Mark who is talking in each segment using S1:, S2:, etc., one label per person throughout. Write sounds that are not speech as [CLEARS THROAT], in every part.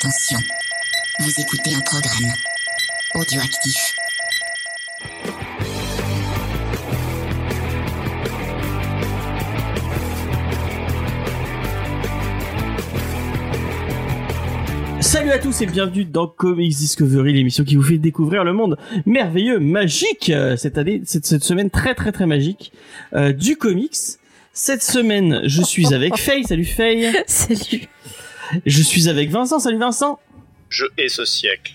S1: Attention, vous écoutez un programme audioactif.
S2: Salut à tous et bienvenue dans Comics Discovery, l'émission qui vous fait découvrir le monde merveilleux, magique euh, cette année, cette, cette semaine très très très magique euh, du comics. Cette semaine, je suis avec [LAUGHS] Faye. Salut Faye.
S3: Salut.
S2: Je suis avec Vincent. Salut Vincent.
S4: Je hais ce siècle.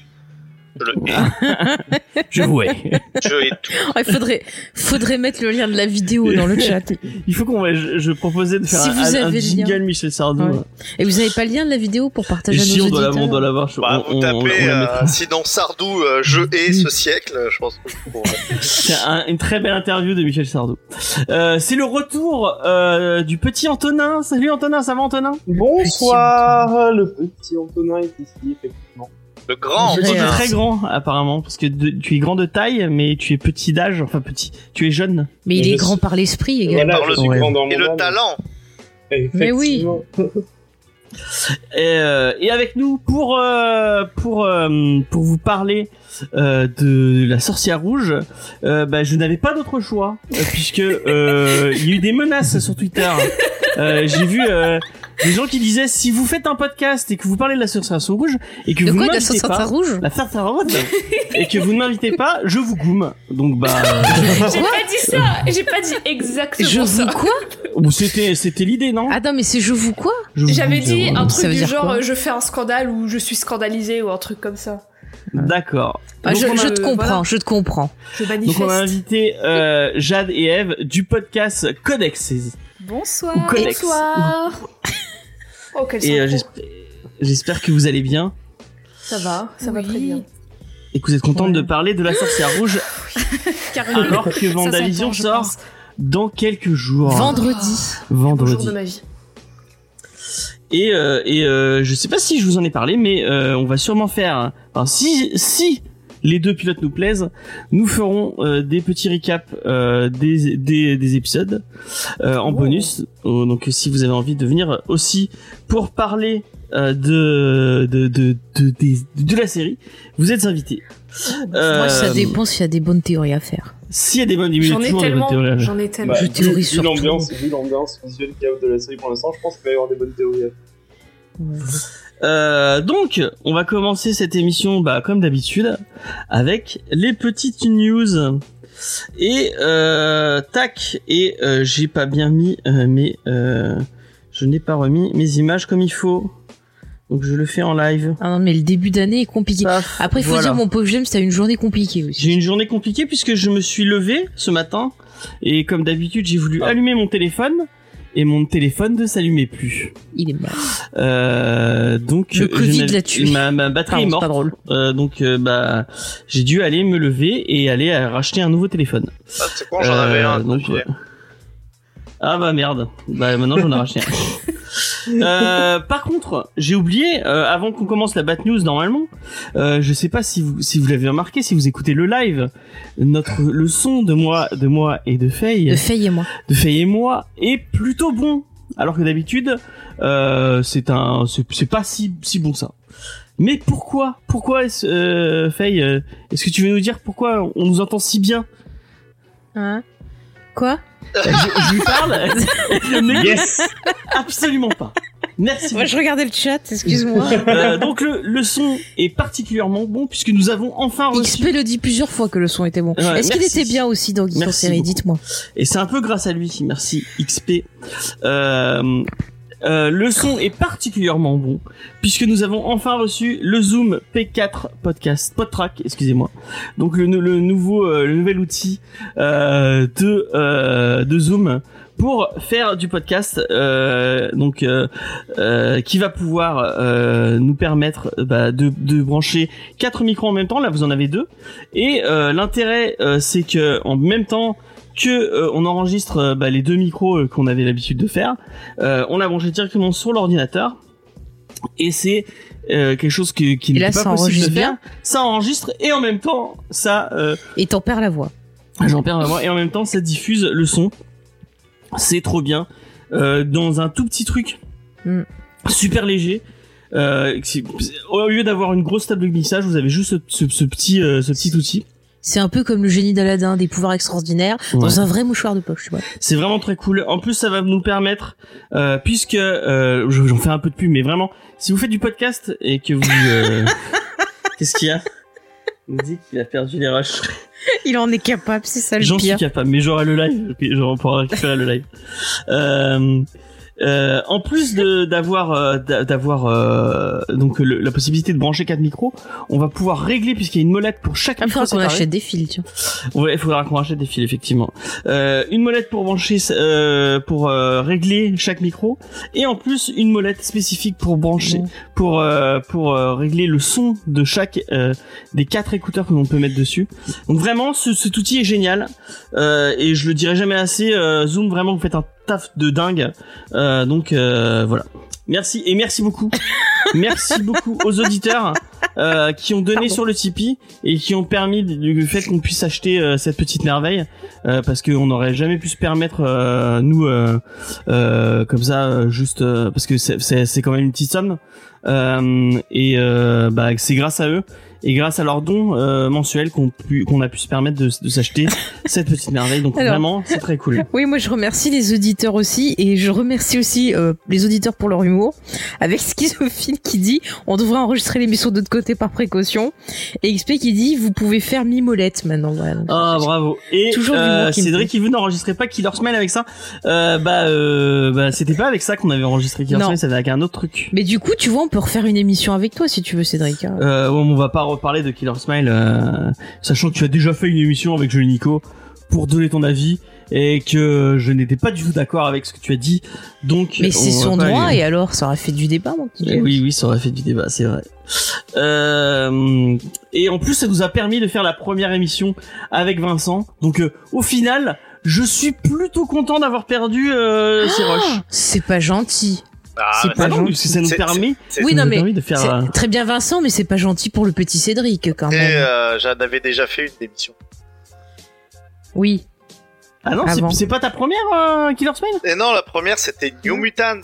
S4: Je le hais.
S2: Je vous hais. [LAUGHS]
S4: Je hais tout.
S3: Oh, il faudrait, faudrait mettre le lien de la vidéo dans le chat. [LAUGHS]
S2: Il faut qu'on, je, je proposais de faire
S3: Si
S2: un,
S3: vous
S2: un jingle
S3: lien.
S2: Michel Sardou.
S3: Ouais. Et vous avez pas le lien de la vidéo pour partager à
S2: Si
S3: nos
S2: on doit la-
S3: auditeurs
S2: on doit l'avoir. je-
S4: Bah,
S2: on-
S4: vous
S2: on- on
S4: tapez,
S2: la
S4: euh,
S2: mettra.
S4: sinon Sardou, euh, je hais ce siècle, je pense que vous pourrez.
S2: C'est un- une très belle interview de Michel Sardou. Euh, c'est le retour euh, du petit Antonin. Salut Antonin, ça va Antonin?
S5: Bonsoir, le petit Antonin est ici, effectivement.
S4: Le grand
S2: Tu es très grand apparemment parce que de- tu es grand de taille mais tu es petit d'âge, enfin petit. Tu es jeune.
S3: Mais il est grand par l'esprit également.
S5: Voilà,
S4: par
S5: je
S4: le-
S5: suis
S2: Ouais.
S5: grand dans
S4: Et le
S5: âme.
S4: talent.
S3: Mais oui.
S2: Et, euh, et avec nous pour euh, pour euh, pour vous parler euh, de la sorcière rouge, euh, bah, je n'avais pas d'autre choix euh, puisque euh, il y a eu des menaces sur Twitter. Euh, J'ai vu euh, des gens qui disaient si vous faites un podcast et que vous parlez de la sorcière rouge et que
S3: De
S2: vous
S3: quoi
S2: ne
S3: de la
S2: pas,
S3: rouge
S2: la sorcière rouge et que vous ne m'invitez pas, je vous goume. Donc bah [LAUGHS] euh,
S6: J'ai pas dit ça, j'ai pas dit exactement
S3: Je
S6: ça.
S3: vous quoi
S2: c'était c'était l'idée non
S3: Ah non, mais c'est je vous quoi
S2: Je vous
S6: J'avais dit un truc du genre euh, je fais un scandale ou je suis scandalisé ou un truc comme ça.
S2: D'accord.
S3: Ah,
S2: Donc,
S3: je,
S2: on a-
S3: je te
S6: euh,
S3: comprends,
S6: voilà.
S3: je te comprends.
S6: Je
S2: Donc on a invité euh, Jade et Eve du podcast Codex.
S6: Bonsoir.
S2: Ou Codex.
S6: Bonsoir. Oh quel
S2: Et euh, j'espère- que vous allez bien
S6: Ça va, ça va très bien.
S2: et que vous êtes contente
S3: Ouais.
S2: de parler de la sorcière rouge [LAUGHS] alors que Vendavision sort
S6: pense.
S2: dans quelques jours.
S3: Vendredi.
S6: Jour
S2: Vendredi.
S6: de.
S2: Et, euh, et euh, je sais pas si je vous en ai parlé, mais euh, on va sûrement faire. Enfin, si si les deux pilotes nous plaisent, nous ferons euh, des petits recaps euh, des, des des épisodes euh, en
S6: Oh.
S2: bonus. Donc si vous avez envie de venir aussi pour parler euh, de, de, de, de, des- de la série, vous êtes invités. Euh,
S3: Moi, ça dépend s'il y a des bonnes théories à faire.
S2: S'il y a des bonnes il y a
S6: J'en ai
S2: toujours des bonnes
S6: tellement.
S2: théories.
S6: J'en ai tellement.
S5: Bah,
S3: Je
S5: vu-
S3: théorise
S5: vu
S3: surtout.
S5: l'ambiance, vu l'ambiance visuelle qu'il y a de la série pour l'instant, je pense qu'il va y avoir des bonnes théories.
S2: Euh, donc, on va commencer cette émission, bah, comme d'habitude, avec les petites news. Et euh, tac, et euh, j'ai pas bien mis, euh, mais euh, je n'ai pas remis mes images comme il faut. Donc je le fais en live.
S3: Ah non, mais le début d'année est compliqué.
S2: Paf,
S3: Après, il faut
S2: voilà.
S3: dire, mon pauvre James, t'as une journée compliquée aussi.
S2: J'ai une journée compliquée puisque je me suis levé ce matin et comme d'habitude j'ai voulu
S5: Ah.
S2: allumer mon téléphone et mon téléphone ne s'allumait plus.
S3: Il est mort.
S2: Euh, donc
S3: Le
S2: je
S3: Covid l'a tué.
S2: Ma, ma batterie
S3: Pardon,
S2: est
S3: c'est pas
S2: morte.
S3: drôle.
S2: Euh, donc euh, bah j'ai dû aller me lever et aller euh, racheter un nouveau téléphone.
S4: Ah, c'est quoi, j'en avais
S2: Euh,
S4: un.
S2: donc,
S4: complet.
S2: ouais. Ah bah merde. Bah maintenant j'en ai racheté un. [LAUGHS] Euh, par contre, j'ai oublié euh, avant qu'on commence la bat news normalement. Euh, je sais pas si vous si vous l'avez remarqué si vous écoutez le live, notre le son de moi de moi et de Faye
S3: De Faye et moi.
S2: de Faye et moi est plutôt bon. Alors que d'habitude, euh, c'est un, c'est c'est pas si si bon ça. Mais pourquoi, pourquoi est-ce, euh, Faye, euh, est-ce que tu veux nous dire pourquoi on nous entend si bien?
S3: Hein? Quoi
S2: je, je lui parle, [LAUGHS]
S5: Yes
S2: absolument pas. Merci.
S3: Moi, je regardais le chat, excuse-moi.
S2: Euh, donc le, le son est particulièrement bon puisque nous avons enfin reçu
S3: XP le dit plusieurs fois que le son était bon.
S2: Ouais,
S3: Est-ce qu'il était bien aussi dans Geek série. Dites-moi.
S2: Et c'est un peu grâce à lui, merci XP. Euh, euh, le son est particulièrement bon puisque nous avons enfin reçu le Zoom P4 podcast PodTrack, excusez-moi. Donc le, nouveau euh, nouvel outil euh, de de Zoom pour faire du podcast donc qui va pouvoir nous permettre bah, de, de brancher quatre micros en même temps là vous en avez deux et l'intérêt c'est que en même temps que euh, on enregistre euh, bah, les deux micros euh, qu'on avait l'habitude de faire euh, on l'a branché directement sur l'ordinateur et c'est euh, quelque chose qui, qui n'est pas possible de faire ça enregistre et en même temps ça euh,
S3: Et t'en perds la voix.
S2: J'en perds ma voix et en même temps ça diffuse le son. C'est trop bien. Euh, dans un tout petit truc
S3: Mm.
S2: super léger. Euh, au lieu d'avoir une grosse table de mixage, vous avez juste ce, ce- ce petit, ce petit outil.
S3: C'est un peu comme le génie d'Aladin, des pouvoirs extraordinaires
S2: Ouais.
S3: dans un vrai mouchoir de poche, tu vois.
S2: C'est vraiment très cool. En plus, ça va nous permettre, euh, puisque euh, je- j'en fais un peu de pub, mais vraiment, si vous faites du podcast et que vous, euh, [LAUGHS] qu'est-ce qu'il y a? Il me dit qu'il a perdu les rushs. [LAUGHS]
S3: Il en est capable, c'est ça le
S2: J'en suis
S3: pire.
S2: capable, mais j'aurai le live, j'aurai pour récupérer le live. Euh, euh, en plus de d'avoir euh, d'a- d'avoir euh, donc le- la possibilité de brancher quatre micros, on va pouvoir régler puisqu'il y a une molette pour chaque
S3: Il
S2: micro.
S3: faudra qu'on achète des fils, tiens.
S2: Ouais, il faudra qu'on rachète des fils effectivement. Euh, une molette pour brancher, euh, pour euh, régler chaque micro, et en plus une molette spécifique pour brancher, pour euh, pour régler le son de chaque euh, des quatre écouteurs que l'on peut mettre dessus. Donc vraiment, ce, cet outil est génial, euh, et je le dirai jamais assez. euh, Zoom, vraiment, vous faites un taf de dingue. Euh, donc euh, voilà. Merci et merci beaucoup. [LAUGHS] merci beaucoup aux auditeurs euh, qui ont donné sur le Tipeee et qui ont permis du du fait qu'on puisse acheter euh, cette petite merveille euh, parce qu'on n'aurait jamais pu se permettre euh, nous euh, euh, comme ça juste euh, parce que c'est- quand même une petite somme euh, et euh, bah c'est grâce à eux et grâce à leurs dons euh, mensuels qu'on a pu se permettre de, de s'acheter [LAUGHS] cette petite merveille donc
S3: Alors.
S2: vraiment c'est très cool
S3: Oui, moi je remercie les auditeurs aussi et je remercie aussi euh, les auditeurs pour leur humour. Avec Schizophile qui dit on devrait enregistrer l'émission de l'autre côté par précaution et XP qui dit vous pouvez faire mimolette maintenant. Voilà. Donc,
S2: Ah bravo et
S3: Toujours
S2: euh,
S3: qui
S2: Cédric il vous n'enregistrez pas Killer Smile avec ça euh, bah euh, bah c'était pas avec ça qu'on avait enregistré Killer. Smile c'était avec un autre truc
S3: Mais du coup, tu vois, on peut refaire une émission avec toi si tu veux, Cédric. hein.
S2: On va pas reparler de Killer Smile, euh, sachant que tu as déjà fait une émission avec Jolie Nico pour donner ton avis et que je n'étais pas du tout d'accord avec ce que tu as dit. Donc,
S3: Mais c'est son droit
S2: aller-
S3: et alors ça aurait fait du débat, mon petit. James.
S2: oui, oui, ça aurait fait du débat, c'est vrai. Euh, et en plus, ça nous a permis de faire la première émission avec Vincent. Donc, euh, au final, je suis plutôt content d'avoir perdu euh, ces rushs.
S3: C'est pas gentil.
S4: Ah,
S3: C'est pas
S2: Ah
S3: gentil.
S2: que ça nous permet,
S4: c'est-
S3: Oui, non, mais
S2: de faire.
S3: Très bien Vincent, mais c'est pas gentil pour le petit Cédric quand
S4: Et,
S3: même.
S4: euh, j'en avais déjà fait une émission.
S3: Oui.
S2: Ah non, c'est- pas ta première euh, Killer Smile?
S4: Et non, la première c'était New Mutants.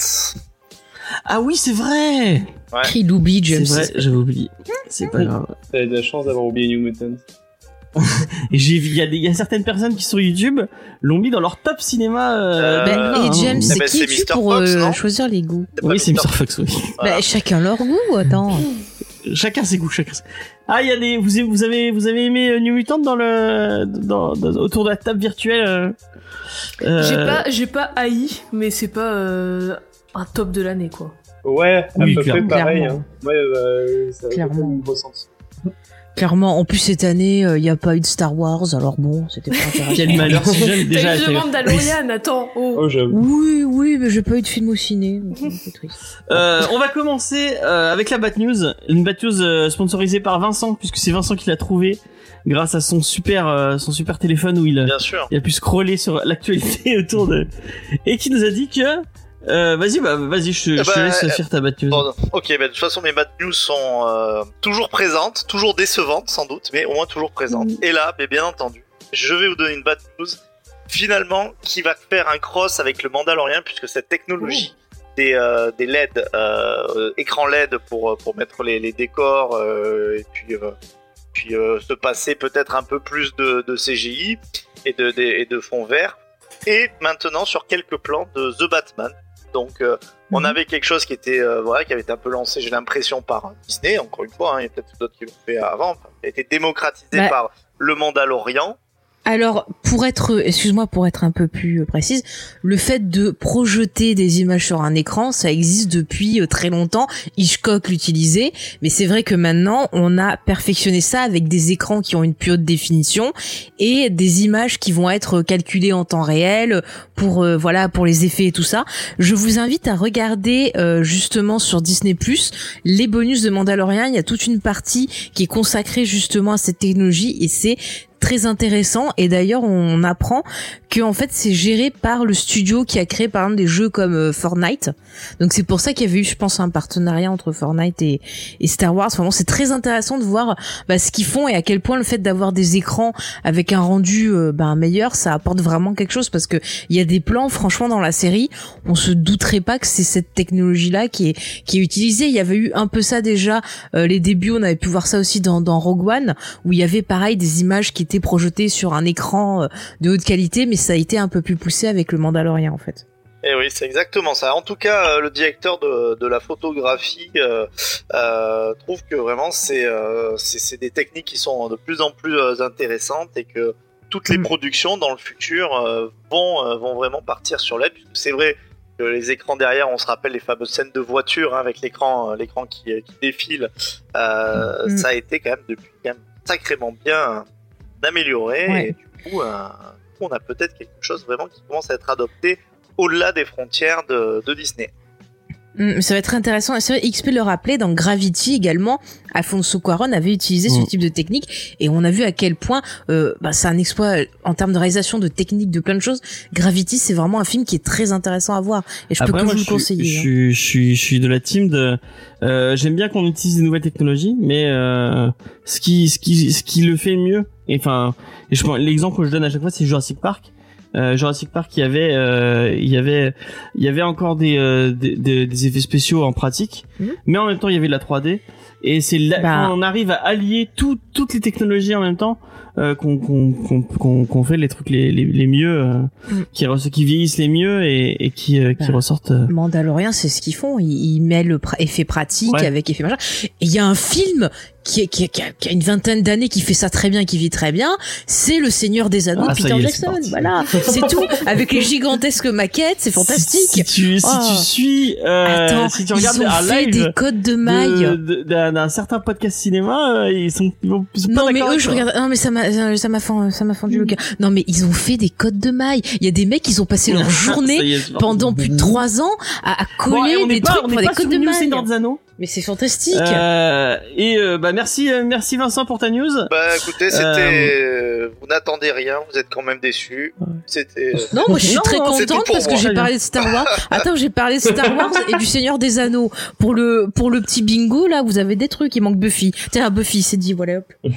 S2: Ah oui, c'est vrai.
S4: Ouais.
S3: Qui l'oublie,
S2: C'est
S3: James.
S2: vrai, j'avais oublié. C'est pas grave.
S5: T'avais de la chance d'avoir oublié New Mutants. [LAUGHS]
S2: Et j'ai vu, il y, a y certaines personnes qui sur YouTube l'ont mis dans leur top cinéma. Euh, hein,
S3: et. James,
S4: Eh
S3: c'est
S4: ben,
S3: qui
S4: c'est
S3: es-tu
S4: Mr.
S3: pour
S4: Fox,
S3: euh, choisir les goûts
S2: Oui, c'est
S4: Mr.
S2: Fox, oui.
S4: Voilà.
S3: Bah, chacun leur goût, attends. [LAUGHS]
S2: Chacun ses goûts, chacun. Ah, il y a des, vous, avez- vous avez, vous avez aimé euh, New Mutant dans le, dans, dans- autour de la table virtuelle. euh,
S6: J'ai pas, j'ai pas haï, mais c'est pas euh, un top de l'année, quoi.
S5: Ouais, à
S2: Oui,
S5: peu près pareil.
S3: Clairement.
S5: Hein. Ouais, euh, ça a
S3: Clairement.
S5: mon ressenti.
S3: Clairement, en plus cette année, il n'y a pas eu de Star Wars, alors bon, c'était pas intéressant.
S2: Quel malheur si jeune déjà.
S6: T'as eu Mandalorian, attends. Oh.
S5: Oh, j'avoue.
S3: Oui, oui, mais j'ai pas eu de film au ciné, c'est triste.
S2: Euh, on va commencer euh, avec la Bat News, une Bat News euh, sponsorisée par Vincent, puisque c'est Vincent qui l'a trouvé grâce à son super, euh, son super téléphone où il,
S4: Bien sûr.
S2: il a pu scroller sur l'actualité [LAUGHS] autour de et qui nous a dit que euh, vas-y bah vas-y je, te- je te
S4: bah,
S2: laisse
S4: euh,
S2: faire ta Bat News.
S4: Bon, ok, bah, de toute façon, mes bad news sont euh, toujours présentes, toujours décevantes sans doute, mais au moins toujours présentes. Et là, mais bien entendu, je vais vous donner une bad news, finalement, qui va faire un cross avec le Mandalorian, puisque cette technologie des, euh, des LED, écran LED pour, pour mettre les, les décors, et puis, puis se passer peut-être un peu plus de, de CGI et de, de, et de fond vert, et maintenant sur quelques plans de The Batman. Donc, euh, on avait quelque chose qui était euh, voilà, qui avait été un peu lancé, j'ai l'impression, par Disney, encore une fois, hein, il y a peut-être d'autres qui l'ont fait avant, enfin, qui a été démocratisé
S3: Bah.
S4: par le Mandalorian.
S3: Alors, pour être, excuse-moi, pour être un peu plus précise, le fait de projeter des images sur un écran, ça existe depuis euh, très longtemps. Hitchcock l'utilisait, mais c'est vrai que maintenant, on a perfectionné ça avec des écrans qui ont une plus haute définition et des images qui vont être calculées en temps réel pour, euh, voilà, pour les effets et tout ça. Je vous invite à regarder euh, justement sur Disney les bonus de Mandalorian. Il y a toute une partie qui est consacrée justement à cette technologie et c'est très intéressant. Et d'ailleurs, on apprend que en fait, c'est géré par le studio qui a créé par exemple des jeux comme euh, Fortnite. Donc c'est pour ça qu'il y avait eu, je pense, un partenariat entre Fortnite et, Star Wars. Vraiment, c'est très intéressant de voir bah, ce qu'ils font et à quel point le fait d'avoir des écrans avec un rendu euh, bah, meilleur, ça apporte vraiment quelque chose parce que il y a des plans, franchement, dans la série, on se douterait pas que c'est cette technologie-là qui est qui est utilisée. Il y avait eu un peu ça déjà euh, les débuts, on avait pu voir ça aussi dans, dans Rogue One où il y avait pareil des images qui projetées sur un écran euh, de haute qualité, mais ça a été un peu plus poussé avec le Mandalorian en fait.
S4: Et oui, c'est exactement ça. En tout cas, euh, le directeur de, de la photographie euh, euh, trouve que vraiment c'est euh, des techniques qui sont de plus en plus intéressantes et que toutes les
S3: Mm.
S4: productions dans le futur vont vont vraiment partir sur l'aide. C'est vrai que les écrans derrière, on se rappelle les fameuses scènes de voiture hein, avec l'écran l'écran qui, qui défile.
S3: Mm.
S4: Ça a été quand même depuis quand même sacrément bien
S3: Ouais.
S4: Et du coup, euh, du coup, on a peut-être quelque chose vraiment qui commence à être adopté au-delà des frontières de, de Disney.
S3: Mm, ça va être intéressant. Vrai, XP le rappelait, dans Gravity également, Alfonso Cuaron avait utilisé ce
S2: Mm.
S3: type de technique et on a vu à quel point euh, bah, c'est un exploit euh, en termes de réalisation, de technique, de plein de choses. Gravity, c'est vraiment un film qui est très intéressant à voir et je peux que
S2: moi,
S3: vous
S2: je
S3: le conseiller.
S2: je
S3: hein.
S2: suis, je suis, je suis de la team de. Euh, J'aime bien qu'on utilise des nouvelles technologies, mais euh, ce qui, ce qui, ce qui le fait mieux. Et enfin, et je prends- l'exemple que je donne à chaque fois, c'est Jurassic Park. Euh, Jurassic Park, il y avait, euh, il y avait, il y avait encore des, euh, des, des- des effets spéciaux en pratique,
S3: Mhm.
S2: mais en même temps, il y avait de la 3D. Et c'est là
S3: Bah.
S2: quand on arrive à allier tout, toutes les technologies en même temps euh, qu'on qu'on qu'on qu'on fait les trucs les les, les mieux, euh,
S3: Mhm.
S2: qui qui vieillissent les mieux et, et qui euh, qui
S3: Bah.
S2: ressortent. euh,
S3: Mandalorian, c'est ce qu'ils font. Ils, ils mêlent effet pratique
S2: Ouais.
S3: avec effet machin. Et il y a un film qui, qui, qui a, qui a une vingtaine d'années qui fait ça très bien, qui vit très bien. C'est Le Seigneur des Anneaux
S2: Ah,
S3: de Peter
S2: est,
S3: Jackson. Voilà, [LAUGHS] c'est tout. Avec les gigantesques maquettes, c'est fantastique.
S2: Si, si tu, si
S3: Oh.
S2: tu suis, euh,
S3: Attends,
S2: si tu regardes
S3: ils ont
S2: un
S3: fait
S2: live
S3: des codes de maille.
S2: d'un certain podcast cinéma, euh, ils sont, ils sont pas
S3: Non mais eux je regarde non mais ça m'a ça m'a fendu ça m'a fendu le cœur. Non mais ils ont fait des codes de maille. Il y a des mecs ils ont passé leur [LAUGHS] journée
S2: est,
S3: pendant plus de trois ans à, à
S2: Bon, et
S3: coller
S2: on
S3: des
S2: pas,
S3: trucs
S2: on
S3: pour des
S2: pas
S3: codes
S2: sur
S3: de maille. Mais c'est fantastique.
S2: Euh, et euh, bah merci, euh, merci Vincent pour ta news.
S4: Bah écoutez, c'était. euh, Vous n'attendez rien, vous êtes quand même déçus. C'était. euh,
S3: Non, moi je suis
S2: Non,
S3: très contente parce que j'ai parlé de Star Wars. [LAUGHS] Attends, j'ai parlé de Star Wars et du Seigneur des Anneaux. Pour le pour le petit bingo là, vous avez des trucs. Il manque Buffy. Tiens, Buffy, c'est dit. Voilà. Hop. [LAUGHS]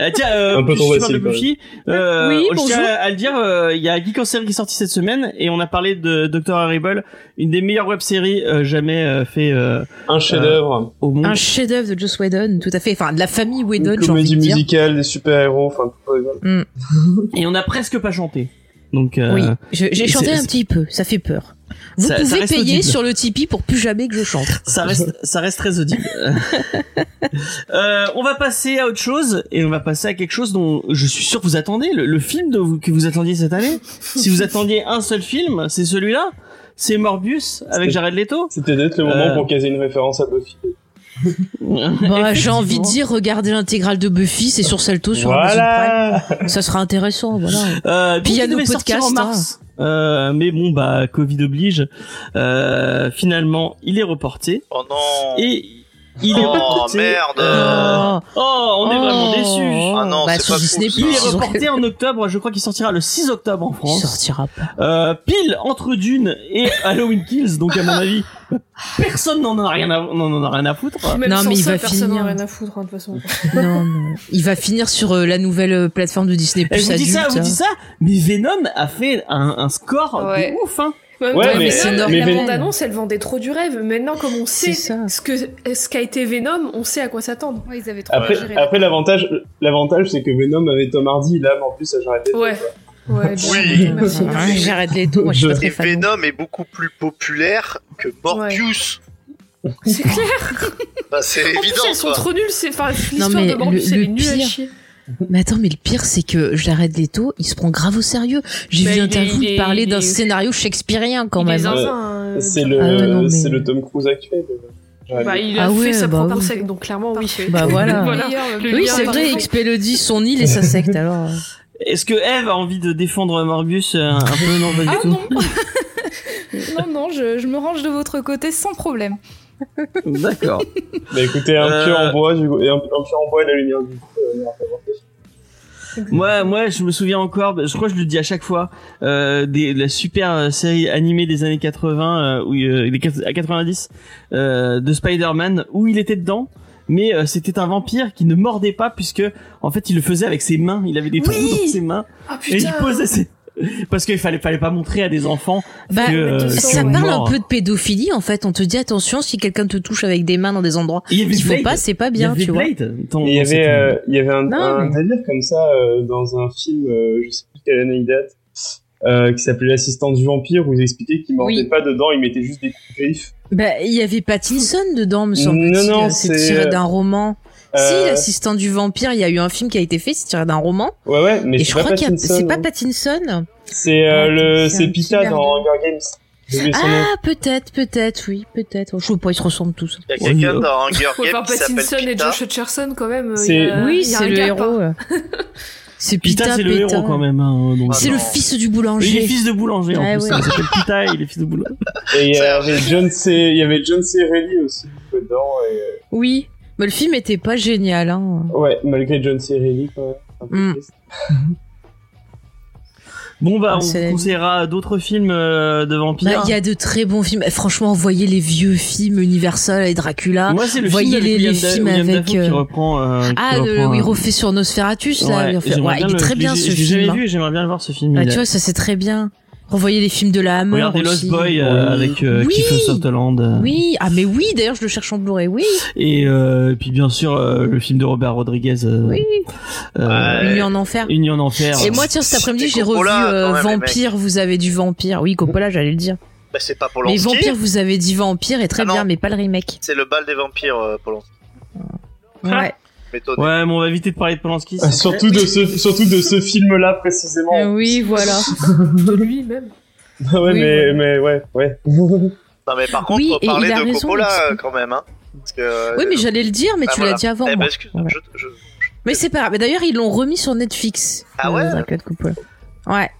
S2: Euh, tiens, euh,
S5: Un peu trop facile,
S2: Buffy, euh,
S3: Oui,
S2: je
S3: bonjour.
S2: tiens à le dire, euh, il y a Geek en série qui est sorti cette semaine et on a parlé de Dr. Horrible, une des meilleures web-séries euh, jamais euh, fait euh,
S5: Un chef-d'œuvre,
S2: au monde.
S3: Un chef-d'œuvre de Joss Whedon, tout à fait. Enfin, de la famille Whedon,
S5: une
S3: j'ai envie
S5: comédie
S3: de dire.
S5: musicale, des super-héros, enfin bien.
S2: Et on a presque pas chanté. Donc, euh,
S3: Oui, j'ai chanté un petit peu. Ça fait peur. Vous
S2: Ça-
S3: pouvez payer
S2: audible.
S3: sur le Tipeee pour plus jamais que je chante. [LAUGHS]
S2: ça reste, ça reste très audible. [LAUGHS] euh, on va passer à autre chose et on va passer à quelque chose dont je suis sûr que vous attendez, le, le film de vous- que vous attendiez cette année. si vous attendiez un seul film, c'est celui-là? C'est Morbius avec Jared Leto.
S5: C'était peut-être le moment
S2: Euh.
S5: pour caser une référence à Buffy. [LAUGHS]
S3: Bah, j'ai envie de dire, regardez l'intégrale de Buffy, c'est sur Salto, sur Amazon
S5: Voilà
S3: Prime. Ça sera intéressant, voilà.
S2: Euh,
S3: Puis il y a nos podcasts,
S2: en mars. Euh, mais bon, bah, Covid oblige. Euh, finalement, il est reporté.
S4: Oh non
S2: Et il est
S4: Oh,
S2: reporté.
S4: merde.
S2: euh, Oh, on est vraiment
S3: Oh.
S2: déçus.
S4: Ah non,
S3: bah,
S4: c'est
S3: sur
S4: pas
S3: Disney+,
S4: cool.
S2: Il est reporté [LAUGHS] en octobre, je crois qu'il sortira le 6 octobre en
S3: Il
S2: France.
S3: sortira pas.
S2: Euh, pile entre Dune et Halloween Kills, donc à mon avis, personne n'en a rien à, n'en en a rien à foutre.
S6: Même
S3: Non, mais il
S6: ça,
S3: va
S6: personne
S3: finir.
S6: n'en a rien à foutre, hein, de toute façon. [LAUGHS]
S3: Non. Il va finir sur euh, la nouvelle euh, plateforme de Disney Plus
S2: vous dit
S3: adulte.
S2: ça, vous
S3: hein.
S2: dit ça, mais Venom a fait un, un score
S6: Ouais.
S2: de ouf, hein.
S6: Ouais,
S5: Ouais,
S6: mais,
S5: mais-
S3: c'est
S6: là,
S3: normal.
S6: la bande-annonce, elle vendait trop du rêve. Maintenant, comme on sait ce que ce qu'a été Venom, on sait à quoi s'attendre.
S7: Ouais, ils avaient trop
S5: Après, l'avantage, l'avantage c'est que Venom avait Tom Hardy, là, mais en plus, ça j'arrête
S6: Ouais. Ouais,
S4: Oui. [LAUGHS]
S3: Ouais, J'arrête les taux, moi je suis pas
S4: Et
S3: très fan.
S4: Venom est beaucoup plus populaire que Morbius.
S6: C'est clair.
S4: Bah, c'est
S6: En plus,
S4: évident,
S6: elles sont trop nulles. C'est enfin l'histoire de Morbius,
S3: le-
S6: elle
S3: le
S6: est nulle à chier.
S3: Mais attends, mais le pire, c'est que Jared Leto, il se prend grave au sérieux. J'ai vu
S6: il est-
S3: parler d'un scénario shakespearien quand même. hein.
S6: euh,
S5: C'est le,
S3: Ah mais-
S5: c'est le Tom Cruise actuel.
S6: Bah, il a
S3: Ah
S6: fait
S3: ouais,
S6: sa
S3: bah
S6: propre
S3: oui.
S6: secte, donc clairement, oui.
S3: Bah voilà.
S7: Le
S3: Oui, c'est
S6: est
S3: vrai. XP le dit, son île et sa secte alors.
S2: Est-ce que Eve a envie de défendre Morbius euh, un peu? Non, pas du
S7: Ah
S2: tout.
S7: non [LAUGHS] Non, non, je, je me range de votre côté sans problème. [LAUGHS]
S2: D'accord.
S5: Bah écoutez, un
S2: Euh,
S5: pieu en bois, du coup, et un, un pieu en bois et la lumière du coup, euh.
S2: Moi, moi, je me souviens encore. bah, Je crois que je le dis à chaque fois. Euh, des, la super euh, série animée des années 80, euh, où euh, les quat- à 90 euh, de Spider-Man, où il était dedans. Mais euh, c'était un vampire qui ne mordait pas puisque en fait il le faisait avec ses mains. Il avait des trous
S6: Oui
S2: dans ses mains
S6: Ah
S2: et il posait ses [LAUGHS] parce qu'il fallait fallait pas montrer à des enfants
S3: Bah,
S2: que euh,
S6: ça
S2: qu'ils
S3: parle un peu de pédophilie en fait. On te dit attention si quelqu'un te touche avec des mains dans des endroits
S2: Il y avait
S3: qu'il faut
S2: Blade.
S3: pas, c'est pas bien, tu vois.
S5: Il y avait, euh, il y avait un,
S3: Non,
S5: un
S3: mais-
S5: délire comme ça euh, dans un film, euh, je sais plus quelle année il date, euh, qui s'appelait L'assistant du vampire, où ils expliquaient qu'il mordait
S3: Oui.
S5: pas dedans, il mettait juste des griffes.
S3: Bah, il y avait Pattinson dedans, me semble-t-il.
S5: Non, non,
S3: c'est
S5: c'est,
S3: tiré d'un roman.
S5: Euh,
S3: Si, l'assistant du vampire, il y a eu un film qui a été fait, c'est tiré d'un roman.
S5: Ouais, ouais, mais
S3: Et je
S5: pas
S3: crois qu'il a...
S5: Pattinson.
S3: c'est pas
S5: hein.
S3: Pattinson.
S5: C'est euh,
S3: Ah,
S5: le,
S3: c'est
S5: Pita dans. Hunger Games.
S3: Ah, peut-être, peut-être, oui, peut-être. Je sais pas, ils se ressemblent tous.
S4: Il y a quelqu'un dans Hunger [LAUGHS] Games qui s'appelle
S6: Pattinson et
S4: Pita.
S6: Josh Hutcherson quand même.
S3: oui, c'est le
S6: hein.
S3: héros. euh. [LAUGHS] C'est
S2: Pita,
S3: Pita,
S2: c'est le
S3: Pita.
S2: héros quand même. hein, donc-
S4: Ah
S3: C'est le fils du
S2: Il est
S3: boulanger.
S2: fils de boulanger en
S3: Ah
S2: plus.
S3: ouais.
S2: Il s'appelle Pita et il est fils de boulanger.
S5: Et il y avait John C, il y avait John C. Reilly aussi dedans. Et,
S3: Oui, mais le film était pas génial. Hein.
S5: ouais, malgré John C. Peu
S3: Mm. [LAUGHS]
S2: Bon bah
S3: Ah,
S2: on vous conseillera d'autres films euh, de
S3: Bah,
S2: vampires.
S3: Il y a de très bons films. Eh, Franchement, voyez les vieux films Universal et Dracula.
S2: Moi c'est le
S3: voyez
S2: film
S3: les- les films
S2: William
S3: avec,
S2: Dafoe qui
S3: euh,
S2: reprend. euh, qui
S3: Ah, le,
S2: reprend,
S3: oui, il
S2: euh,
S3: refait sur Nosferatus, là.
S2: ouais,
S3: il refait-
S2: j'aimerais
S3: ouais,
S2: bien
S3: il est
S2: le-
S3: très bien ce film.
S2: jamais
S3: hein.
S2: vu, et j'aimerais bien le voir ce film.
S3: Ah,
S2: il
S3: tu
S2: a-
S3: vois, ça c'est très bien. Revoyez les films de la Hammer
S2: Regardez
S3: aussi.
S2: Lost Boy euh,
S5: Oui.
S2: avec euh,
S3: Oui.
S2: Kiefer Sutherland. euh,
S3: Oui, ah mais oui, d'ailleurs je le cherche en Blu-ray, oui.
S2: Et euh, puis bien sûr euh, le film de Robert Rodriguez. euh,
S3: Oui.
S2: euh.
S3: Une nuit en enfer.
S2: Une nuit en enfer.
S3: Et moi tiens cet après-midi j'ai revu euh,
S4: même,
S3: Vampire, vous avez du Vampire. Oui, Coppola, j'allais le dire.
S4: Bah, c'est pas
S3: Mais
S4: Polanski.
S3: Vampire, vous avez dit Vampire est très
S4: Ah
S3: bien, mais pas le remake.
S4: C'est le bal des vampires, euh, Polanski.
S3: Ouais.
S2: Ouais, mais on va éviter de parler de Polanski.
S5: Ah, surtout de ce, surtout de ce film-là précisément.
S3: Euh, oui, voilà.
S6: De lui même. [LAUGHS]
S5: ouais,
S3: Oui,
S5: mais, mais ouais, ouais.
S4: Non, mais par contre,
S3: Oui,
S4: parler
S3: il a
S4: de
S3: raison,
S4: Coppola
S3: parce
S4: euh, quand même, hein. Parce que, euh,
S3: Oui, mais j'allais le dire, mais
S4: bah,
S3: tu
S4: voilà.
S3: l'as dit avant.
S4: Eh
S3: moi.
S4: ben, excuse,
S3: Voilà.
S4: je, je...
S3: Mais c'est pas grave. Mais D'ailleurs, ils l'ont remis sur Netflix.
S4: Ah
S3: euh,
S4: ouais
S3: Coppola. Ouais.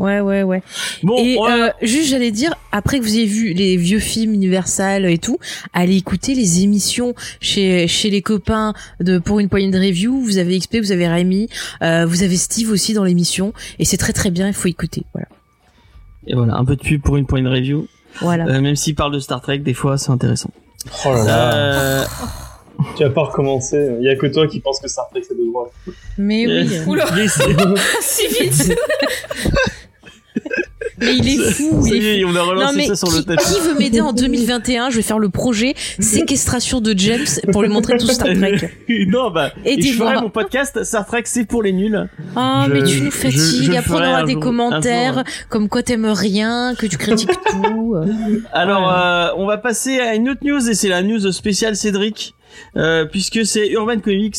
S3: Ouais, ouais, ouais.
S2: Bon,
S3: et euh, juste, j'allais dire, après que vous ayez vu les vieux films Universal et tout, allez écouter les émissions chez chez les copains de pour une poignée de review. Vous avez XP, vous avez Rémi, euh, vous avez Steve aussi dans l'émission, et c'est très très bien. Il faut écouter. Voilà.
S2: et voilà, un peu de pub pour une point de review.
S3: Voilà.
S2: Euh, même s'il parle de Star Trek, des fois c'est intéressant.
S5: Oh là là.
S2: Euh,
S5: Tu vas pas recommencer. Il y a que toi qui pense que Star Trek c'est de droite.
S3: Mais oui.
S2: euh,
S6: Oula. [LAUGHS] si vite [LAUGHS]
S3: Mais il est fou. Il est
S2: est,
S3: fou.
S2: on a relancé
S3: Non mais
S2: ça sur le
S3: qui,
S2: tapis.
S3: qui veut m'aider en 2021 Je vais faire le projet [LAUGHS] séquestration de James pour lui montrer tout Star Trek. [LAUGHS]
S2: non, bah, et je ferai mon podcast Star Trek, c'est pour les nuls.
S3: Ah,
S2: Je-
S3: mais tu nous fatigues.
S2: je le
S3: Après, on aura des
S2: jour-
S3: commentaires
S2: jour.
S3: comme quoi t'aimes rien, que tu critiques [LAUGHS] tout.
S2: Alors,
S3: Ouais.
S2: euh, on va passer à une autre news et c'est la news spéciale Cédric, euh, puisque c'est Urban Comics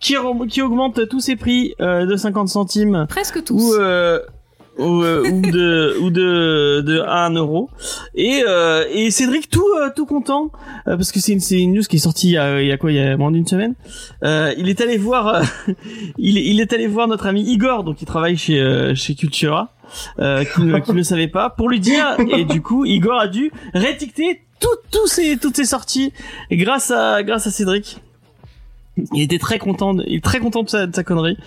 S2: qui, augmente tous ses prix euh, de 50 centimes
S7: Presque tous.
S2: ou euh, ou, euh, ou de ou de de 1 euro. Et euh, et Cédric tout euh, tout content euh, parce que c'est une c'est une news qui est sortie il y a, il y a quoi il y a moins d'une semaine. Euh, il est allé voir euh, [LAUGHS] il il est allé voir notre ami Igor donc qui travaille chez chez Cultura qui ne qui ne savait pas pour lui dire. Et du coup Igor a dû réétiqueter tout tous ses toutes ses sorties grâce à grâce à Cédric. Il était très content de, il est très content de sa, de sa connerie.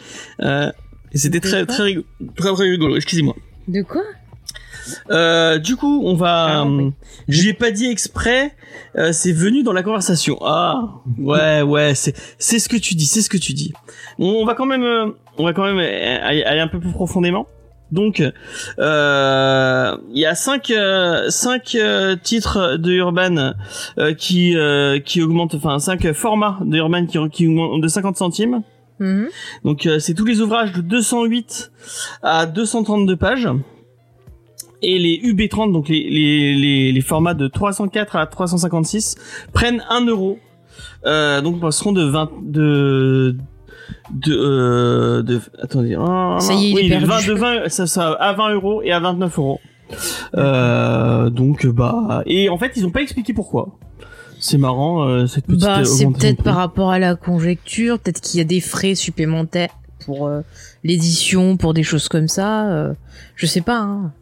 S2: Euh, et c'était très très, rigolo, très très rigolo excusez-moi
S3: De quoi
S2: euh, du coup, on va.
S3: Ah, oui.
S2: euh, Je lui ai pas dit exprès. euh, c'est venu dans la conversation. Ah, [LAUGHS] ouais, ouais, c'est c'est ce que tu dis, c'est ce que tu dis. On, on va quand même, euh, on va quand même euh, aller, aller un peu plus profondément. Donc, euh, il y a cinq euh, cinq euh, titres de Urban euh, qui euh, qui augmentent, enfin cinq formats de Urban qui qui augmentent de 50 centimes.
S3: Mhm.
S2: Donc euh, c'est tous les ouvrages de 208 à 232 pages. Et les UB30, donc les, les, les, les formats de 304 à 356, prennent 1 euro. Euh, donc passeront de 20 de de euh, de attendez ah,
S3: Ça y est, il
S2: oui,
S3: est perdu.
S2: 20 de 20 ça, ça à 20 euros et à 29 euros. Donc bah et en fait ils ont pas expliqué pourquoi. C'est marrant euh, cette petite
S3: Bah, c'est
S2: augmentation de
S3: peut-être par rapport à la conjecture, peut-être qu'il y a des frais supplémentaires pour euh, l'édition, pour des choses comme ça. euh, je sais pas. Hein.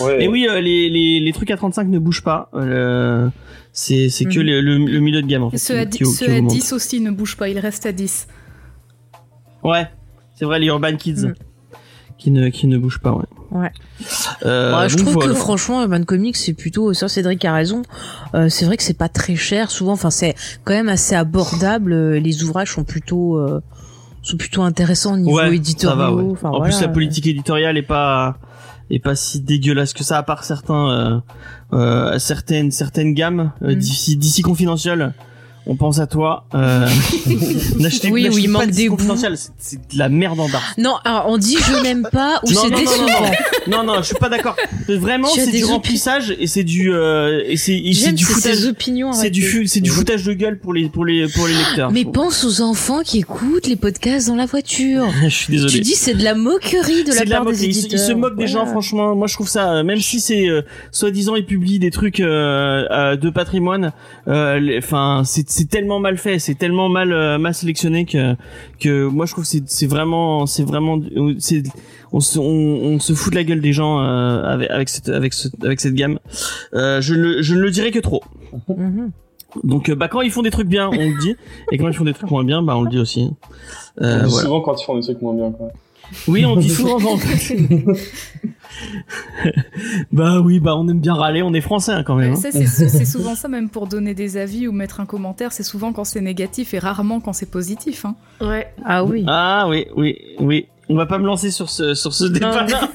S5: Ouais.
S2: Et oui, euh, les, les, les trucs à 35 ne bougent pas. Euh, c'est c'est que
S3: Mhm.
S2: le, le, le milieu de gamme en fait.
S7: Ceux à,
S2: qui-
S7: ceux à
S2: augmente.
S7: 10 aussi ne bougent pas, ils restent à 10.
S2: Ouais. c'est vrai les Urban Kids
S3: Mm.
S2: Qui ne qui ne bougent pas. Ouais.
S3: Ouais.
S2: Euh,
S3: Ouais, je
S2: donc
S3: trouve
S2: voilà.
S3: que franchement, Urban Comics, c'est plutôt, ça Cédric a raison, euh, c'est vrai que c'est pas très cher, souvent, enfin c'est quand même assez abordable, euh, les ouvrages sont plutôt, euh, sont plutôt intéressants au niveau
S2: Ouais, ça
S3: éditorial.
S2: va, ouais.
S3: enfin,
S2: en
S3: voilà.
S2: plus, la politique éditoriale est pas est pas si dégueulasse que ça, à part certains euh, euh, certaines certaines gammes euh,
S3: Mm.
S2: d'ici d'ici confidentiel. On pense à toi. Euh... [LAUGHS] n'achetez
S3: Oui, il
S2: pas
S3: manque des
S2: confidentiel, c'est- de la merde en dark.
S3: Non, alors on dit je n'aime pas ou [LAUGHS] c'est
S2: non, non, non,
S3: décevant.
S2: Non, non, je suis pas d'accord. Vraiment, c'est
S3: des
S2: du remplissage et c'est du euh, et c'est du foutage.
S3: ces opinions.
S2: C'est du c'est du foutage de gueule pour les pour les pour les lecteurs.
S3: Mais pense aux enfants qui écoutent les podcasts dans la voiture. [LAUGHS]
S2: je suis désolé.
S3: Tu dis c'est de la moquerie de la
S2: c'est de la
S3: part des
S2: moquerie. Ils, se-
S3: éditeurs.
S2: ils se moquent des gens, franchement. Moi, je trouve ça, euh, même si c'est euh, soi-disant ils publient des trucs euh, de patrimoine, euh, enfin, c'est c'est tellement mal fait, c'est tellement mal euh, mal sélectionné que que moi je trouve que c'est c'est vraiment c'est vraiment c'est on se on, on se fout de la gueule des gens euh, avec avec cette avec ce- avec cette gamme. Euh, je ne je ne le dirai que trop.
S3: Mhm.
S2: Donc euh, bah quand ils font des trucs bien, on le dit, et quand ils font des trucs moins bien, bah on le dit aussi. Euh,
S5: On dit
S2: voilà.
S5: souvent quand ils font des trucs moins bien, quoi.
S2: Oui, on dit souvent. [LAUGHS] bah oui, bah on aime bien râler, on est français hein, quand même. hein.
S7: Ça, c'est souvent ça, même pour donner des avis ou mettre un commentaire, c'est souvent quand c'est négatif et rarement quand c'est positif. Hein.
S6: Ouais.
S3: Ah oui.
S2: Ah oui, oui, oui. On va pas me lancer sur ce sur ce débat-là. [LAUGHS]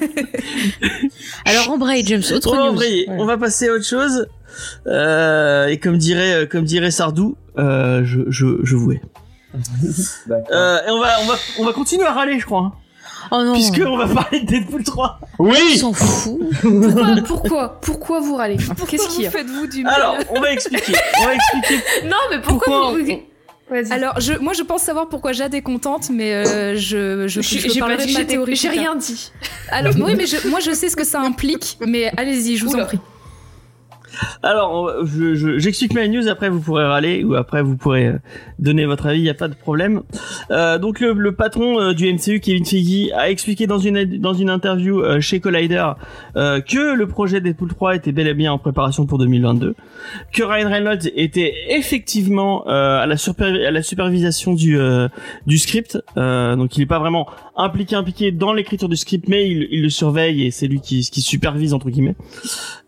S2: [LAUGHS]
S3: Alors embraye James, autre
S2: On va
S3: news. Voilà.
S2: On va passer à autre chose. Euh, et comme dirait euh, comme dirait Sardou, euh, je je je vouais.
S5: D'accord.
S2: Euh, et on va on va on va continuer à râler, je crois, hein,
S3: Oh non.
S2: puisque on va parler de Deadpool 3.
S3: On
S5: oui
S3: s'en fout.
S6: Pourquoi Pourquoi Pourquoi vous râlez Qu'est-ce qu'il y a
S7: faites-vous du mal
S2: Alors, on va expliquer. On va expliquer [LAUGHS]
S6: Non, mais pourquoi,
S2: pourquoi.
S6: vous...
S2: on-
S6: Vas-y.
S7: Alors, je, moi, je pense savoir pourquoi Jade est contente, mais euh, je, je,
S6: Je-
S7: je,
S6: j'ai
S7: parlerai
S6: pas
S7: de ma théorie.
S6: J'ai rien dit.
S7: Alors, oui, mais je- moi, je sais ce que ça implique, mais allez-y, je vous
S6: Oula.
S7: en prie.
S2: Alors, va- je- j'explique ma news, après vous pourrez râler, ou après vous pourrez euh, donner votre avis, il n'y a pas de problème. Euh, donc le, patron euh, du MCU, Kevin Feige, a expliqué dans une, dans une interview chez Collider que le projet Deadpool 3 était bel et bien en préparation pour 2022, que Ryan Reynolds était effectivement à, la à la supervision du, du script, donc il n'est pas vraiment impliqué impliqué dans l'écriture du script, mais il, il le surveille et c'est lui qui, qui supervise entre guillemets.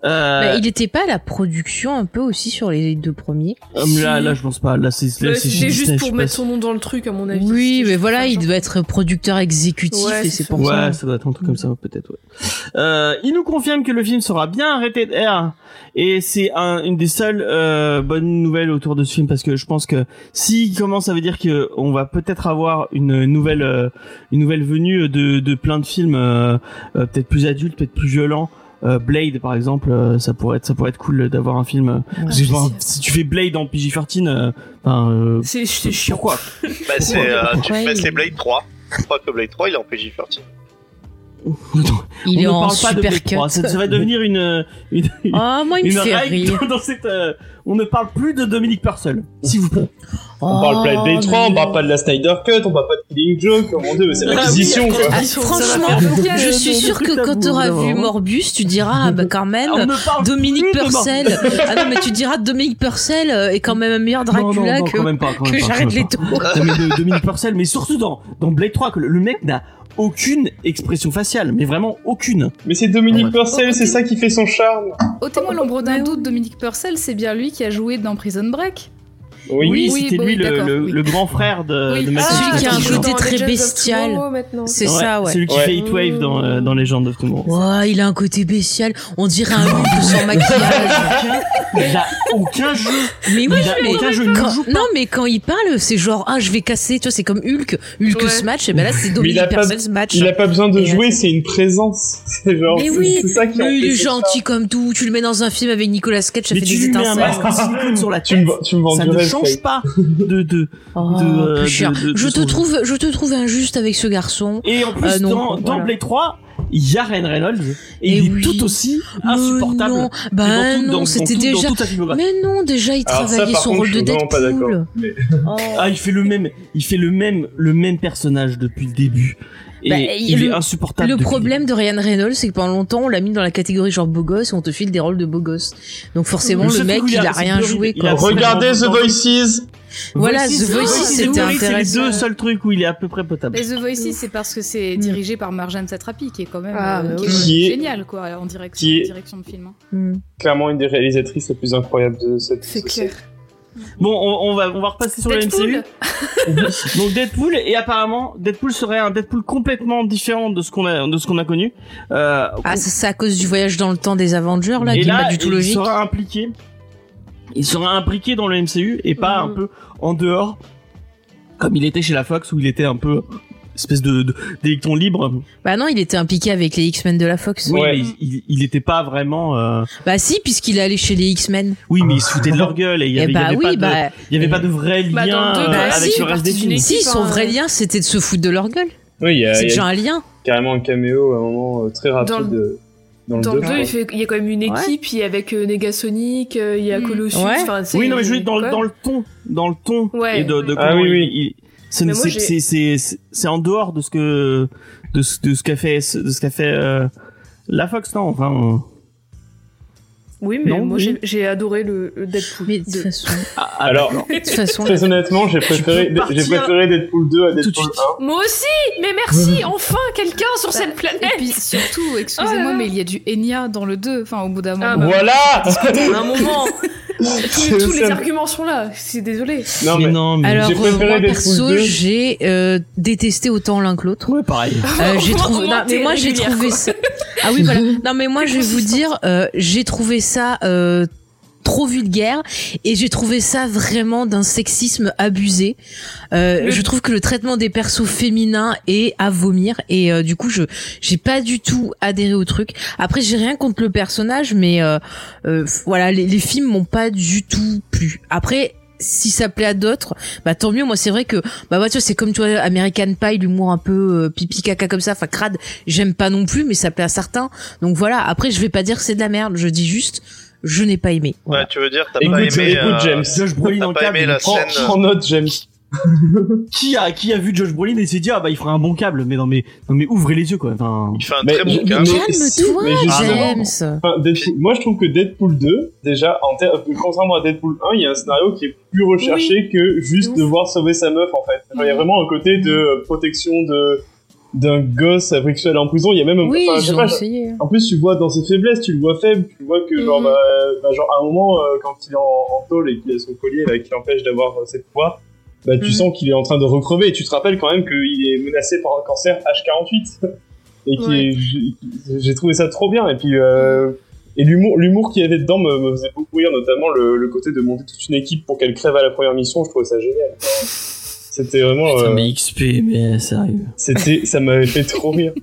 S2: Euh,
S3: Bah, il était pas à la production un peu aussi sur les deux premiers.
S2: Hum, Là, là, je pense pas. Là, c'est Disney,
S6: juste pour mettre
S2: pas
S6: son nom dans le truc, à mon avis.
S3: Oui, mais voilà,
S6: pour
S3: il doit être producteur exécutif
S6: Ouais,
S3: et
S6: c'est
S3: c'est
S6: ça.
S3: pour
S2: Ouais,
S3: ça.
S2: doit être un truc comme ça, peut-être. Ouais. Euh, il nous confirme que le film sera bien arrêté de air et c'est un, une des seules euh, bonnes nouvelles autour de ce film parce que je pense que s'il commence, ça veut dire que on va peut-être avoir une nouvelle, euh, une nouvelle venue de, de plein de films, euh, euh, peut-être plus adultes, peut-être plus violents. Euh, Blade, par exemple, euh, ça pourrait être, ça pourrait être cool d'avoir un film. parce que, enfin, si tu fais Blade en PG-13, euh, enfin, euh,
S6: C'est c'est chiant.
S2: pourquoi?
S4: Bah, euh,
S3: Ouais,
S4: c'est Blade 3. Je crois que Blade 3 il est en PG-13.
S3: Il
S2: on
S3: est
S2: ne
S3: en
S2: parle pas de
S3: super.
S2: 3. Ça, va devenir une, une, [LAUGHS]
S3: Ah, moi, il me
S2: une
S3: fait
S2: règle
S3: rire. [LAUGHS]
S2: dans cette. euh, on ne parle plus de Dominique Purcell, s'il vous plaît.
S5: On parle pas de Blade 3, on parle pas de la Snyder Cut, on parle pas de Killing Joke, oh mon dieu, mais c'est
S2: Ah oui,
S5: l'acquisition, quoi.
S3: Ah, franchement, je
S2: de-
S3: suis
S2: de trucs
S3: que quand t'auras vu. Morbius, tu diras, ah bah quand même,
S2: On ne parle
S3: Dominique
S2: plus de
S3: Purcell. Ah non, mais tu diras Dominique Purcell euh, est quand même un meilleur
S2: Non, non,
S3: Dracula
S2: non,
S3: que, que j'arrête les tours.
S2: de- Dominique Purcell, mais surtout dans, dans Blade 3, que le, le mec n'a aucune expression faciale, mais vraiment aucune.
S5: Mais c'est Dominique
S2: Ouais.
S5: Purcell, c'est ça qui fait son charme.
S7: Ôtez-moi l'ombre d'un doute, Dominique Purcell, c'est bien lui qui a joué dans Prison Break.
S5: Oui,
S2: Oui, c'était
S7: bah
S2: lui le,
S7: d'accord,
S2: le,
S7: oui.
S2: le grand frère de,
S7: Oui.
S2: de Matthew
S3: Ah, celui qui a un côté très bestial. C'est ça, ouais.
S2: Celui qui
S5: Ouais.
S2: fait Heatwave dans, euh, dans Legend of Tomorrow.
S3: Ouais, il a un côté bestial. On dirait un Hulk sans [LAUGHS] maquillage.
S2: Il a aucun jeu.
S3: Mais oui,
S2: Il a
S3: mais
S2: aucun jeu,
S3: quand-
S2: joue pas.
S3: non, mais quand il parle, c'est genre, ah, je vais casser, tu vois, c'est comme Hulk. Hulk
S6: Ouais.
S3: smash, et ben là, c'est Dominique
S5: a pas-
S3: Purcell smash.
S5: Il a pas besoin de jouer, c'est une présence. [LAUGHS] C'est genre,
S3: Mais
S5: c'est ça qui
S3: il est gentil comme tout. Tu le mets dans un film avec Nicolas Cage, ça fait
S2: tu
S3: des étincelles.
S5: Tu
S2: tête.
S5: me, tu me vends
S2: Ça
S5: du rêve,
S2: change pas [LAUGHS] de, de,
S3: Oh,
S2: de,
S3: plus cher.
S2: de- de- de
S3: je te trouve, je te trouve injuste avec ce garçon.
S2: Et en plus,
S3: Euh, non,
S2: dans, dans
S3: voilà.
S2: Blade 3, il y a Ryan Reynolds et,
S3: Et
S2: il est tout aussi
S3: Mais
S2: insupportable.
S3: non,
S2: Et
S3: bah
S2: dans tout- dans-
S3: non,
S2: dans
S3: c'était
S2: dans
S3: déjà. Mais non, déjà il
S5: Alors
S3: travaillait son
S5: contre,
S3: rôle de
S5: pas.
S3: Deadpool.
S5: Mais-
S3: Oh.
S2: Ah, il fait le même, il fait le même, le même personnage depuis le début. Et
S3: Bah,
S2: il
S3: le-
S2: est insupportable.
S3: Le problème de Ryan Reynolds, c'est que pendant longtemps, on l'a mis dans la catégorie genre beau gosse et on te file des rôles de beau gosse. Donc forcément,
S2: Le
S3: mec,
S2: il a-
S3: rien joué, quoi.
S2: Regardez
S5: The Voices.
S3: Voilà,
S2: Voices,
S3: The Voices,
S2: c'est
S3: c'était
S2: oui, C'est les
S3: intéressant.
S2: deux seuls trucs où il est à peu près potable.
S7: Et The Voices, c'est parce que c'est
S3: Mm.
S7: dirigé par Marjane Satrapi, qui est quand même
S6: Ah,
S7: euh,
S6: bah
S7: qui est génial, quoi, en direction,
S5: qui est-
S7: en direction de film. hein.
S3: Hmm.
S5: Clairement une des réalisatrices les plus incroyables de cette
S6: C'est
S5: société.
S6: clair.
S2: Bon, on, on va on va repasser sur le MCU. [LAUGHS] Donc Deadpool et apparemment Deadpool serait un Deadpool complètement différent de ce qu'on a de ce qu'on a connu. Euh,
S3: Ah, ça, c'est à cause du voyage dans le temps des Avengers, là,
S2: et
S3: qui est pas du tout
S2: il
S3: logique.
S2: sera impliqué. Il sera impliqué dans le MCU et pas
S6: Mhm.
S2: un peu en dehors, comme il était chez la Fox où il était un peu espèce de d'électron libre.
S3: Bah non, il était impliqué avec les X-Men de la Fox.
S2: Oui,
S5: Ouais.
S2: mais il, il, il était pas vraiment. euh,
S3: Bah si, puisqu'il est allé chez les X-Men.
S2: Oui, mais il se foutait de leur gueule et il y
S3: Eh
S2: avait, y
S3: bah
S2: avait pas
S3: oui,
S2: de,
S3: bah,
S2: il y avait pas de vrai lien
S6: Bah, deux,
S2: euh,
S3: bah,
S2: avec
S3: si,
S2: le reste des films.
S3: si, son
S6: hein.
S3: vrai lien, c'était de se foutre de leur gueule.
S5: Oui, il y a,
S3: C'est déjà un lien.
S5: carrément un caméo à un moment euh, très rapide
S6: Dans le-
S5: dans le
S6: Dans
S5: 2.
S6: le 2, il, fait- il y a quand même une
S3: Ouais.
S6: équipe, il y a avec euh, Negasonic, euh, il y a
S7: Mm.
S6: Colossus.
S3: Ouais.
S6: enfin, c'est-
S2: Oui, non, mais je veux dire, dans, dans le ton, dans le ton
S6: Ouais,
S2: et de.
S5: Ah oui,
S2: il-
S5: oui.
S2: C'est,
S6: Mais moi,
S2: c'est,
S6: j'ai-
S2: c'est, c'est, c'est- c'est en dehors de ce que, de ce, de ce qu'a fait, de ce qu'a fait euh, la Fox, non Enfin, euh,
S6: Oui, mais
S2: Non,
S6: moi
S2: oui.
S6: j'ai- adoré le, le Deadpool.
S3: Mais de toute
S6: deux.
S3: façon,
S2: ah, ah,
S5: Alors,
S2: d'accord.
S3: de toute façon,
S5: Très honnêtement, j'ai préféré, j'ai préféré Deadpool 2 à Deadpool
S2: suite.
S5: 1.
S6: Moi aussi Mais merci Enfin quelqu'un sur
S7: Bah,
S6: cette planète
S7: Et puis surtout, excusez-moi,
S6: là.
S7: mais il y a du Enya dans le 2. Enfin, au bout d'un moment.
S6: Ah, bah,
S5: Voilà
S6: À un [LAUGHS] moment [LAUGHS] Tous, les arguments sont là, c'est désolé.
S5: Non,
S2: mais
S5: mais
S2: non, mais
S3: Alors euh, moi perso,
S5: 2.
S3: j'ai euh, détesté autant l'un que l'autre.
S2: ouais, pareil.
S3: Euh, j'ai [LAUGHS] trouvé, non, mais moi j'ai trouvé ça. Ah oui voilà. [LAUGHS] Non mais moi je vais vous dire, euh, j'ai trouvé ça euh, trop vulgaire et j'ai trouvé ça vraiment d'un sexisme abusé. Euh, Je trouve que le traitement des persos féminins est à vomir et euh, du coup je j'ai pas du tout adhéré au truc. Après j'ai rien contre le personnage mais euh, euh, voilà les, les films m'ont pas du tout plu. Après si ça plaît à d'autres, bah tant mieux. Moi, c'est vrai que bah ouais, tu vois, c'est comme tu vois American Pie, l'humour un peu euh, pipi caca comme ça, enfin crade. J'aime pas non plus, mais ça plaît à certains. Donc voilà. Après, je vais pas dire que c'est de la merde. Je dis juste, je n'ai pas aimé. Voilà.
S4: Ouais, tu veux dire, t'as
S5: Écoute,
S4: pas aimé.
S5: écoute,
S4: euh,
S5: James.
S2: Josh Brolin en câble.
S4: aimé la
S2: prends-
S4: scène
S5: Prends note, James. [LAUGHS]
S2: Qui a, qui a vu Josh Brolin et s'est dit, ah bah il fera un bon câble, mais non, mais, non, mais ouvrez les yeux, quoi. Enfin,
S4: Il fait un
S5: Mais-
S4: très bon câble.
S3: Calme-toi, James.
S5: Enfin, Deadpool- moi, je trouve que Deadpool 2, déjà, en contrairement à Deadpool 1, il y a un scénario qui est plus recherché que juste devoir sauver sa meuf, en fait. Enfin, Il y a vraiment un côté de euh, protection de d'un gosse après que soit allé en prison. Il y a même un
S3: Oui,
S5: enfin, pas,
S3: essayé.
S5: En plus, tu vois dans ses faiblesses, tu le vois faible, tu vois que genre,
S6: Mhm.
S5: bah, bah, genre à un moment, euh, quand il est en, en tôle et qu'il a son collier là, qui l'empêche d'avoir euh, ses pouvoirs, bah, tu
S3: Mhm.
S5: sens qu'il est en train de recrever. Et tu te rappelles quand même qu'il est menacé par un cancer H48. [LAUGHS] et qui
S6: Ouais.
S5: j'ai- trouvé ça trop bien. Et puis euh, et l'humour, l'humour qu'il y avait dedans me, me faisait beaucoup rire, notamment le, le côté de monter toute une équipe pour qu'elle crève à la première mission. Je trouvais ça génial. [LAUGHS] C'était vraiment,
S2: putain,
S5: euh,
S2: mais XP, mais sérieux.
S5: c'était, ça m'avait fait trop rire.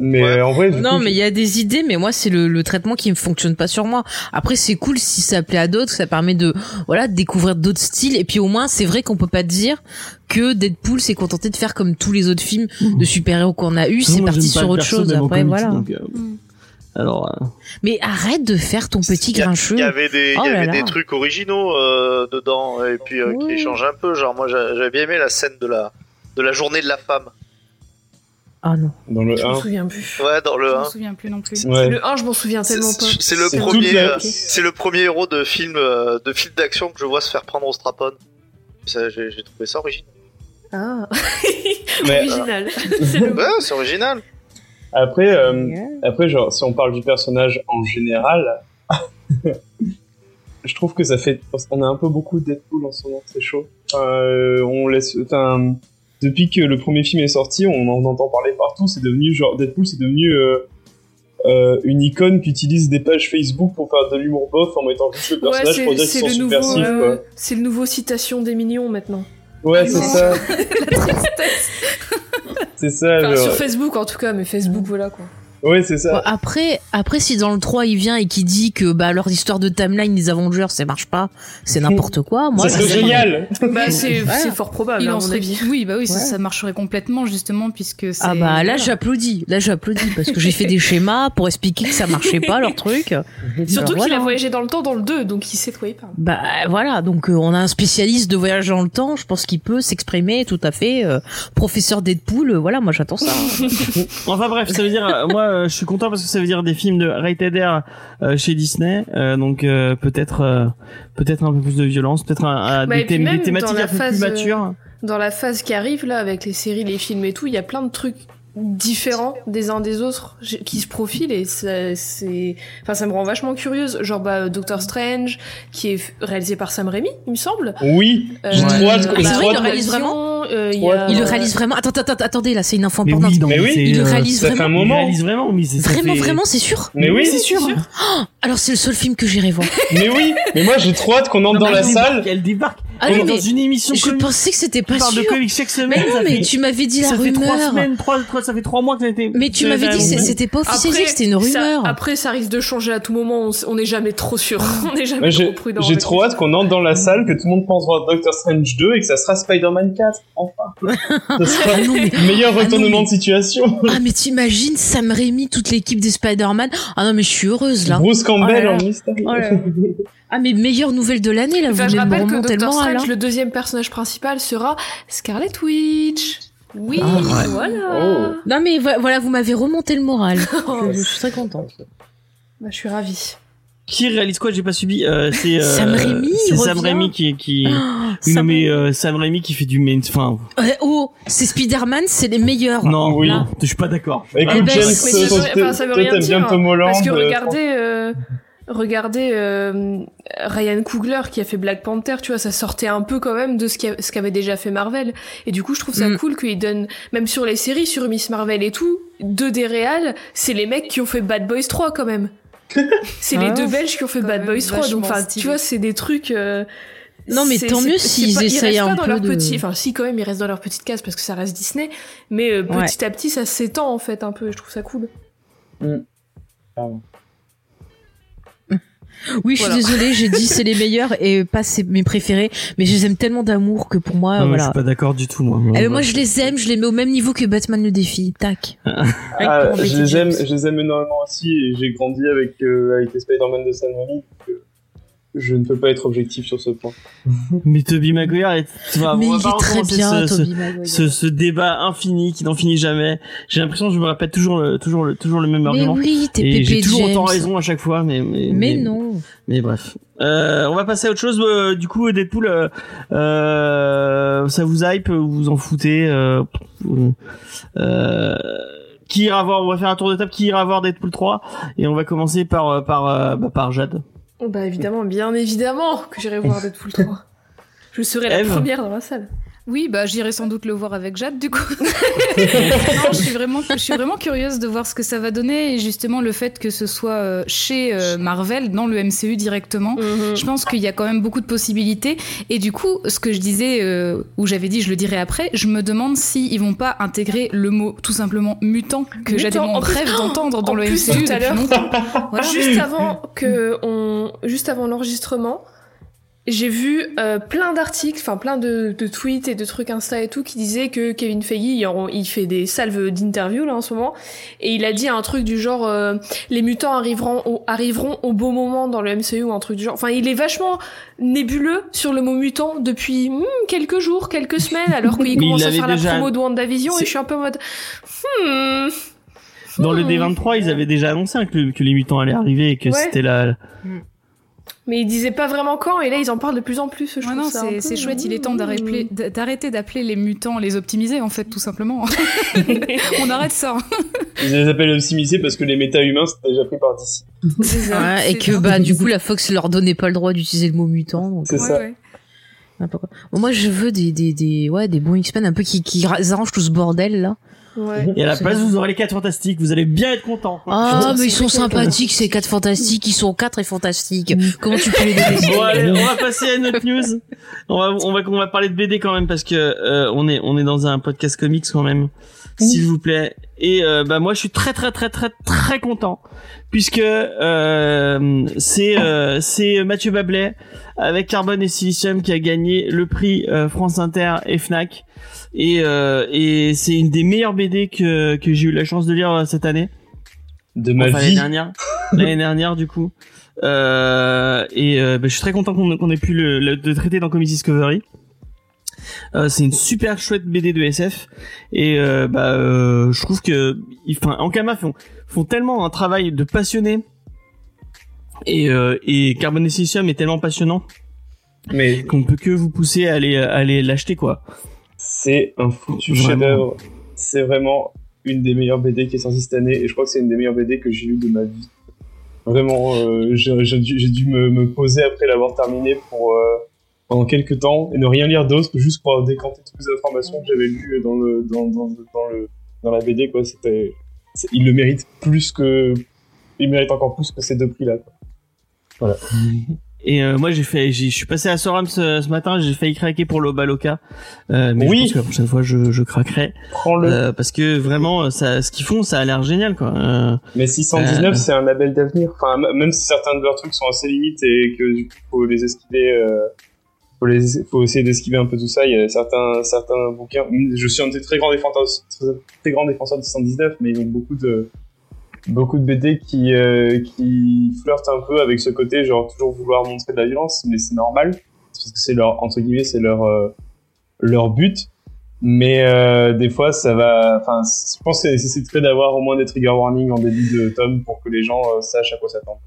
S5: Mais
S4: Ouais.
S5: euh, en vrai,
S3: Non,
S5: coup,
S3: mais il y a des idées, mais moi c'est le, le traitement qui ne fonctionne pas sur moi. Après c'est cool si ça plaît à d'autres, ça permet de voilà de découvrir d'autres styles. Et puis au moins c'est vrai qu'on peut pas dire que Deadpool s'est contenté de faire comme tous les autres films de super-héros qu'on a eu. C'est parti sur autre
S2: perso,
S3: chose. Après
S2: comics,
S3: voilà.
S2: donc, euh,
S7: Mm.
S2: Alors, euh,
S3: Mais arrête de faire ton petit
S4: Il y a-
S3: grincheux.
S4: Il y avait des,
S3: Oh
S4: y
S3: là
S4: avait
S3: là.
S4: des trucs originaux euh, dedans et puis euh, qui changent un peu. Genre moi j'a- j'avais bien aimé la scène de la de la journée de la femme.
S3: Ah non.
S5: dans le
S6: Je m'en
S5: 1,
S6: souviens plus.
S4: Ouais, dans le
S7: Je
S4: 1.
S7: m'en souviens plus non plus.
S5: ouais.
S6: Le 1, je m'en souviens
S4: C'est
S6: tellement pas.
S4: c'est le premier, euh, c'est le premier héros de film euh, de film d'action que je vois se faire prendre au strapon. J'ai trouvé ça original.
S6: Ah, [LAUGHS] original. C'est le-
S4: Ouais, c'est original.
S5: Après, euh, après, genre, si on parle du personnage en général, [LAUGHS] je trouve que ça fait, on a un peu beaucoup de Deadpool en ce moment, c'est chaud. Euh, on laisse, depuis que le premier film est sorti, on en entend parler partout. C'est devenu genre Deadpool, c'est devenu euh, euh, une icône qui utilise des pages Facebook pour faire de l'humour bof en mettant juste le
S6: Ouais,
S5: personnage
S6: c'est
S5: pour dire qu'ils
S6: c'est
S5: sont
S6: euh,
S5: quoi.
S6: c'est le nouveau citation des mignons maintenant.
S5: Ouais, c'est ça, [LAUGHS]
S6: La tristesse.
S5: C'est ça.
S6: Enfin,
S5: genre.
S6: sur Facebook en tout cas, mais Facebook voilà quoi.
S5: Ouais, c'est ça.
S3: Après, après, si dans le 3 il vient et qui dit que bah leur histoire de timeline des Avengers ça marche pas, c'est [LAUGHS] n'importe quoi. Moi,
S5: ça serait
S3: je-
S5: génial.
S6: Bah c'est [LAUGHS] c'est fort probable
S7: Il en serait. Oui, bah oui, ça,
S3: Ouais.
S7: ça marcherait complètement justement puisque c'est.
S3: Ah bah là j'applaudis, là j'applaudis parce que j'ai fait des schémas pour expliquer que ça marchait pas leur truc. [LAUGHS]
S6: Surtout
S3: Alors,
S6: qu'il
S3: voilà.
S6: a voyagé dans le temps dans le 2, donc il sait de quoi il parle.
S3: Bah voilà, donc euh, on a un spécialiste de voyage dans le temps, je pense qu'il peut s'exprimer tout à fait. euh, professeur Deadpool, euh, voilà, moi j'attends ça.
S2: Enfin bref, ça veut dire, euh, moi, euh, je suis content parce que ça veut dire des films de rated R euh, chez Disney, euh, donc euh, peut-être euh, peut-être un peu plus de violence, peut-être un, un-
S6: Bah,
S2: des, thém- thématiques
S6: dans la
S2: un peu
S6: phase,
S2: plus matures.
S6: Dans la phase qui arrive là, avec les séries, les films et tout, il y a plein de trucs différents des uns des autres qui se profilent et ça, c'est enfin ça me rend vachement curieuse. Genre bah Doctor Strange qui est réalisé par Sam Raimi il me semble.
S5: Oui, j'ai
S6: Euh,
S5: trop hâte.
S3: Ah, vrai, il réalise vraiment
S6: euh, il y
S5: Ouais.
S6: a-
S3: Il le réalise vraiment. Attends, attends, attends, attendez, là, c'est une info
S2: Mais
S3: importante.
S2: oui,
S5: Mais oui,
S2: c'est,
S3: il le
S2: euh,
S3: réalise
S5: Ça fait un
S3: vraiment.
S2: Il
S5: moment.
S2: réalise vraiment, mais c'est ça
S3: Vraiment,
S2: fait-
S3: vraiment, c'est sûr.
S5: Mais oui,
S2: c'est sûr.
S3: Alors c'est le seul film que j'irai voir.
S5: mais oui. Mais moi, j'ai trop hâte qu'on entre
S2: Non,
S5: dans la
S2: débarque,
S5: salle.
S2: Elle débarque.
S3: Ah non,
S2: est dans
S3: mais
S2: une émission
S3: je pensais que c'était pas
S2: de
S3: sûr.
S2: comics chaque semaine.
S3: Mais non,
S2: ça
S3: mais
S2: fait-
S3: tu m'avais dit la
S2: ça fait trois
S3: rumeur.
S2: semaines, trois, trois- ça fait trois mois que ça a été.
S3: Mais tu
S2: ça
S3: m'avais dit que c'était pas officialisé, que c'était une
S6: ça-
S3: rumeur.
S6: après ça risque de changer à tout moment on n'est jamais trop sûr [LAUGHS] on n'est jamais trop
S5: J'ai
S6: prudent
S5: j'ai trop hâte qu'on entre dans la salle, que tout le monde pense voir Doctor Strange 2 et que ça sera Spider-Man 4. Enfin. Ça [LAUGHS] sera
S3: Ah non, mais-
S5: meilleur
S3: Ah non,
S5: retournement
S3: mais-
S5: de situation.
S3: Ah mais t'imagines Sam Raimi, toute l'équipe des Spider-Man. Ah non mais je suis heureuse là.
S5: Bruce Campbell
S3: Oh là là.
S5: en mystère.
S3: Oh. [LAUGHS] Ah mais meilleure nouvelle de l'année là,
S6: Enfin,
S3: vous
S6: je
S3: de me
S6: rappelle que Doctor. Strange,
S3: hein.
S6: le deuxième personnage principal sera Scarlet Witch. Oui,
S3: Ah, ouais.
S6: voilà.
S3: Non mais vo- voilà, vous m'avez remonté le moral. je, [LAUGHS] je suis très contente.
S6: Bah, je suis ravie.
S2: Qui réalise quoi? J'ai pas subi. Euh, c'est euh,
S3: Sam Raimi,
S2: C'est Sam. Raimi qui qui.
S3: Ah,
S2: non
S3: Sam-
S2: mais euh, Sam Raimi qui fait du main. Enfin,
S3: oh, c'est Spider-Man, c'est les meilleurs.
S2: non,
S5: Oui.
S2: je suis pas d'accord.
S5: Écoute,
S3: Eh ben,
S5: James,
S3: mais
S6: ça veut-
S5: toi,
S6: enfin, ça veut rien dire,
S5: bien Tom Holland.
S6: Parce que regardez, euh, regardez euh, Ryan Coogler qui a fait Black Panther, tu vois, ça sortait un peu quand même de ce qu'a- ce qu'avait déjà fait Marvel. Et du coup, je trouve ça
S3: Mm.
S6: cool qu'il donne, même sur les séries, sur Miss Marvel et tout, deux des réals, c'est les mecs qui ont fait Bad Boys 3 quand même. [LAUGHS] c'est les
S3: Ah.
S6: deux Belges qui ont fait Bad Boys 3, donc enfin, tu vois, c'est des trucs. euh,
S3: Non, mais
S6: c'est-
S3: tant mieux s'ils essayent
S6: restent
S3: un
S6: pas dans
S3: peu
S6: leur
S3: de-
S6: petit, enfin si quand même ils restent dans leur petite case parce que ça reste Disney, mais euh,
S3: Ouais.
S6: petit à petit ça s'étend en fait un peu, et je trouve ça cool.
S3: Oui, je suis
S6: Voilà.
S3: désolée, j'ai dit c'est les meilleurs et pas c'est mes préférés, mais je les aime tellement d'amour que pour moi,
S2: Non, mais Je
S3: voilà.
S2: suis pas d'accord du tout moi.
S3: Eh ben, moi je les aime, je les mets au même niveau que Batman le défi. Tac.
S5: Ah,
S3: embêter
S5: je les aime, je les aime énormément aussi et j'ai grandi avec, euh, avec les Spider-Man de Sam Raimi. donc, euh, je ne peux pas être objectif sur ce point. [LAUGHS]
S2: Mais Toby Maguire, est... tu vois,
S3: mais
S2: on va
S3: il
S2: pas
S3: est très
S2: recommencer
S3: bien,
S2: ce, ce-
S3: Tobey Maguire.
S2: ce, ce débat infini qui n'en finit jamais. J'ai l'impression que je me répète toujours le, toujours le, toujours le même
S3: Mais
S2: argument.
S3: oui, t'es
S2: Et j'ai toujours
S3: James.
S2: autant raison à chaque fois, mais mais,
S3: Mais non.
S2: Mais bref. Euh, on va passer à autre chose. euh, du coup, Deadpool, euh, euh, ça vous hype ou vous en foutez euh, euh, Qui ira voir On va faire un tour de table. Qui ira voir Deadpool 3 Et on va commencer par euh, par euh, bah, par Jade.
S6: Oh, Bah évidemment, bien évidemment que j'irai voir [LAUGHS] Deadpool 3. Je serai la
S2: Eve
S6: première dans la salle.
S7: Oui, bah j'irai sans doute le voir avec Jade du coup. [LAUGHS] non, je suis vraiment, je suis vraiment curieuse de voir ce que ça va donner et justement le fait que ce soit euh, chez euh, Marvel dans le MCU directement.
S6: Mhm.
S7: Je pense qu'il y a quand même beaucoup de possibilités et du coup, ce que je disais euh, ou j'avais dit, je le dirai après, je me demande si ils vont pas intégrer le mot tout simplement mutant que Jade
S6: en
S7: rêve d'entendre dans
S6: en
S7: le
S6: plus,
S7: MCU
S6: tout à l'heure.
S7: Voilà.
S6: Juste avant que on, juste avant l'enregistrement, j'ai vu euh, plein d'articles, enfin plein de, de tweets et de trucs Insta et tout qui disaient que Kevin Feige, il, fait des salves d'interviews là en ce moment, et il a dit un truc du genre euh, les mutants arriveront au, arriveront au beau moment dans le MCU ou un truc du genre. Enfin, il est vachement nébuleux sur le mot mutant depuis hmm, quelques jours, quelques semaines, alors qu'il [LAUGHS]
S2: il
S6: commence à faire
S2: déjà-
S6: la promo de WandaVision et je suis un peu en mode hmm.
S2: Dans le
S6: Hmm.
S2: D23, ils avaient déjà annoncé hein, que, que les mutants allaient arriver et que
S6: Ouais.
S2: c'était la.
S6: Mais ils disaient pas vraiment quand, et là ils en parlent de plus en plus. Je
S7: Ouais,
S6: trouve
S7: non, c'est
S6: peu-
S7: chouette. Il est temps d'arrêter d'appeler les mutants les optimisés, en fait, tout simplement. [LAUGHS] On arrête ça.
S5: Ils les appellent optimisés parce que les méta-humains c'était déjà pris par
S6: ça.
S3: Ouais, et que
S7: bien.
S3: bah du coup la Fox leur donnait pas le droit d'utiliser le mot mutant. donc,
S5: C'est ça.
S7: ouais.
S3: Bon, moi je veux des des des ouais des bons X-Men un peu qui qui ra- arrangent tout ce bordel là.
S6: Ouais.
S2: Et à la place, vous aurez les quatre fantastiques. Vous allez bien être contents.
S3: Ah mais ils sont sympathiques ces quatre fantastiques, ils sont quatre et fantastiques. Comment tu peux les détester
S2: Bon allez, on va passer à notre news. On va on va on va parler de BD quand même parce que euh, on est on est dans un podcast comics quand même. S'il vous plaît. Et euh, bah moi je suis très très très très très content puisque euh, c'est euh, c'est Mathieu Bablet avec Carbone et Silicium qui a gagné le prix euh, France Inter et Fnac et euh, et c'est une des meilleures BD que que j'ai eu la chance de lire euh, cette année.
S5: De ma
S2: Enfin, l'année
S5: vie.
S2: dernière l'année dernière du coup euh, et euh, bah, je suis très content qu'on qu'on ait pu le, le- de traiter dans Comics Discovery euh, c'est une super chouette BD de SF et euh, bah euh, je trouve que enfin Ankama font font tellement un travail de passionné et et Carbon est tellement passionnant
S5: Mais
S2: qu'on peut que vous pousser à aller à aller l'acheter quoi.
S5: c'est un foutu chef-d'œuvre. C'est vraiment une des meilleures BD qui est sortie cette année et je crois que c'est une des meilleures BD que j'ai lues de ma vie. Vraiment, j'ai dû, dû me, me poser après l'avoir terminé pour pendant quelques temps et ne rien lire d'autre que juste pour décanter toutes les informations que j'avais lues dans le dans, dans, dans le dans la BD quoi. C'était, il le mérite plus que, il mérite encore plus que ces deux prix là. [LAUGHS]
S2: Et euh, moi j'ai fait, j'ai- je suis passé à Soram ce, ce matin, j'ai failli craquer pour l'Obaloka, euh, mais
S5: Oui.
S2: je pense que la prochaine fois je, je craquerai
S5: Prends-le.
S2: euh, parce que vraiment ça, ce qu'ils font, ça a l'air génial quoi. Euh,
S5: Mais 619,
S2: Euh.
S5: c'est un label d'avenir. Enfin, même si certains de leurs trucs sont assez limites et que du coup, faut les esquiver, euh, faut, faut essayer d'esquiver un peu tout ça. Il y a certains, certains bouquins. Je suis un très grands défenseurs, très, très défenseurs de 619, mais ils ont beaucoup de, beaucoup de BD qui, euh, qui flirtent un peu avec ce côté, genre toujours vouloir montrer de la violence, mais c'est normal. Parce que c'est leur, entre guillemets, c'est leur, euh, leur but. Mais euh, des fois, ça va. Enfin, je pense que c'est d'avoir au moins des trigger warnings en début de tome pour que les gens sachent à quoi s'attendre.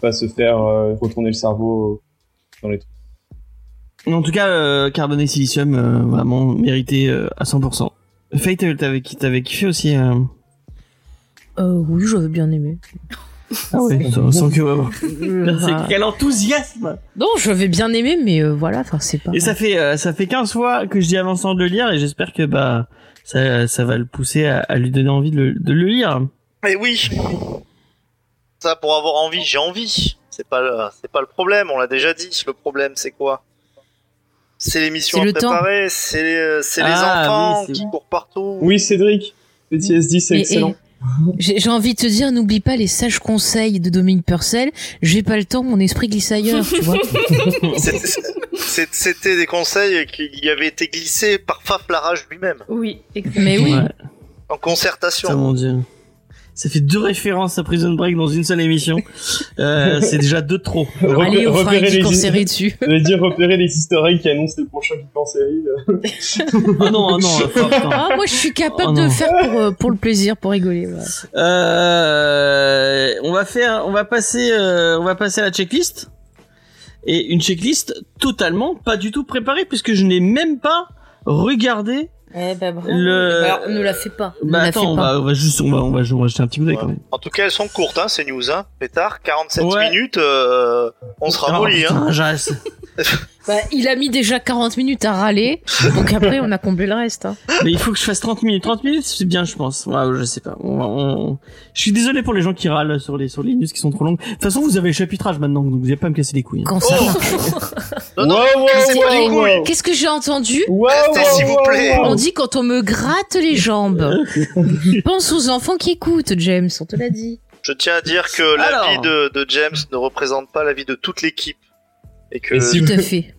S5: Pas se faire retourner le cerveau dans les trucs.
S2: En tout cas, euh, Carbon et Silicium, euh, vraiment mérité euh, à 100%. Fate, euh, t'avais t'avais kiffé aussi. Euh...
S3: Euh, oui, j'avais bien aimé.
S2: Ah ouais, sans, sans que. Merci.
S3: Enfin,
S2: Quel enthousiasme
S3: Non, j'avais bien aimé, mais euh, voilà, enfin c'est pas.
S2: Et ça fait euh, ça fait 15 fois que je dis à Vincent de le lire et j'espère que bah ça ça va le pousser à, à lui donner envie de le, de le lire.
S4: Mais oui Ça, pour avoir envie, j'ai envie. C'est pas le, c'est pas le problème, on l'a déjà dit. Le problème, c'est quoi? C'est l'émission
S3: C'est
S4: à
S3: le
S4: préparer, c'est les, c'est les
S2: Ah,
S4: enfants
S2: oui, c'est
S4: qui
S2: bon.
S4: courent partout.
S5: Oui, Cédric, PTSD, c'est
S3: Et-
S5: excellent.
S3: et [LAUGHS] J'ai j'ai envie de te dire, n'oublie pas les sages conseils de Dominique Purcell. J'ai pas le temps, mon esprit glisse ailleurs, tu vois. [LAUGHS]
S4: C'est- c'est- C'était des conseils qui avaient été glissés par Faf Larage lui-même,
S6: Oui, exactement.
S3: Mais oui.
S2: Ouais,
S4: en
S2: ça
S4: concertation.
S2: mon dieu. Ça fait deux références à Prison Break dans une seule émission. Euh, c'est déjà deux de trop. [LAUGHS]
S5: Repé-
S3: Allez, on fera geek en
S5: les-
S3: série dessus. [LAUGHS]
S5: J'allais dire repérer les easter eggs qui annoncent les prochains geeks en série.
S2: Oh non, oh non, [LAUGHS] oh.
S3: Ah, moi je suis capable
S2: Oh
S3: de faire pour, euh, pour le plaisir, pour rigoler.
S2: Euh, on va faire, on va passer, euh, on va passer à la checklist. Et une checklist totalement pas du tout préparée puisque je n'ai même pas regardé.
S3: Eh ben, bravo.
S2: Le-
S3: Alors, ne la fais pas. Ne
S2: Bah
S3: la
S2: attends,
S3: fais
S2: on
S3: pas.
S2: va, on va juste, on va, on va, on va jeter un petit coup d'œil
S4: Ouais.
S2: quand même.
S4: En tout cas, elles sont courtes, hein, ces news, hein. Pétard, 47
S2: Ouais.
S4: minutes, euh, on sera
S2: Oh,
S4: molli, hein. [LAUGHS]
S3: Bah, il a mis déjà 40 minutes à râler, donc après on a comblé le reste. Hein.
S2: Mais il faut que je fasse 30 minutes. 30 minutes, c'est bien, je pense. Ouais, je sais pas. On va- on- Je suis désolé pour les gens qui râlent sur les, sur les news qui sont trop longues. De toute façon, vous avez le chapitrage maintenant, donc vous n'allez pas me casser les couilles. hein.
S3: Quand ça
S4: Oh.
S3: marche. [LAUGHS]
S4: Non, non,
S5: Wow, wow,
S4: cassez pas
S5: wow,
S4: les couilles.
S5: wow.
S3: Qu'est-ce que j'ai entendu
S4: s'il vous plaît.
S3: On dit quand on me gratte les [LAUGHS] jambes. Pense aux enfants qui écoutent, James, on te l'a dit.
S4: Je tiens à dire que
S2: Alors.
S4: l'avis de, de James ne représente pas l'avis de toute l'équipe. Et que
S5: Et si [LAUGHS]
S4: nous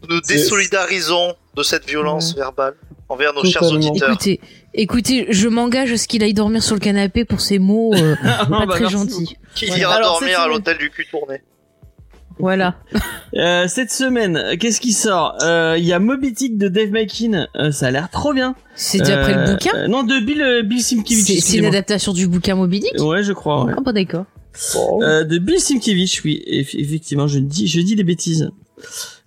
S4: nous désolidarisons de cette violence verbale envers nos chers auditeurs.
S3: Écoutez, écoutez, je m'engage à ce qu'il aille dormir sur le canapé pour ces mots euh, [LAUGHS]
S2: Ah,
S3: pas
S2: bah,
S3: très gentils.
S4: Qui
S2: Voilà.
S4: ira
S2: Alors,
S4: dormir à l'hôtel du cul tourné
S3: Voilà. [LAUGHS]
S2: Euh, cette semaine, euh, qu'est-ce qui sort? Euh, Il y a Moby Dick de Dave Makin. Euh, ça a l'air trop bien.
S3: C'est d'après
S2: Euh,
S3: le bouquin?
S2: euh, Non, de Bill, euh, Bill Simkiewicz.
S3: C'est une adaptation du bouquin Moby Dick?
S2: Ouais, je crois. Ouais.
S3: Ah bah d'accord.
S5: Bon.
S2: Euh, de Bill Simkiewicz, oui, eff- effectivement, je dis, je dis des bêtises.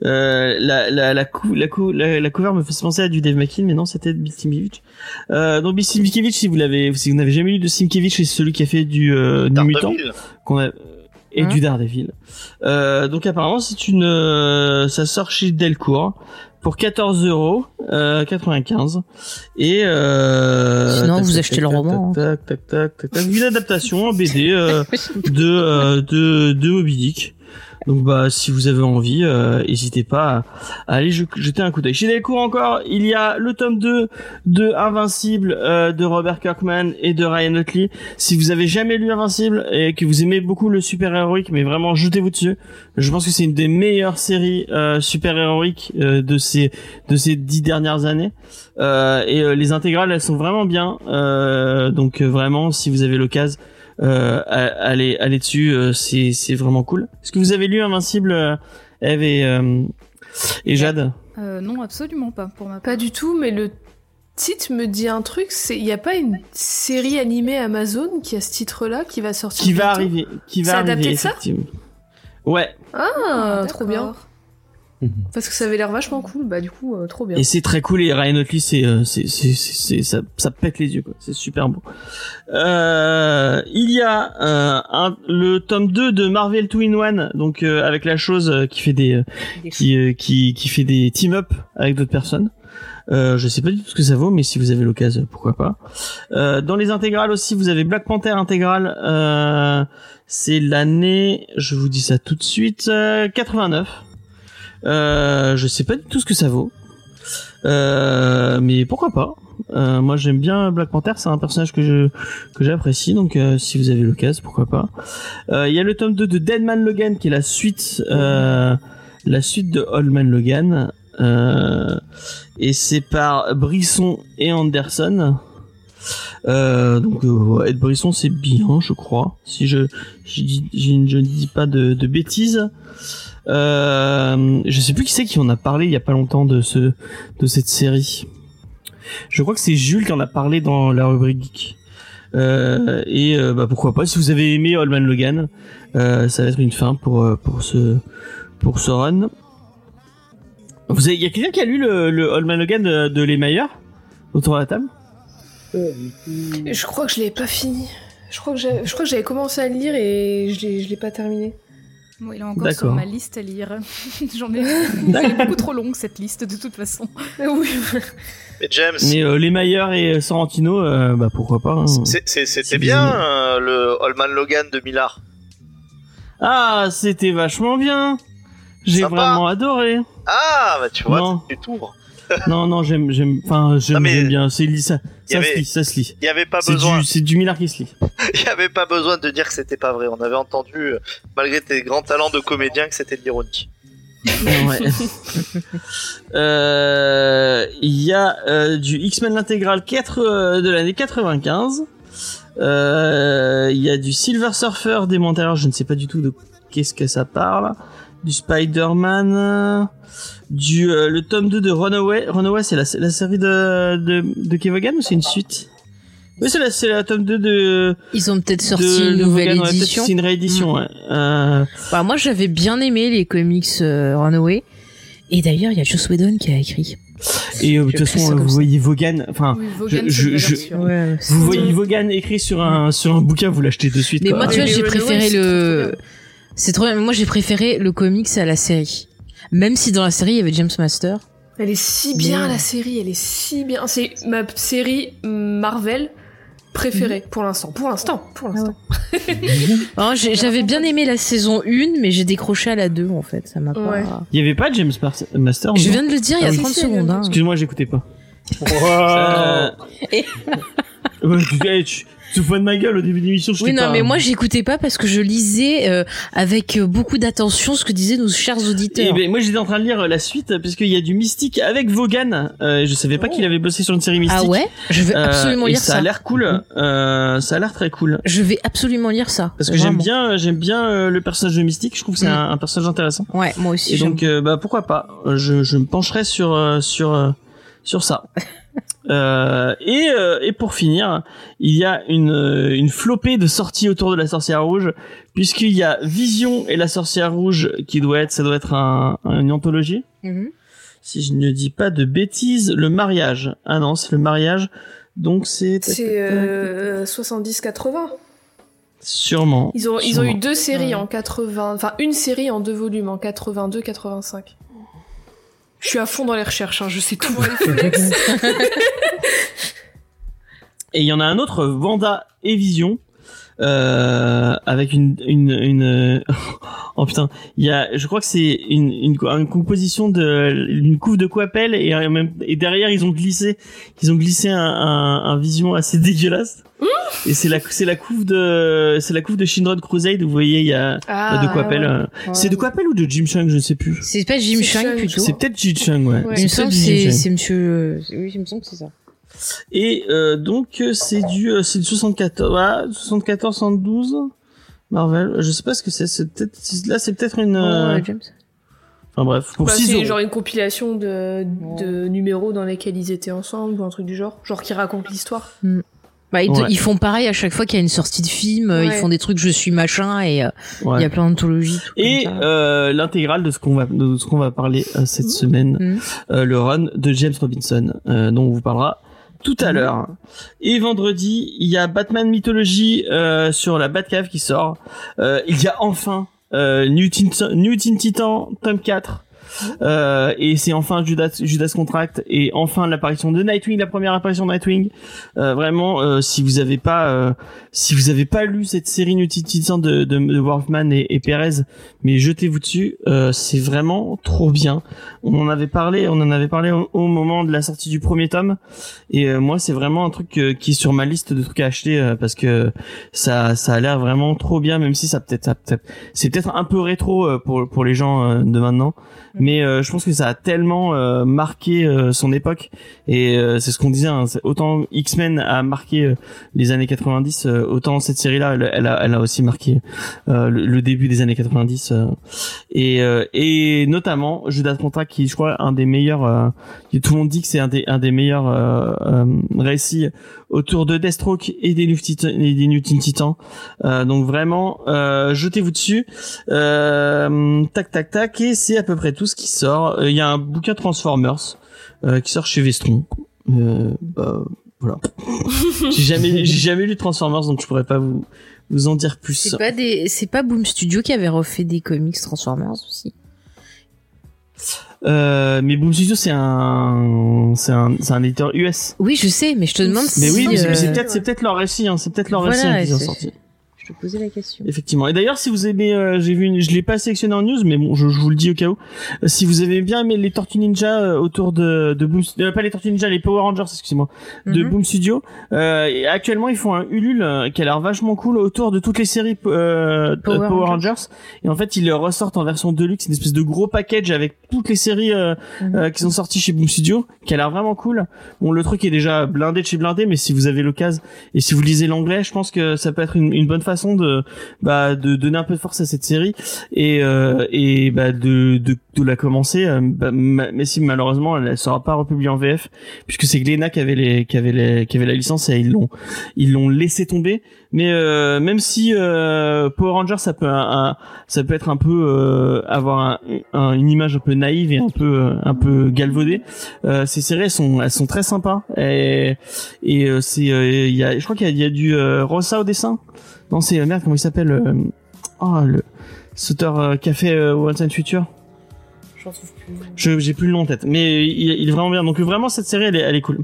S2: Euh, la, la, la, cou, la, cou, la, la cover me fait penser à du Dave McKean, mais non, c'était Bill Simkiewicz. Euh, donc Bill Simkiewicz, si vous l'avez, si vous n'avez jamais lu de Simkiewicz, c'est celui qui a fait du euh, New Mutant, qu'on a, et
S3: Hein
S2: du Daredevil. Euh, donc apparemment, c'est une, euh, ça sort chez Delcourt pour 14 euros, euh, 95. Et euh,
S3: Sinon, vous achetez le roman, hein.
S2: Tac, tac, tac, tac, tac, une adaptation en BD euh, [LAUGHS] de, euh, de de Moby Dick. Donc bah si vous avez envie, euh, n'hésitez pas à, aller je- jeter un coup d'œil. Chez Delcourt encore, il y a le tome 2 de Invincible euh, de Robert Kirkman et de Ryan Otley. Si vous avez jamais lu Invincible et que vous aimez beaucoup le super héroïque, mais vraiment jetez-vous dessus. Je pense que c'est une des meilleures séries euh, super héroïques euh, de ces de ces dix dernières années. Euh, et les intégrales, elles sont vraiment bien. Donc vraiment, si vous avez l'occasion, euh, allez allez dessus. euh, c'est c'est vraiment cool. Est-ce que vous avez lu Invincible, euh, Eve et euh, et Jade?
S7: Euh, non, absolument pas, pour ma part.
S6: Pas du tout, mais le titre me dit un truc. C'est, il y a pas une série animée Amazon qui a ce titre-là qui va sortir.
S2: Qui va
S6: bientôt?
S2: arriver, qui va
S6: C'est
S2: arriver
S6: adapté de ça?
S2: effectivement. Ouais,
S6: Ah, trop bien.
S7: D'accord.
S6: Parce que ça avait l'air vachement cool. Bah du coup, euh, trop bien.
S2: et c'est très cool et Ryan Otley c'est euh, c'est c'est ça ça pète les yeux quoi. C'est super beau. Euh, il y a euh, un, le tome 2 de Marvel Two in One donc euh, avec la chose qui fait des euh, qui euh, qui qui fait des team up avec d'autres personnes. Euh, je sais pas du tout ce que ça vaut, mais si vous avez l'occasion, pourquoi pas. Euh, dans les intégrales aussi, vous avez Black Panther intégrale. Euh, c'est l'année, je vous dis ça tout de suite, euh, 89. Euh, je sais pas du tout ce que ça vaut, euh, mais pourquoi pas. Euh, moi, j'aime bien Black Panther, c'est un personnage que que j'apprécie, donc euh, si vous avez l'occasion, pourquoi pas. Euh, Il y a le tome 2 de Deadman Logan qui est la suite, la suite de Old Man Logan. Et c'est par Brisson et Anderson. Euh, donc euh, Ed Brisson c'est bien je crois. Si je ne dis pas de, bêtises. Euh, je sais plus qui c'est qui en a parlé il y a pas longtemps de ce de cette série. Je crois que c'est Jules qui en a parlé dans la rubrique euh, et bah pourquoi pas si vous avez aimé Old Man Logan ça va être une fin pour ce pour run. Avez, y a quelqu'un qui a lu le, le Logan de, de autour de la table?
S6: Je crois que je l'ai pas fini. Je crois que j'ai- je crois que j'avais commencé à le lire et je l'ai je l'ai pas terminé.
S7: Il est encore sur ma liste à lire. [LAUGHS] J'en ai. Elle [LAUGHS] est beaucoup trop longue cette liste de toute façon.
S6: oui.
S4: Mais James,
S2: Mais euh, les Maillard et Sorrentino, euh, bah pourquoi pas. hein.
S4: c'est- c'est- c'était bien euh, le Holman Logan de Millard.
S2: Ah, c'était vachement bien. J'ai
S4: Sympa.
S2: vraiment adoré.
S4: Ah, bah tu vois,
S2: Non.
S4: tu t'ouvres.
S2: non, non, j'aime, j'aime, enfin, j'aime,
S4: Non, mais
S2: j'aime bien. C'est ça
S4: avait-
S2: se lit, ça se lit.
S4: Il y avait pas
S2: C'est
S4: besoin.
S2: du, c'est du Millard qui se lit. [LAUGHS]
S4: Il y avait pas besoin de dire que c'était pas vrai. On avait entendu, euh, malgré tes grands talents de comédien, que c'était de l'ironie.
S2: Ouais. [LAUGHS] [LAUGHS] Euh, Il y a euh, du X-Men l'intégral 4 euh, de l'année 95. Euh, Il y a du Silver Surfer des Montréal, je ne sais pas du tout de qu'est-ce que ça parle. Du Spider-Man, euh, du euh, le tome 2 de Runaway. Runaway, c'est la, la série de de, de Kevogan ou c'est une suite? Oui, c'est la c'est la tome 2 de
S3: Ils ont peut-être sorti
S2: de-
S3: une nouvelle
S2: ouais, peut-être
S3: édition.
S2: C'est une réédition, ouais. Euh,
S3: Bah, moi, j'avais bien aimé les comics euh, Runaway. Et d'ailleurs, il y a Joss Whedon qui a écrit.
S2: et euh, de toute façon, vous voyez Vaughan, enfin,
S7: Oui,
S2: je- je-.
S3: Ouais.
S2: Vous voyez Vaughan écrit sur un sur un bouquin, vous l'achetez de suite.
S3: Mais
S2: quoi.
S3: moi, tu vois, j'ai préféré le. C'est trop bien. mais Moi, j'ai préféré le comics à la série. Même si dans la série, il y avait James Master.
S6: Elle est si bien
S3: Mais-
S6: la série, elle est si bien. C'est ma série Marvel préférée pour l'instant. Pour l'instant, pour l'instant. [LAUGHS]
S3: Oh, j'ai- J'avais bien aimé la saison 1, mais j'ai décroché à la 2, en fait. Ça m'a
S6: Ouais.
S3: pas.
S2: Il y avait pas James Mar- Master.
S3: Je viens de le dire il y a
S2: Ah oui.
S3: 30
S6: Si, si,
S3: secondes. Hein.
S2: Excuse-moi, j'écoutais pas. [LAUGHS]
S5: Wow.
S3: Et- [LAUGHS]
S2: tu, tu te fous de ma gueule au début de l'émission.
S3: Oui, non,
S2: pas-
S3: mais moi, j'écoutais pas parce que je lisais euh, avec euh, beaucoup d'attention ce que disaient nos chers
S2: Eh
S3: auditeurs.
S2: ben, moi j'étais en train de lire euh, la suite parce qu'il y a du mystique avec Vaughan. Euh, je savais pas
S6: Oh.
S2: qu'il avait bossé sur une série mystique.
S3: ah ouais? Je vais
S2: Euh,
S3: absolument
S2: et
S3: lire
S2: ça.
S3: ça.
S2: a l'air cool. Euh, ça a l'air très cool.
S3: Je vais absolument lire ça.
S2: Parce que j'aime bien, j'aime bien le personnage de mystique. Je trouve que c'est
S3: Mm.
S2: un, un personnage intéressant.
S3: Ouais, moi aussi.
S2: Et donc, bah pourquoi pas? Je, je me pencherai sur sur sur ça. [LAUGHS] Euh, et euh, et pour finir, il y a une euh, une flopée de sorties autour de la sorcière rouge, puisqu'il y a Vision et la sorcière rouge qui doit être, ça doit être un, une anthologie.
S3: Mhm.
S2: Si je ne dis pas de bêtises, le mariage. Ah non, c'est le mariage. Donc c'est
S6: C'est euh, 70-80.
S2: sûrement.
S6: Ils ont, ils ont eu
S2: sûrement.
S6: deux séries
S3: Ouais.
S6: en 80, enfin une série en deux volumes en 82-85. Je suis à fond dans les recherches, hein, je sais tout.
S2: Et il y en a un autre, Vanda et Vision, euh, avec une une une. euh, [LAUGHS] oh putain, il y a, je crois que c'est une, une une composition de une couve de Coppel et même et derrière ils ont glissé ils ont glissé un un, un Vision assez [LAUGHS] dégueulasse. Et c'est la c'est la couve de c'est la couve de Shinron Crusade. Vous voyez, il y a
S6: Ah,
S2: de Coppel.
S6: ouais.
S2: euh, C'est de Coppel ou de Jim Chung, je ne sais plus.
S3: C'est pas Jim
S6: Chung,
S3: plutôt.
S2: C'est peut-être Jim Chung, ouais.
S6: Ouais.
S3: Il me
S2: C'est
S3: semble que c'est monsieur. Oui, il me semble que c'est ça.
S2: Et euh, donc euh, c'est du euh, c'est du 74 voilà, 74 112 Marvel, je sais pas ce que c'est, c'est peut-être là c'est peut-être une euh,
S3: Ouais, James.
S2: Enfin bref, pour
S6: Bah,
S2: 6
S6: c'est genre une compilation de, de numéros dans lesquels ils étaient ensemble ou un truc du genre. Genre qui raconte l'histoire.
S3: Bah, ils,
S2: Ouais.
S3: ils font pareil à chaque fois qu'il y a une sortie de film, euh, ils
S6: Ouais.
S3: font des trucs je suis machin et euh, il
S2: Ouais.
S3: y a plein d'anthologies.
S2: Et euh, l'intégrale de ce qu'on va de ce qu'on va parler euh, cette semaine,
S3: Mhm.
S2: euh, le run de James Robinson, euh, dont on vous parlera tout à
S3: Mhm.
S2: l'heure. Et vendredi, il y a Batman Mythologie euh, sur la Batcave qui sort. Euh, il y a enfin euh, New, Teen, New Teen Titan tome 4. Euh, et c'est enfin Judas, Judas Contract et enfin l'apparition de Nightwing, la première apparition de Nightwing. Euh, vraiment, euh, si vous avez pas, euh, si vous avez pas lu cette série Titan de, de, de Wolfman et, Perez, mais jetez-vous dessus, euh, c'est vraiment trop bien. On en avait parlé, on en avait parlé au, au moment de la sortie du premier tome, et euh, moi c'est vraiment un truc qui est sur ma liste de trucs à acheter parce que ça, ça a l'air vraiment trop bien, même si ça peut-être, peut-être, c'est peut-être un peu rétro pour pour les gens de maintenant, mais euh, je pense que ça a tellement euh, marqué euh, son époque, et c'est ce qu'on disait, hein, autant X-Men a marqué les années 90, euh, autant cette série-là, elle, elle a, elle a aussi marqué le, début des années 90 euh, et et notamment Judas Contract qui je crois un des meilleurs tout le monde dit que c'est un des un des meilleurs récits autour de Deathstroke et des et des New Teen Titans. Euh, donc vraiment euh, jetez-vous dessus. Euh, tac tac tac et c'est à peu près tout ce qui sort. Euh, il y a un bouquin Transformers euh, qui sort chez Vestron. Euh, bah voilà. [LAUGHS] J'ai jamais j'ai jamais lu Transformers donc je pourrais pas vous vous en dire plus.
S3: C'est pas des, c'est pas Boom Studio qui avait refait des comics Transformers aussi?
S2: Euh, mais Boom Studio c'est un c'est un c'est un éditeur US.
S3: Oui, je sais, mais je te demande
S2: Mais
S3: si.
S2: oui, mais c'est-
S3: euh,
S2: c'est peut-être c'est peut-être leur récit hein, c'est peut-être leur
S3: Voilà,
S2: récit qu'ils ont sorti.
S3: Je te posais la question.
S2: Effectivement. Et d'ailleurs, si vous aimez, euh, j'ai vu, une, je l'ai pas sélectionné en news, mais bon, je, je vous le dis au cas où. Euh, si vous avez bien aimé les Tortues Ninja euh, autour de, de Boom, euh, pas les Tortues Ninja, les Power Rangers, excusez-moi, de
S3: Mhm.
S2: Boom Studio. Euh, et actuellement, ils font un Ulule euh, qui a l'air vachement cool autour de toutes les séries euh,
S3: Power
S2: Power,
S3: Rangers.
S2: Rangers. Et en fait, ils le ressortent en version deluxe, une espèce de gros package avec toutes les séries euh,
S3: Mhm.
S2: euh, qui sont sorties chez Boom Studio, qui a l'air vraiment cool. Bon, le truc est déjà blindé de chez blindé, mais si vous avez l'occasion et si vous lisez l'anglais, je pense que ça peut être une, une bonne façon de bah de donner un peu de force à cette série et euh, et bah de, de de la commencer euh, bah, ma- mais si malheureusement elle, elle sera pas republiée en VF puisque c'est Glénat qui avait les qui avait les qui avait la licence et ils l'ont ils l'ont laissé tomber. Mais euh, même si euh, Power Rangers ça peut ça peut être un peu euh, avoir un, un- une image un peu naïve et un peu euh, un peu galvaudée ces séries elles sont elles sont très sympas et et c'est il y a je crois qu'il y y a du Rosa au dessin non, c'est euh, merde, comment il s'appelle euh, Oh, le sauteur euh, qui a fait Once and Future.
S3: J'en trouve plus.
S2: Je j'ai plus le nom en tête, mais il, il est vraiment bien. Donc vraiment cette série elle est, elle est cool.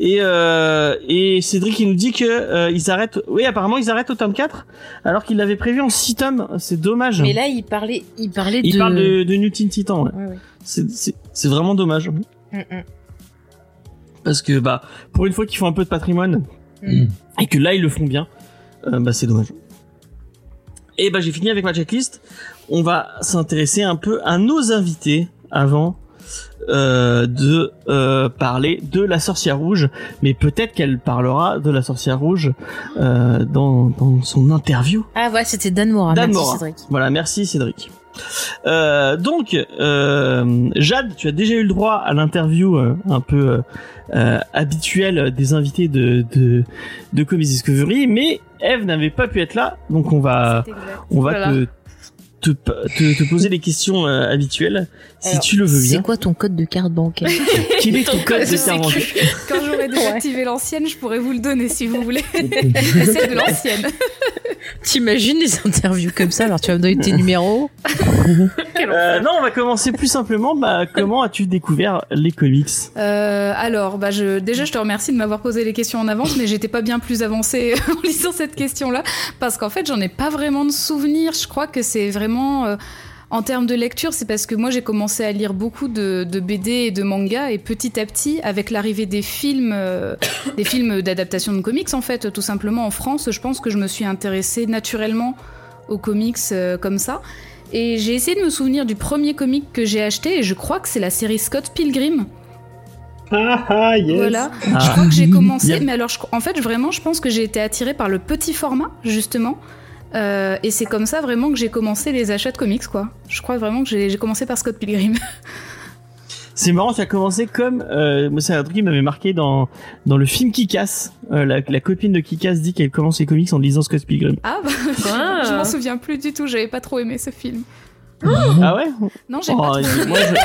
S2: Et euh, et Cédric il nous dit que euh, ils arrêtent. Oui apparemment ils arrêtent au tome 4 alors qu'ils l'avaient prévu en 6 tomes. C'est dommage.
S3: Mais là, il parlait, il parlait
S2: il
S3: de.
S2: parle de, de New Teen Titan. Ouais.
S3: Ouais, ouais.
S2: C'est c'est c'est vraiment dommage
S3: Mm, mm.
S2: parce que bah pour une fois qu'ils font un peu de patrimoine
S3: Mm.
S2: et que là ils le font bien, euh, bah c'est dommage. Et bah j'ai fini avec ma checklist. On va s'intéresser un peu à nos invités avant euh, de euh, parler de la sorcière rouge, mais peut-être qu'elle parlera de la sorcière rouge euh, dans, dans son interview.
S3: Ah ouais, c'était Dan Mora.
S2: Dan
S3: Merci,
S2: Mora.
S3: Cédric.
S2: Voilà, merci Cédric. Euh, donc, euh, Jade, tu as déjà eu le droit à l'interview euh, un peu euh, euh, habituelle des invités de, de, de Comics Discovery, mais Eve n'avait pas pu être là, donc on va, on va
S6: Voilà.
S2: te, te, te, te poser les questions euh, habituelles, si
S3: Alors,
S2: tu le veux
S3: C'est
S2: bien.
S3: quoi ton code de carte bancaire?
S2: Quel est ton code de carte bancaire?
S7: Quand j'aurai désactivé l'ancienne, je pourrais vous le donner si vous voulez. [LAUGHS] C'est de l'ancienne.
S3: T'imagines les interviews comme ça Alors tu vas me donner tes numéros [LAUGHS]
S2: Euh, Non, on va commencer plus simplement. Bah, comment as-tu découvert les comics
S7: Euh, alors, bah, je, déjà, je te remercie de m'avoir posé les questions en avance, mais j'étais pas bien plus avancée [LAUGHS] en lisant cette question-là, parce qu'en fait, j'en ai pas vraiment de souvenirs. Je crois que c'est vraiment, euh, en termes de lecture, c'est parce que moi, j'ai commencé à lire beaucoup de, de BD et de mangas, et petit à petit, avec l'arrivée des films, euh, [COUGHS] des films d'adaptation de comics, en fait, tout simplement en France, je pense que je me suis intéressée naturellement aux comics euh, comme ça. Et j'ai essayé de me souvenir du premier comic que j'ai acheté, et je crois que c'est la série Scott Pilgrim.
S5: Ah ah, yes.
S7: Voilà.
S2: Ah.
S7: Je crois que j'ai [LAUGHS] commencé, mais alors je- en fait vraiment je pense que j'ai été attirée par le petit format justement Euh, et c'est comme ça vraiment que j'ai commencé les achats de comics, quoi. Je crois vraiment que j'ai commencé par Scott Pilgrim. [LAUGHS]
S2: C'est marrant, ça a commencé comme euh, moi c'est un truc qui m'avait marqué dans dans le film Kick-Ass. Euh, la, la copine de Kick-Ass dit qu'elle commence les comics en lisant Scott Pilgrim.
S7: Ah bah,
S6: Ah. [LAUGHS]
S7: je m'en souviens plus du tout, j'avais pas trop aimé ce film.
S2: Ah ouais?
S7: Non, j'ai
S2: Oh,
S7: pas trop
S2: moi,
S7: aimé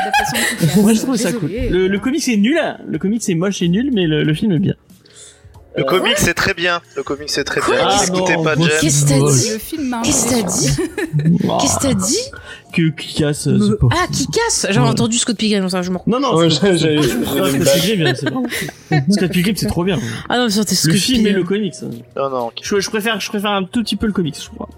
S2: je-. [LAUGHS] Moi je trouve ça cool. Le, le comic c'est nul, hein. le comic c'est moche et nul, mais le, le film est bien.
S4: Le comic c'est très bien. Le comic c'est très bien.
S2: Ah,
S4: N'écoutez pas Jen.
S3: Qu'est-ce que t'as dit
S7: Le film
S3: Qu'est-ce que t'as dit Qu'est-ce que t'as dit
S2: Que euh, c'est
S3: Me-
S2: pas.
S3: Ah, qui casse J'avais
S2: Ouais.
S3: entendu Scott Pilgrim, ça, je m'en
S2: Non non,
S5: Ouais,
S2: Scott-
S5: j'ai- j'ai-
S2: Scott
S5: j'ai-
S2: Scott Pilgrim, bien, c'est bon. Scott Pilgrim c'est trop bien.
S3: Ah non, mais c'était Scott
S2: Le film et le hein.
S4: Non non.
S2: Je, je préfère, je préfère un tout petit peu le comics, je crois.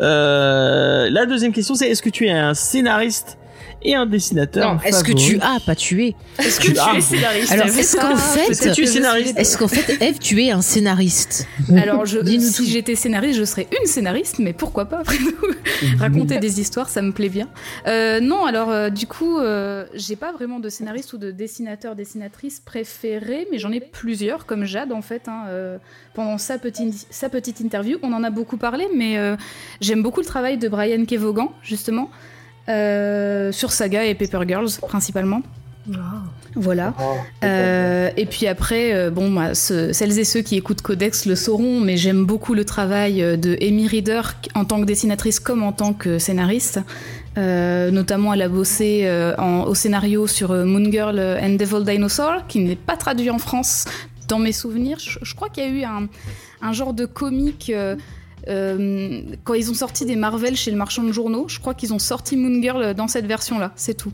S2: Euh, la deuxième question, c'est est-ce que tu es un scénariste et un dessinateur
S3: Non, est-ce que tu as, pas tué
S6: Est-ce que tu es scénariste
S3: Alors, est-ce qu'en fait-
S2: Est-ce que tu es scénariste
S3: Est-ce qu'en fait, Eve, tu es un scénariste
S7: Alors, je, si
S3: tout.
S7: j'étais scénariste, je serais une scénariste, mais pourquoi pas après tout Raconter des histoires, ça me plaît bien. Euh, non, alors euh, du coup, euh, j'ai pas vraiment de scénariste ou de dessinateur, dessinatrice préféré, mais j'en ai plusieurs, comme Jade en fait. hein, euh, pendant sa petite, sa petite interview, on en a beaucoup parlé, mais euh, j'aime beaucoup le travail de Brian Kevogan, justement, euh, sur Saga et Paper Girls principalement. Voilà.
S5: Oh,
S7: Euh, et puis après, euh, bon, bah, ce- celles et ceux qui écoutent Codex le sauront, mais j'aime beaucoup le travail de Amy Reader en tant que dessinatrice comme en tant que scénariste. Euh, notamment, elle a bossé euh, en- au scénario sur euh, Moon Girl and Devil Dinosaur, qui n'est pas traduit en France dans mes souvenirs. Je, je crois qu'il y a eu un, un genre de comique. Euh, quand ils ont sorti des Marvel chez le marchand de journaux, je crois qu'ils ont sorti Moon Girl dans cette version-là, c'est tout.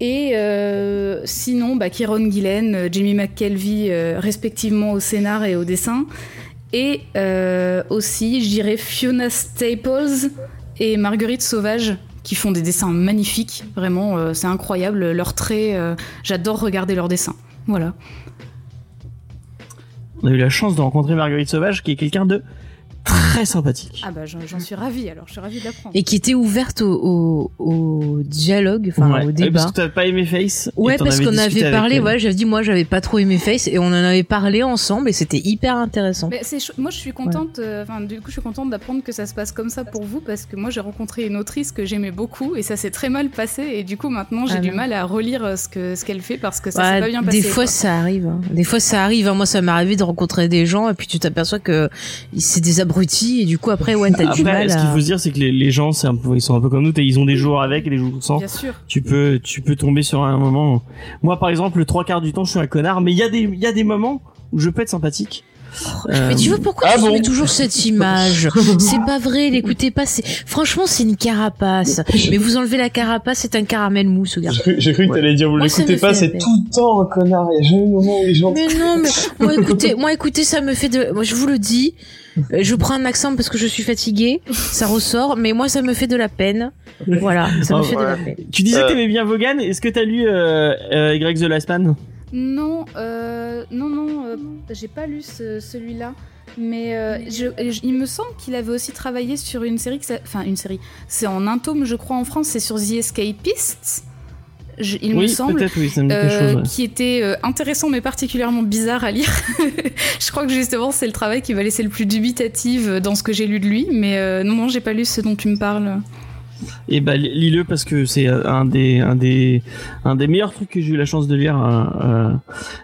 S7: Et euh, sinon, bah, Kieron Gillen, euh, Jamie McKelvey, respectivement au scénar et au dessin. Et aussi, je dirais Fiona Staples et Marguerite Sauvage, qui font des dessins magnifiques. Vraiment, c'est incroyable. Leurs traits, j'adore regarder leurs dessins. Voilà.
S2: On a eu la chance de rencontrer Marguerite Sauvage, qui est quelqu'un de très sympathique.
S7: Ah bah j'en suis ravie, alors je suis ravie de l'apprendre.
S3: Et qui était ouverte au, au, au dialogue, enfin
S2: Ouais.
S3: au
S2: Ouais,
S3: débat.
S2: Parce que t'as pas aimé Face.
S3: Ouais, parce qu'on avait parlé, ouais, j'avais dit moi j'avais pas trop aimé Face et on en avait parlé ensemble et c'était hyper intéressant.
S7: Mais chou- moi je suis contente, euh, du coup je suis contente d'apprendre que ça se passe comme ça pour vous parce que moi j'ai rencontré une autrice que j'aimais beaucoup et ça s'est très mal passé et du coup maintenant j'ai
S3: Ah
S7: du mal à relire euh, ce que ce qu'elle fait parce que ça
S3: Ouais,
S7: s'est pas bien passé.
S3: des fois
S7: quoi.
S3: ça arrive. hein. Des fois ça arrive. hein. Moi ça m'est arrivé de rencontrer des gens et puis tu t'aperçois que c'est des abrutis et du coup après ouais t'as du
S2: Après,
S3: mal
S2: ce qu'il faut se dire, c'est que les, les gens, c'est un peu, ils sont un peu comme nous. t'as- Ils ont des jours avec et des jours sans.
S7: Bien sûr.
S2: Tu peux, tu peux tomber sur un moment. Moi, par exemple, le trois quarts du temps, je suis un connard, mais il y a des, il y a des moments où je peux être sympathique. Euh,
S3: Mais tu vois pourquoi
S5: Ah
S3: tu
S5: bon
S3: mets toujours cette image? [LAUGHS] C'est pas vrai, l'écoutez pas. C'est franchement c'est une carapace. Mais vous enlevez la carapace, c'est un caramel mou ce gars.
S5: J'ai cru, j'ai cru que t'allais dire, vous l'écoutez pas, c'est tout le temps un connard. Il y a jamais un moment où les gens.
S3: Mais non, mais moi écoutez, moi écoutez, ça me fait de, moi je vous le dis, euh, je prends un accent parce que je suis fatiguée, ça ressort, mais moi ça me fait de la peine. Voilà, ça me
S2: Oh,
S3: fait de la peine.
S2: Tu disais que
S4: Euh.
S2: t'aimais bien Vaughan. Est-ce que t'as lu euh, euh, Y The Last Man?
S7: Non, euh, non, non, euh, j'ai pas lu ce- celui-là. Mais euh, je- je- il me semble qu'il avait aussi travaillé sur une série, enfin une série, c'est en un tome je crois en France, c'est sur The Escapists, Je- il me semble.
S2: oui, ça me dit
S7: Euh,
S2: chose. ouais.
S7: qui était euh, intéressant mais particulièrement bizarre à lire. [LAUGHS] je crois que justement c'est le travail qui va laisser le plus dubitative dans ce que j'ai lu de lui, mais euh, non non j'ai pas lu ce dont tu me parles.
S2: Et bah lis-le parce que c'est euh, un des un des un des meilleurs trucs que j'ai eu la chance de lire un,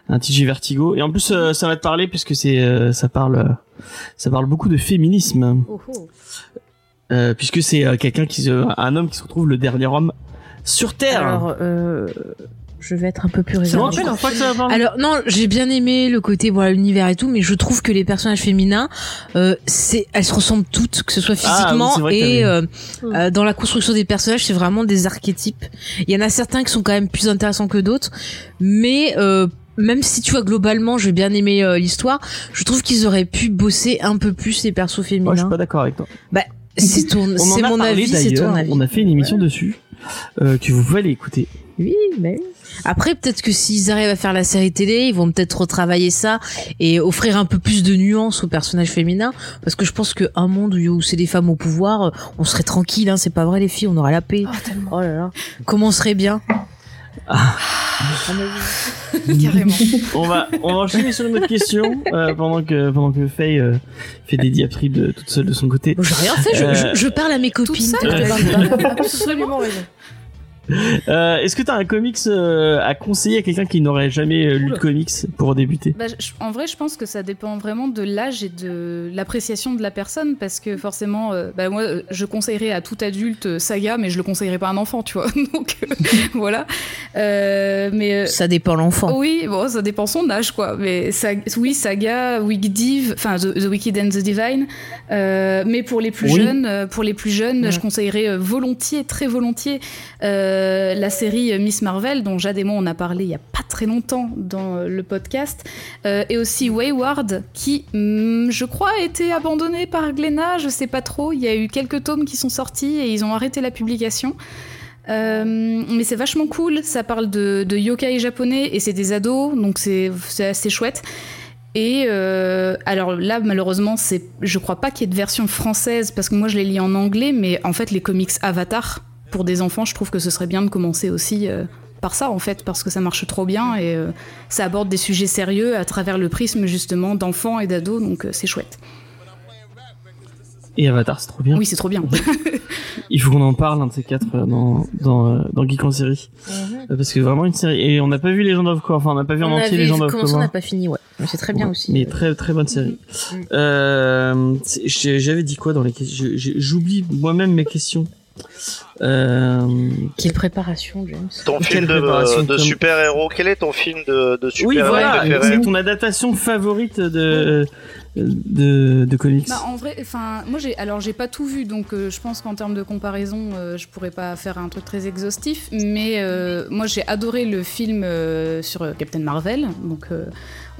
S2: un TG Vertigo et en plus euh, ça va te parler puisque c'est euh, ça parle euh, ça parle beaucoup de féminisme
S7: Oh, oh.
S2: euh, puisque c'est euh, quelqu'un qui se- un homme qui se retrouve le dernier homme sur terre.
S3: Alors, euh, je vais être un peu plus réservée.
S2: fois que ça
S3: Alors non, j'ai bien aimé le côté voilà l'univers et tout, mais je trouve que les personnages féminins, euh, c'est elles se ressemblent toutes, que ce soit
S2: Ah, oui,
S3: physiquement
S2: c'est
S3: et euh, euh, dans la construction des personnages, c'est vraiment des archétypes. Il y en a certains qui sont quand même plus intéressants que d'autres, mais euh, même si tu vois globalement, j'ai bien aimé euh, l'histoire, je trouve qu'ils auraient pu bosser un peu plus les persos
S2: Moi, je suis
S3: féminins.
S2: pas d'accord avec toi.
S3: c'est ton, [LAUGHS]
S2: en
S3: c'est
S2: a
S3: mon avis, c'est ton
S2: d'ailleurs.
S3: avis.
S2: On a fait une émission dessus euh, que vous pouvez aller écouter.
S3: Oui, mais oui. Après, peut-être que s'ils arrivent à faire la série télé, ils vont peut-être retravailler ça et offrir un peu plus de nuances aux personnages féminins. Parce que je pense qu'un monde où c'est des femmes au pouvoir, on serait tranquille, hein, c'est pas vrai les filles, on aurait la paix.
S6: Oh.
S3: Oh là là. Comment on serait bien?
S7: Carrément.
S2: On va, on va enchaîner sur une autre question euh, pendant que pendant que Faye euh, fait des diatribes de- toute seule de son côté.
S3: Bon, J'ai rien fait, je,
S2: Euh,
S3: je- je parle à mes copines.
S7: seule.
S6: Absolument.
S2: Euh, Est-ce que t'as un comics euh, à conseiller à quelqu'un qui n'aurait jamais euh, lu de comics pour débuter?
S7: Bah, je- en vrai, je pense que ça dépend vraiment de l'âge et de l'appréciation de la personne, parce que forcément, euh, bah, moi, je conseillerais à tout adulte Saga, mais je le conseillerais pas à un enfant, tu vois. [LAUGHS] Donc euh, [LAUGHS] voilà. Euh, mais euh,
S3: Ça dépend l'enfant.
S7: oui, bon, ça dépend son âge, quoi. Mais oui, Saga, Wicked Div, enfin The, The Wicked and the Divine. Euh, mais pour les plus
S2: Oui.
S7: jeunes, pour les plus jeunes,
S3: Ouais.
S7: je conseillerais volontiers, très volontiers, euh, la série euh, Miss Marvel, dont Jade et moi on a parlé il y a pas très longtemps dans euh, le podcast, Euh, et aussi Wayward, qui, hum, je crois, a été abandonné par Glénat. Je sais pas trop. Il y a eu quelques tomes qui sont sortis et ils ont arrêté la publication. Euh, mais c'est vachement cool, ça parle de, de yokai japonais et c'est des ados, donc c'est assez chouette. Et euh, alors là, malheureusement, c'est, je crois pas qu'il y ait de version française parce que moi je les lis en anglais, mais en fait les comics Avatar pour des enfants, je trouve que ce serait bien de commencer aussi euh, par ça en fait parce que ça marche trop bien et euh, ça aborde des sujets sérieux à travers le prisme justement d'enfants et d'ados, donc euh, c'est chouette.
S2: Et Avatar, c'est trop bien.
S7: Oui, c'est trop bien. [LAUGHS]
S2: Il faut qu'on en parle un de ces quatre dans dans dans Geek en série Euh, parce que vraiment une série et on n'a pas vu Legend of Korra. Enfin, on n'a pas vu en
S3: On
S2: entier Legend of
S3: commencé, on
S2: Korra.
S3: n'a pas fini, ouais. Mais c'est très bien
S2: Ouais,
S3: aussi.
S2: Mais très très bonne série. Euh, j'ai- J'avais dit quoi dans les questions J'oublie moi-même mes questions. Euh,
S3: Quelle préparation, James.
S4: Ton
S2: Quelle
S4: film de,
S2: préparation,
S4: de
S2: comme-
S4: super-héros, quel est ton film de, de
S2: oui,
S4: super-héros
S2: voilà.
S4: préféré
S2: C'est ton adaptation favorite de de, de comics.
S7: Bah, en vrai, enfin, moi j'ai, alors j'ai pas tout vu, donc euh, je pense qu'en termes de comparaison, euh, je pourrais pas faire un truc très exhaustif, mais euh, moi j'ai adoré le film euh, sur Captain Marvel, donc euh,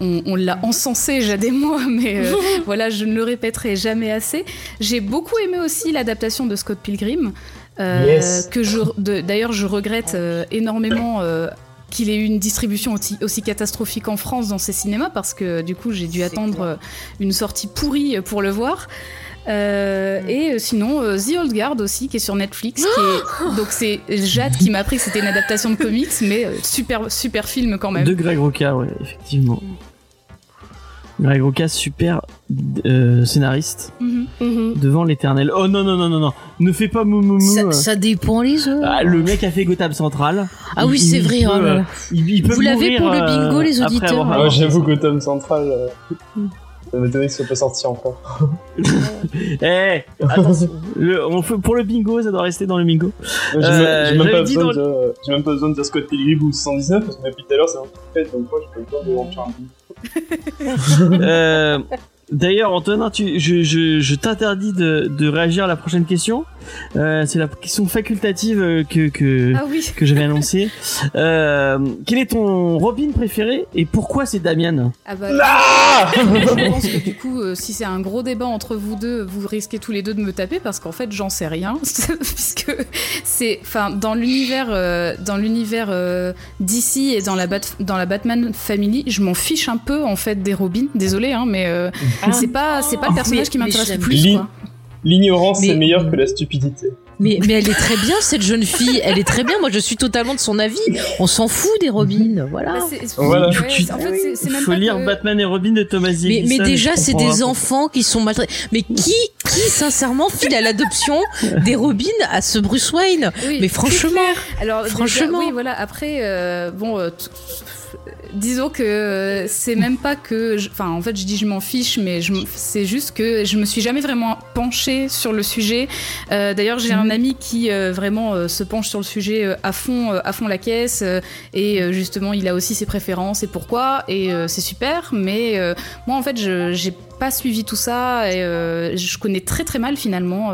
S7: on, on l'a encensé, Jade et moi, [LAUGHS] mais euh, [LAUGHS] voilà, je ne le répéterai jamais assez. J'ai beaucoup aimé aussi l'adaptation de Scott Pilgrim. euh,
S5: Yes.
S7: que je, d'ailleurs, je regrette euh, énormément euh, qu'il ait eu une distribution aussi, aussi catastrophique en France dans ces cinémas parce que du coup j'ai dû attendre euh, une sortie pourrie pour le voir. Euh, et euh, sinon euh, The Old Guard aussi qui est sur Netflix qui est- [GASPS] donc c'est Jade qui m'a appris que c'était une adaptation de comics mais euh, super super film quand même
S2: De Greg Roca, ouais, effectivement. Greg Roca, super euh, scénariste
S7: Mhm.
S6: Mhm.
S2: devant l'éternel. Oh non non non non non, ne fais pas mou mou mou.
S3: Ça, ça dépend les œufs.
S2: Ah, le mec a fait Gotham Central.
S3: Ah oui, c'est vrai.
S2: peut,
S3: oh là
S2: euh. Il, il peut
S3: Vous l'avez pour le bingo,
S2: euh,
S3: les auditeurs
S2: avoir-
S3: Ah,
S5: Ah,
S3: ouais,
S5: j'avoue Gotham Central. Ça m'étonne que ce soit pas sorti encore. [LAUGHS]
S2: Eh, attention. Le- on fait, pour le bingo, ça doit rester dans le bingo.
S5: J'ai
S2: Euh,
S5: même- j'ai même,
S2: j'avais
S5: pas
S2: dit
S5: besoin
S2: dans
S5: de- j'ai même pas besoin de dire Scott Pilgrim ou 119 parce que depuis tout à l'heure c'est un truc fait donc moi j'ai pas besoin de remplir un [LAUGHS]
S2: Euh, D'ailleurs, Antonin, tu, je, je, je t'interdis de, de réagir à la prochaine question. Euh, c'est la question facultative que que,
S7: ah oui
S2: que j'avais annoncée. Euh, quel est ton Robin préféré et pourquoi c'est Damian
S7: Ah bah, je pense que du coup, euh, si c'est un gros débat entre vous deux, vous risquez tous les deux de me taper parce qu'en fait, j'en sais rien, [LAUGHS] puisque c'est, enfin, dans l'univers, euh, dans l'univers euh, DC et dans la Bat- dans la Batman Family, je m'en fiche un peu en fait des Robins. Désolé, hein, mais euh, c'est pas, c'est pas le personnage qui m'intéresse le plus.
S5: L'ignorance
S3: Mais-
S5: c'est meilleur que la stupidité.
S3: Mais, mais elle est très bien, cette jeune fille. Elle est très bien. Moi, je suis totalement de son avis. On s'en fout des Robins. Voilà.
S7: Bah, c'est-
S5: Voilà.
S7: ouais,
S2: Il faut que tu-
S7: c'est- en fait, c'est- c'est
S2: Il
S7: même
S2: faut
S7: pas
S2: lire
S7: que-
S2: Batman et Robin de Thomas
S3: Mais, déjà, c'est des enfants qui sont maltraités. Mais qui, qui, sincèrement, file à l'adoption des Robins à ce Bruce Wayne?
S7: Oui,
S3: Mais franchement.
S7: Alors, déjà,
S3: franchement.
S7: oui, voilà. Après, euh, bon, euh, t- disons que euh, c'est même pas que, je- enfin, en fait, je dis je m'en fiche, mais c'est juste que je me suis jamais vraiment penchée sur le sujet. Euh, D'ailleurs, j'ai
S3: Mhm.
S7: un ami qui euh, vraiment euh, se penche sur le sujet à fond, à fond la caisse, et justement, il a aussi ses préférences et pourquoi, et c'est super. Mais moi, en fait, je j'ai pas suivi tout ça, et je connais très très mal finalement.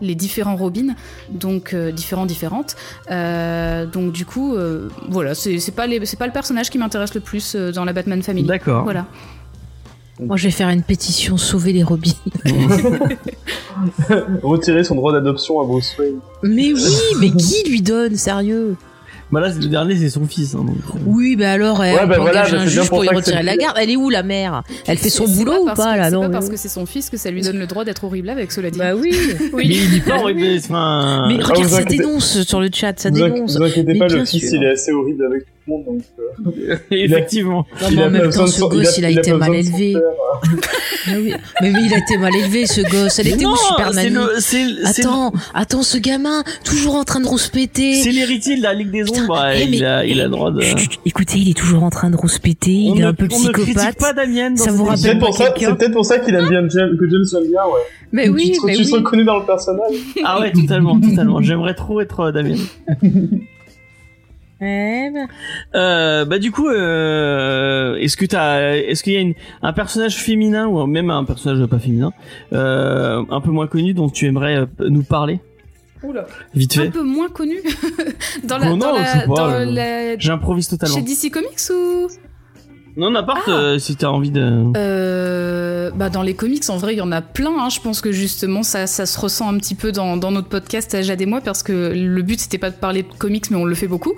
S7: Les différents Robins, donc euh, différents différentes. Euh, donc du coup, euh, voilà, c'est c'est pas les- pas le personnage qui m'intéresse le plus euh, dans la Batman Family.
S2: D'accord.
S7: Voilà.
S3: moi, je vais faire une pétition sauver les Robins. [LAUGHS]
S5: Retirer son droit d'adoption à Bruce Wayne.
S3: Mais oui, mais qui lui donne, sérieux?
S2: Bah là, le dernier, c'est son fils. hein, donc, euh.
S3: Oui, bah alors, elle
S5: Ouais, bah voilà, bah
S3: un juge
S5: pour
S3: pour y retirer la garde. Elle est où, la mère? Elle fait son boulot ou pas,
S7: que-
S3: là
S7: C'est
S3: non
S7: pas
S3: mais-
S7: parce que c'est son fils que ça lui donne le droit d'être horrible avec, cela dit.
S3: Bah oui. [LAUGHS]
S2: Mais il dit pas horrible. Enfin,
S3: Mais
S5: Ah,
S3: regarde, ça
S5: inquiétez-
S3: dénonce sur le chat, ça
S5: vous,
S3: dénonce.
S5: vous inquiétez
S3: Mais
S5: pas,
S3: bien
S5: le fils
S3: sûr.
S5: il est assez horrible avec monde. Donc, euh, [LAUGHS]
S2: Effectivement.
S3: Non,
S5: il
S3: mais en même temps, ce gosse, il a
S5: il a
S3: été mal élevé. [LAUGHS] Ah oui. Mais oui, il a été mal élevé, ce gosse. Elle
S2: Mais
S3: était
S2: non,
S3: où, Super Nanny
S2: le,
S3: Attends, attends, ce gamin, toujours en train de rouspéter.
S2: c'est l'héritier de la Ligue des
S3: Putain,
S2: Ombres. ouais,
S3: eh, mais-
S2: il a, il a le droit de.
S3: Chut, chut, Écoutez, il est toujours en train de rouspéter,
S2: on
S3: il est
S2: ne,
S3: un peu
S2: on
S3: psychopathe.
S2: pas Damien.
S3: Ça vous rappelle
S5: peut-être
S3: pas
S5: pour ça,
S3: quelqu'un
S5: c'est peut-être pour ça qu'il aime bien que James l'aime bien, ouais.
S3: Mais oui, mais
S5: tu te
S3: oui.
S5: reconnais dans le personnage.
S2: Ah ouais, totalement, totalement. J'aimerais trop être euh, Damien. [LAUGHS]
S3: Eh ben,
S2: Euh, bah du coup, euh, est-ce que t'as, est-ce qu'il y a une, un personnage féminin ou même un personnage pas féminin, euh, un peu moins connu dont tu aimerais nous parler,
S6: Oula.
S2: vite
S7: Un
S2: fait
S7: peu moins connu [LAUGHS] dans la,
S2: Oh non,
S7: la,
S2: euh,
S7: la-
S2: J'improvise totalement.
S7: chez DC Comics ou?
S2: Non, n'importe.
S7: Ah.
S2: euh, si t'as envie de.
S7: Euh, bah dans les comics, en vrai, il y en a plein. hein. Je pense que justement, ça, ça se ressent un petit peu dans, dans notre podcast Jade et moi, parce que le but c'était pas de parler de comics, mais on le fait beaucoup.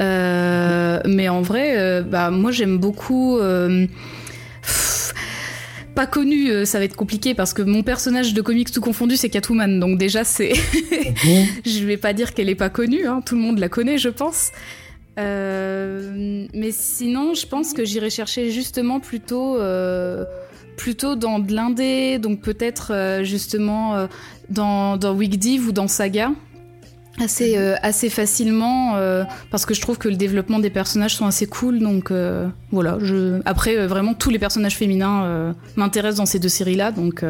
S7: Euh, mais en vrai, euh, bah moi j'aime beaucoup. euh, pff, pas connu, ça va être compliqué parce que mon personnage de comics tout confondu c'est Catwoman, donc déjà c'est, [LAUGHS] je vais pas dire qu'elle est pas connue, hein. tout le monde la connaît, je pense. Euh, mais sinon, je pense que j'irai chercher justement plutôt, euh, plutôt dans de l'indé, donc peut-être euh, justement dans, dans Wigdiv ou dans Saga. Assez, euh, assez facilement parce que je trouve que le développement des personnages sont assez cool donc voilà je après vraiment tous les personnages féminins m'intéressent dans ces deux séries là donc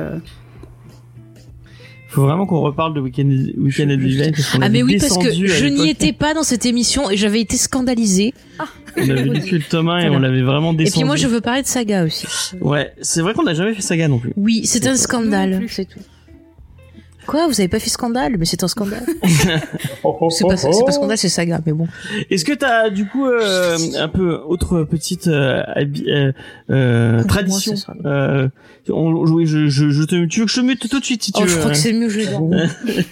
S2: Faut vraiment qu'on reparle de Weekend, Weekend at Disneyland parce qu'on
S3: Ah mais oui parce que je n'y étais pas dans cette émission et j'avais été scandalisée.
S2: On avait [LAUGHS] que le tome 1 et
S3: Voilà.
S2: on l'avait vraiment
S3: Et
S2: descendu.
S3: puis moi je veux parler de saga aussi.
S2: Ouais, c'est vrai qu'on n'a jamais fait saga non plus.
S3: Oui, c'est un scandale, c'est tout. Quoi, vous avez pas fait scandale? Mais c'est un scandale. [LAUGHS] C'est pas, c'est pas scandale, c'est saga, mais bon.
S2: Est-ce que t'as du coup euh, un peu autre petite euh, euh, euh, tradition euh, on, oui, je, je, je te, tu veux que je te mute tout de suite si tu
S3: Oh,
S2: veux.
S3: je crois
S2: hein.
S3: que c'est mieux, je vais. [LAUGHS]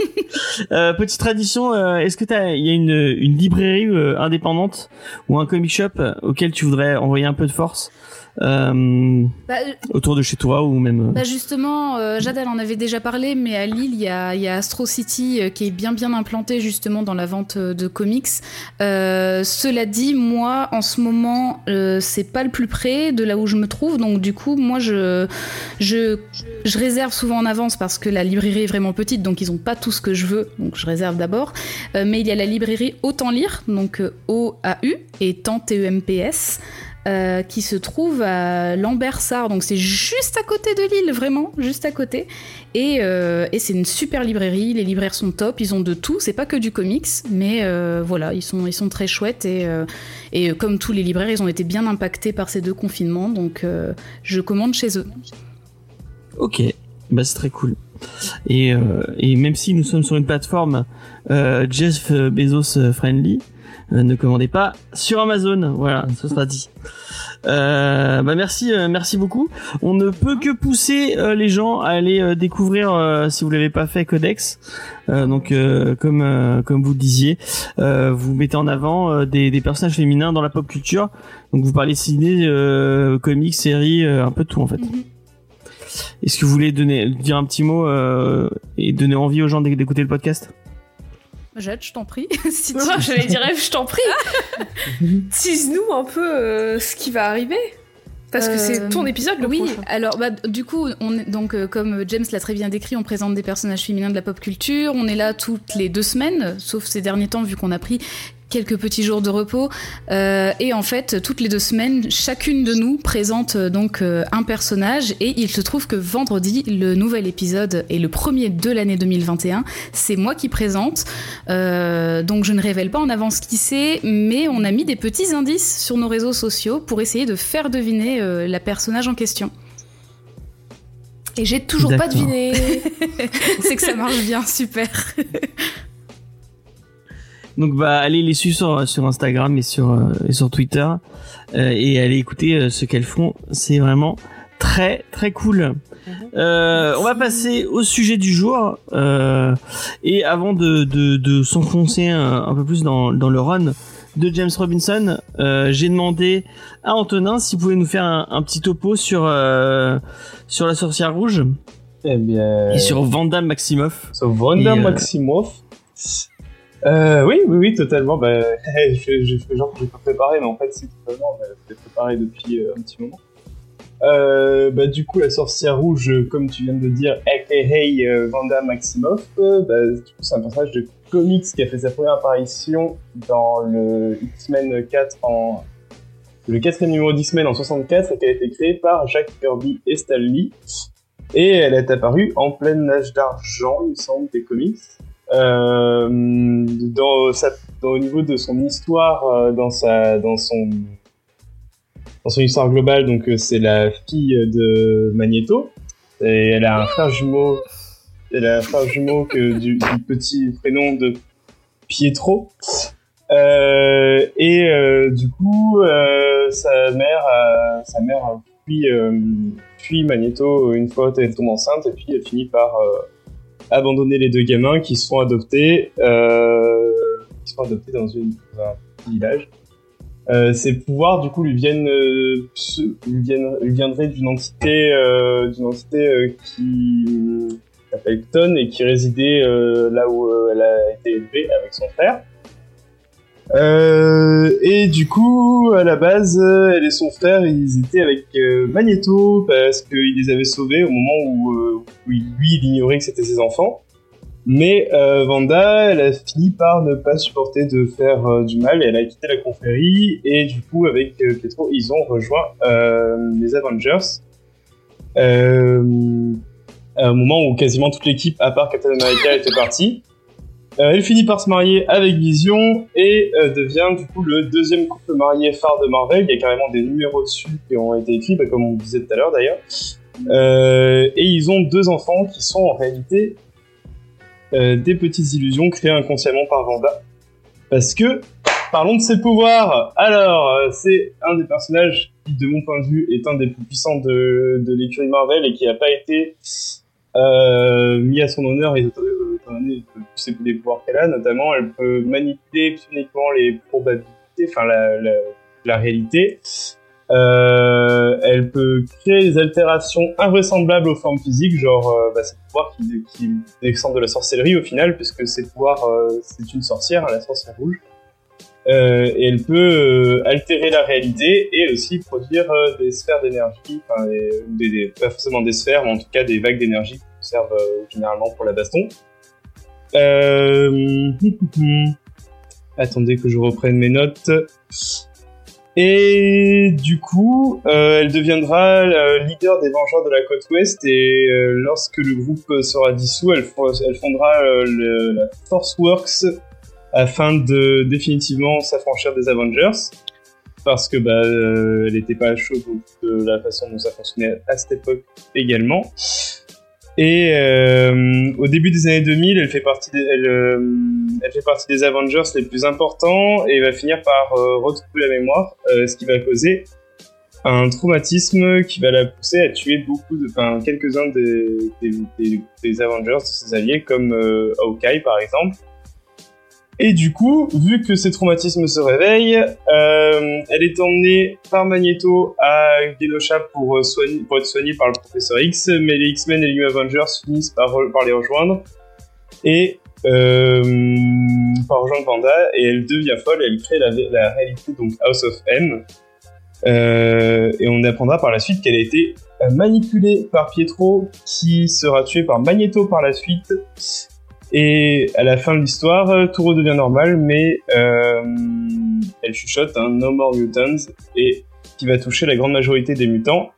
S2: Euh, petite tradition, euh, est-ce que t'as, il y a une, une librairie euh, indépendante ou un comic shop auquel tu voudrais envoyer un peu de force? Euh,
S7: bah,
S2: autour de chez toi ou même. euh,
S7: Bah justement, euh, Jade elle en avait déjà parlé, mais à Lille, il y a, il y a Astro City euh, qui est bien bien implanté justement dans la vente euh, de comics. Euh, cela dit, moi, en ce moment, euh, c'est pas le plus près de là où je me trouve, donc du coup, moi, je, je, je réserve souvent en avance parce que la librairie est vraiment petite, donc ils ont pas tout ce que je veux, donc je réserve d'abord. Euh, mais il y a la librairie Autant Lire, donc euh, O-A-U et tant T-E-M-P-S. Euh, qui se trouve à Lambersart, donc c'est juste à côté de Lille, vraiment, juste à côté. Et, euh, et c'est une super librairie, les libraires sont top, ils ont de tout, c'est pas que du comics, mais euh, voilà, ils sont, ils sont très chouettes. Et, comme tous les libraires, ils ont été bien impactés par ces deux confinements, donc je commande chez eux.
S2: Ok, bah c'est très cool. Et, même si nous sommes sur une plateforme Jeff Bezos friendly, ne commandez pas sur Amazon. Voilà, ce sera dit. Euh, bah merci, euh, merci beaucoup. On ne peut que pousser euh, les gens à aller euh, découvrir, euh, si vous l'avez pas fait, Codex. Euh, donc, euh, comme euh, comme vous le disiez, euh, vous mettez en avant euh, des, des personnages féminins dans la pop culture. Donc, vous parlez ciné, euh, comics, séries, euh, un peu de tout en fait. Est-ce que vous voulez donner, dire un petit mot euh, et donner envie aux gens d'éc- d'écouter le podcast?
S7: Jade, je t'en prie. [LAUGHS] si tu-
S6: Ah, J'allais dire, Eve, je t'en prie. [LAUGHS] Tease-nous un peu euh, ce qui va arriver. Parce que c'est
S7: Euh,
S6: ton épisode le
S7: oui,
S6: prochain.
S7: alors bah, du coup, on est, donc euh, comme James l'a très bien décrit, on présente des personnages féminins de la pop culture. On est là toutes les deux semaines, sauf ces derniers temps vu qu'on a pris quelques petits jours de repos. Euh, et en fait, toutes les deux semaines, chacune de nous présente euh, donc euh, un personnage. Et il se trouve que vendredi, le nouvel épisode est le premier de l'année 2021. C'est moi qui présente. Donc je ne révèle pas en avance qui c'est, mais on a mis des petits indices sur nos réseaux sociaux pour essayer de faire deviner la personnage en question.
S6: Et j'ai toujours pas deviné. [LAUGHS]
S7: c'est que ça marche bien, super.
S2: Donc bah allez les suivre sur, sur Instagram et sur euh, et sur Twitter euh, et allez écouter euh, ce qu'elles font. C'est vraiment très très cool. Euh, on va passer au sujet du jour euh, et avant de de, de s'enfoncer un, un peu plus dans dans le run de James Robinson, euh, j'ai demandé à Antonin s'il pouvait nous faire un, un petit topo sur euh, sur la sorcière rouge
S5: Eh bien.
S2: et sur Vanda Maximoff. Et, euh,
S5: Maximoff. Euh, oui, oui, oui, totalement. Bah, [LAUGHS] je, fais genre que j'ai pas préparé, mais en fait, si, totalement, bah, je préparé depuis euh, un petit moment. Euh, bah, du coup, la sorcière rouge, comme tu viens de le dire, aka euh, Vanda Maximoff, bah, c'est un personnage de comics qui a fait sa première apparition dans le X-Men 4 en. Le quatrième numéro d'X-Men en 64 et qui a été créé par Jack Kirby et Stan Lee. Et elle est apparue en plein âge d'argent, il me semble, des comics. Euh, dans au niveau de son histoire, euh, dans sa, dans son, dans son histoire globale, donc euh, c'est la fille de Magneto et elle a un frère jumeau, elle a un frère jumeau que du, petit prénom de Pietro. Et du coup, sa mère, sa mère a fui, fui Magneto une fois elle tombe enceinte et puis elle finit par abandonner les deux gamins qui sont adoptés, euh, qui sont adoptés dans, une, dans un petit village. Euh, ces pouvoirs du coup lui viennent, euh, lui, viennent lui viendraient d'une entité, euh, d'une entité euh, qui s'appelle Ton et qui résidait euh, là où elle a été élevée avec son frère. Euh, et du coup, à la base, elle et son frère, ils étaient avec euh, Magneto parce qu'il les avait sauvés au moment où, euh, lui, il ignorait que c'était ses enfants. Mais euh, Vanda, elle a fini par ne pas supporter de faire euh, du mal et elle a quitté la confrérie. Et du coup, avec Pietro, ils ont rejoint les Avengers. À un moment où quasiment toute l'équipe, à part Captain America, était partie. Euh, elle finit par se marier avec Vision et euh, devient du coup le deuxième couple marié phare de Marvel. Il y a carrément des numéros dessus qui ont été écrits, bah, comme on disait tout à l'heure d'ailleurs. Euh, et ils ont deux enfants qui sont en réalité euh, des petites illusions créées inconsciemment par Vanda. Parce que, parlons de ses pouvoirs. Alors, c'est un des personnages qui, de mon point de vue, est un des plus puissants de, de l'écurie Marvel et qui n'a pas été mis à son honneur étant donné les pouvoirs qu'elle a, notamment elle peut manipuler uniquement les probabilités, enfin la, la, la réalité. Euh, elle peut créer des altérations invraisemblables aux formes physiques, genre euh, bah, c'est pouvoir qui, qui descend de la sorcellerie au final, puisque ses pouvoirs, euh, c'est une sorcière, hein, la sorcière rouge. Euh, et elle peut euh, altérer la réalité et aussi produire euh, des sphères d'énergie, enfin pas forcément des sphères, mais en tout cas des vagues d'énergie qui servent généralement pour la baston. [LAUGHS] Attendez que je reprenne mes notes. Et du coup, elle deviendra le leader des Vengeurs de la côte ouest et lorsque le groupe sera dissous, elle, elle fondera le, la Force Works afin de définitivement s'affranchir des Avengers parce que bah, euh, elle n'était pas chaude de la façon dont ça fonctionnait à cette époque également. Et euh, au début des années 2000, elle fait partie des, euh, elle fait partie des Avengers les plus importants et va finir par retrouver la mémoire, ce qui va causer un traumatisme qui va la pousser à tuer beaucoup de, enfin quelques-uns des, des, des, Avengers, de ses alliés, comme Hawkeye par exemple. Et du coup, vu que ces traumatismes se réveillent, euh, elle est emmenée par Magneto à Genosha pour, euh, soigner, pour être soignée par le Professeur X, mais les X-Men et les New Avengers finissent par, par les rejoindre et euh, par rejoindre Vanda et elle devient folle et elle crée la, réalité donc House of M. Euh, et on apprendra par la suite qu'elle a été manipulée par Pietro qui sera tué par Magneto par la suite et à la fin de l'histoire, euh, tout redevient normal, mais euh, elle chuchote un No More Mutants et qui va toucher la grande majorité des mutants,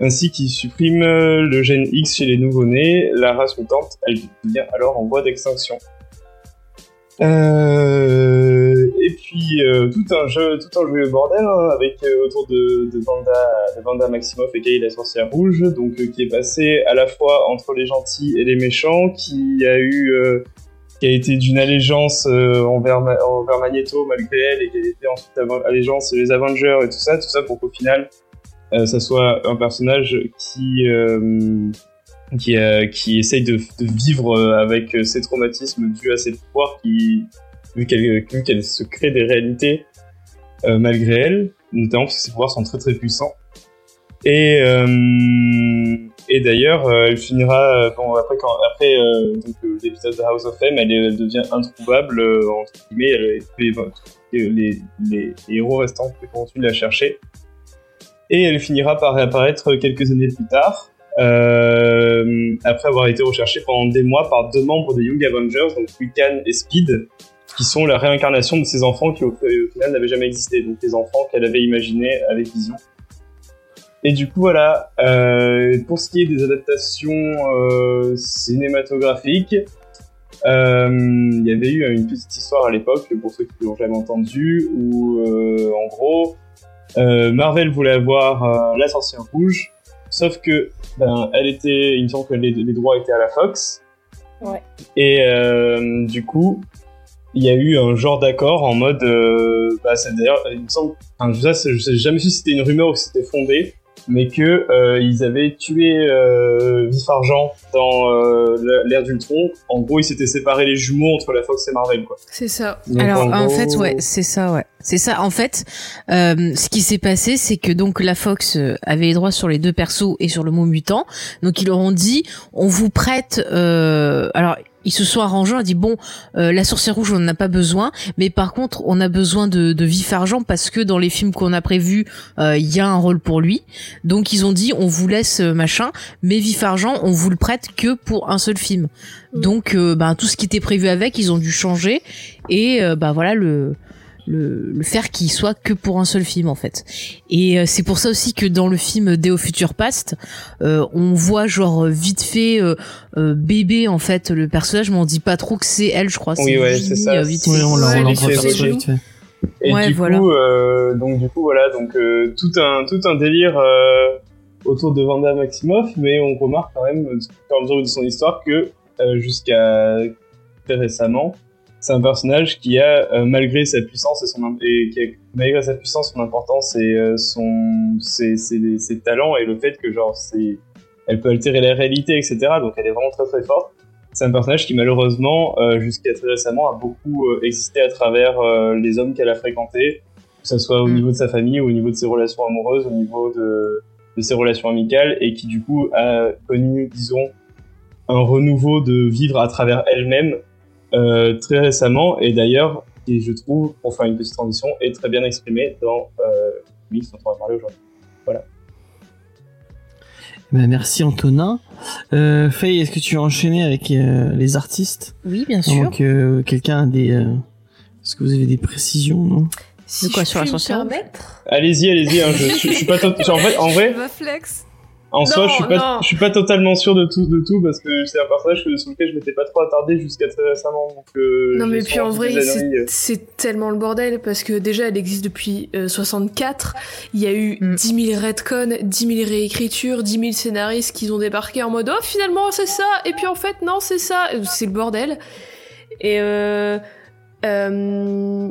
S5: ainsi qu'il supprime euh, le gène X chez les nouveau-nés. La race mutante, elle devient alors en voie d'extinction. Euh, et puis euh, tout un jeu, tout un jeu bordel hein, avec euh, autour de, de Vanda, de Vanda Maximoff et Kay la sorcière rouge, donc qui est passé à la fois entre les gentils et les méchants, qui a eu, qui a été d'une allégeance euh, envers, envers Magneto malgré elle et qui a été ensuite allégeance les Avengers et tout ça, tout ça pour qu'au final euh, ça soit un personnage qui euh, qui, euh, qui essaye de, de vivre euh, avec euh, ses traumatismes dus à ses pouvoirs qui vu qu'elle vu qu'elle se crée des réalités euh, malgré elle notamment parce que ses pouvoirs sont très très puissants et euh, Et d'ailleurs, euh, elle finira euh, bon après quand après euh, euh, l'épisode de House of M, elle, devient introuvable euh, entre guillemets. Elle, les, les, les, les héros restants continuent de la chercher. Et elle finira par réapparaître quelques années plus tard, euh, après avoir été recherchée pendant des mois par deux membres des Young Avengers, donc Wiccan et Speed, qui sont la réincarnation de ses enfants qui au, final n'avaient jamais existé, donc les enfants qu'elle avait imaginés avec Vision. Et du coup voilà, euh, pour ce qui est des adaptations euh, cinématographiques, euh, il y avait eu une petite histoire à l'époque, pour ceux qui l'ont jamais entendu, où euh, en gros, euh, Marvel voulait avoir la sorcière rouge, sauf que ben, elle était, il me semble que les, les droits étaient à la Fox.
S6: Ouais.
S5: Et euh, du coup, il y a eu un genre d'accord en mode, euh, bah, c'est d'ailleurs, il me semble, enfin, je sais, je sais jamais si c'était une rumeur ou si c'était fondé, mais que euh, ils avaient tué euh, Vif Argent dans euh, l'ère d'Ultron. En gros, ils s'étaient séparés les jumeaux entre la Fox et Marvel, quoi.
S6: C'est ça.
S5: Donc,
S3: Alors en,
S5: gros-
S3: fait ouais c'est ça ouais c'est ça en fait euh, ce qui s'est passé c'est que donc la Fox euh, avait les droits sur les deux persos et sur le mot mutant donc ils leur ont dit on vous prête euh, alors ils se sont arrangés, on a dit bon, euh, la sorcière rouge on n'en a pas besoin, mais par contre on a besoin de, de vif argent parce que dans les films qu'on a prévus euh, il y a un rôle pour lui, donc ils ont dit on vous laisse euh, machin, mais vif argent on vous le prête que pour un seul film, donc euh, ben tout ce qui était prévu avec ils ont dû changer. Et bah voilà le le, le faire qu'il soit que pour un seul film en fait. Et euh, c'est pour ça aussi que dans le film Deo Future Past, euh, on voit genre vite fait euh, euh, bébé en fait le personnage, mais on dit pas trop que c'est elle, je crois.
S5: Oui, ouais, c'est ça.
S3: vite
S2: Oui,
S3: fait.
S2: on l'a- vite fait.
S5: Et
S3: Ouais,
S5: du
S3: voilà.
S5: coup, euh, donc du coup voilà, donc euh, tout un tout un délire euh, autour de Vanda Maximoff, mais on remarque quand même, au fur et à mesure de son histoire, que euh, jusqu'à très récemment, c'est un personnage qui a, euh, malgré sa puissance et son et qui a, malgré sa puissance, son importance et euh, son ses, ses, ses talents et le fait que genre c'est elle peut altérer la réalité, etc. Donc elle est vraiment très très forte. C'est un personnage qui malheureusement, euh, jusqu'à très récemment, a beaucoup euh, existé à travers euh, les hommes qu'elle a fréquentés, que ce soit au
S3: Mm.
S5: niveau de sa famille, au niveau de ses relations amoureuses, au niveau de, de ses relations amicales, et qui du coup a connu, disons, un renouveau de vivre à travers elle-même euh, très récemment, et d'ailleurs, qui je trouve, pour faire une petite transition, est très bien exprimé dans euh, le comics dont on va parler aujourd'hui.
S2: Ben, merci Antonin. Euh, Faye, est-ce que tu veux enchaîner avec euh, les artistes?
S3: Oui, bien sûr.
S2: Donc euh, quelqu'un a des... euh, Est-ce que vous avez des précisions, non?
S6: Si
S3: De quoi,
S6: je
S3: sur.
S5: Allez-y, allez-y, hein, je, je, je suis pas en vrai, en vrai, En soi, je suis pas, je suis pas totalement sûr de tout, de tout parce que c'est un personnage que, sur lequel je m'étais pas trop attardé jusqu'à très récemment. Donc, euh,
S6: Non mais puis en vrai c'est-
S5: euh.
S6: c'est tellement le bordel parce que déjà elle existe depuis euh, 64, il y a eu
S3: Mm.
S6: 10 000 retcons, 10 000 réécritures, 10 000 scénaristes qui ont débarqué en mode oh finalement c'est ça et puis en fait non c'est ça, Euh, c'est le bordel. Et euh, euh,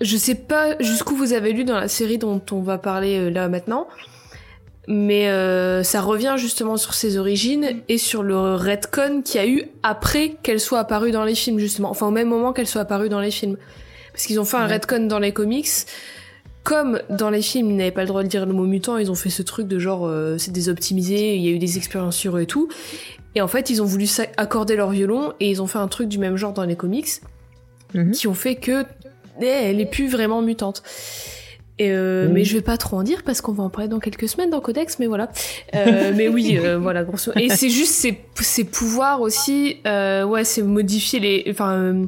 S6: je sais pas jusqu'où vous avez lu dans la série dont on va parler euh, là maintenant. Mais euh, ça revient justement sur ses origines et sur le retcon qu'il y a eu après qu'elle soit apparue dans les films justement, enfin au même moment qu'elle soit apparue dans les films. Parce qu'ils ont fait un retcon dans les comics. Comme dans les films, ils n'avaient pas le droit de dire le mot mutant, ils ont fait ce truc de genre euh, c'est désoptimisé, il y a eu des expériences sur eux et tout. Et en fait, ils ont voulu accorder leur violon et ils ont fait un truc du même genre dans les comics
S3: Mhm.
S6: qui ont fait que eh, elle est plus vraiment mutante. Et euh,
S5: Mhm.
S6: Mais je vais pas trop en dire parce qu'on va en parler dans quelques semaines dans Codex, mais voilà. Euh, mais oui, euh, voilà, grosso. Et c'est juste ses, ses pouvoirs aussi, euh, ouais, c'est modifier les, enfin, euh,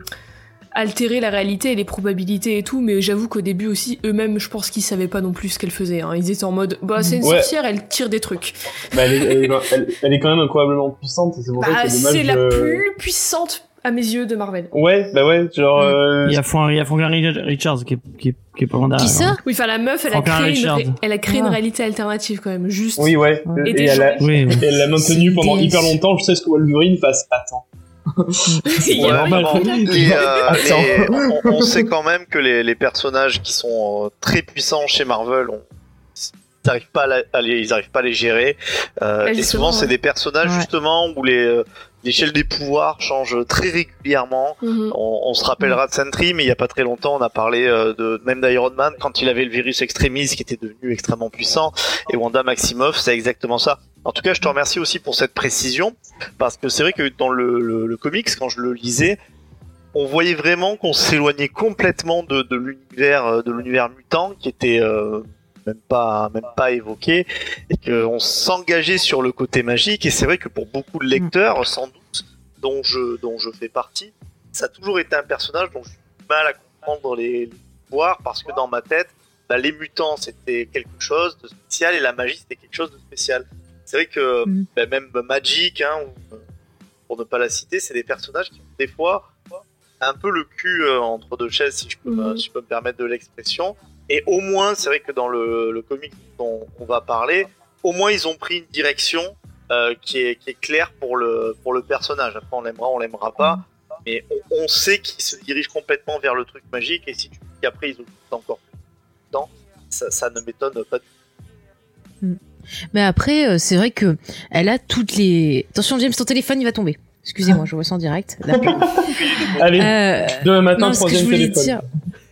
S6: altérer la réalité et les probabilités et tout. Mais j'avoue qu'au début aussi, eux-mêmes, je pense qu'ils savaient pas non plus ce qu'elle faisait. Hein. Ils étaient en mode, bah c'est une
S5: Ouais.
S6: sorcière, elle tire des trucs.
S5: Bah, elle, est, elle, est, elle- elle est quand même incroyablement puissante c'est pour
S6: Bah,
S5: ça que c'est dommage.
S6: c'est la
S5: de-
S6: plus puissante à mes yeux de Marvel.
S5: Ouais, bah ouais, genre.
S6: Mm.
S5: euh,
S2: Il y a, Fran- il y a Franklin Richards qui est, qui est, qui est pas loin derrière.
S3: Qui ça?
S6: Oui, enfin la meuf, elle a créé, une, elle a créé une
S3: Ah.
S6: réalité alternative quand même, juste.
S5: Oui, ouais. Et,
S6: Et des
S5: elle, a,
S6: gens.
S2: Oui, oui.
S5: et [LAUGHS] elle l'a maintenu
S3: C'est
S5: pendant hyper longtemps jusqu'à ce que Wolverine fasse Attends. [LAUGHS]
S6: Il y a-
S4: Ouais,
S2: normal.
S4: bon, les, euh, [LAUGHS] les- on, on sait quand même que les, les personnages qui sont euh, très puissants chez Marvel, on, ils n'arrivent pas à, la- à les, ils arrivent pas à les gérer. Euh,
S6: Ouais,
S4: et souvent, c'est des personnages
S3: Ouais.
S4: justement où les euh, l'échelle des pouvoirs change très régulièrement.
S6: Mhm.
S4: On, on se rappellera de Sentry, mais il y a pas très longtemps, on a parlé euh, de même d'Iron Man quand il avait le virus extremis qui était devenu extrêmement puissant. Et Wanda Maximoff, c'est exactement ça. En tout cas, je te remercie aussi pour cette précision, parce que c'est vrai que dans le, le, le comics, quand je le lisais, on voyait vraiment qu'on s'éloignait complètement de, de l'univers euh, de l'univers mutant qui était euh, même pas même pas évoqué et qu'on s'engageait sur le côté magique et c'est vrai que pour beaucoup de lecteurs sans doute dont je dont je fais partie ça a toujours été un personnage dont j'ai du mal à comprendre les, les pouvoirs parce que dans ma tête bah, les mutants c'était quelque chose de spécial et la magie c'était quelque chose de spécial c'est vrai que
S3: Mm.
S4: bah, même Magic hein, euh, pour ne pas la citer c'est des personnages qui des fois un peu le cul euh, entre deux chaises, si je, peux, me-
S6: Mhm.
S4: si je peux me permettre de l'expression. Et au moins, c'est vrai que dans le, le comic dont on va parler, au moins ils ont pris une direction euh, qui, est, qui est claire pour le, pour le personnage. Après, on l'aimera, on l'aimera pas. Mais on, on sait qu'ils se dirigent complètement vers le truc magique. Et si tu dis qu'après ils ont encore plus de temps, ça, ça ne m'étonne pas du
S3: Mais après, euh, c'est vrai que elle a toutes les. Attention, James, ton téléphone, il va tomber. Excusez-moi, je vois ça en direct. [LAUGHS]
S5: Allez,
S3: Euh,
S5: demain matin,
S3: non, ce que je
S5: troisième
S3: voulais
S5: téléphone.
S3: dire.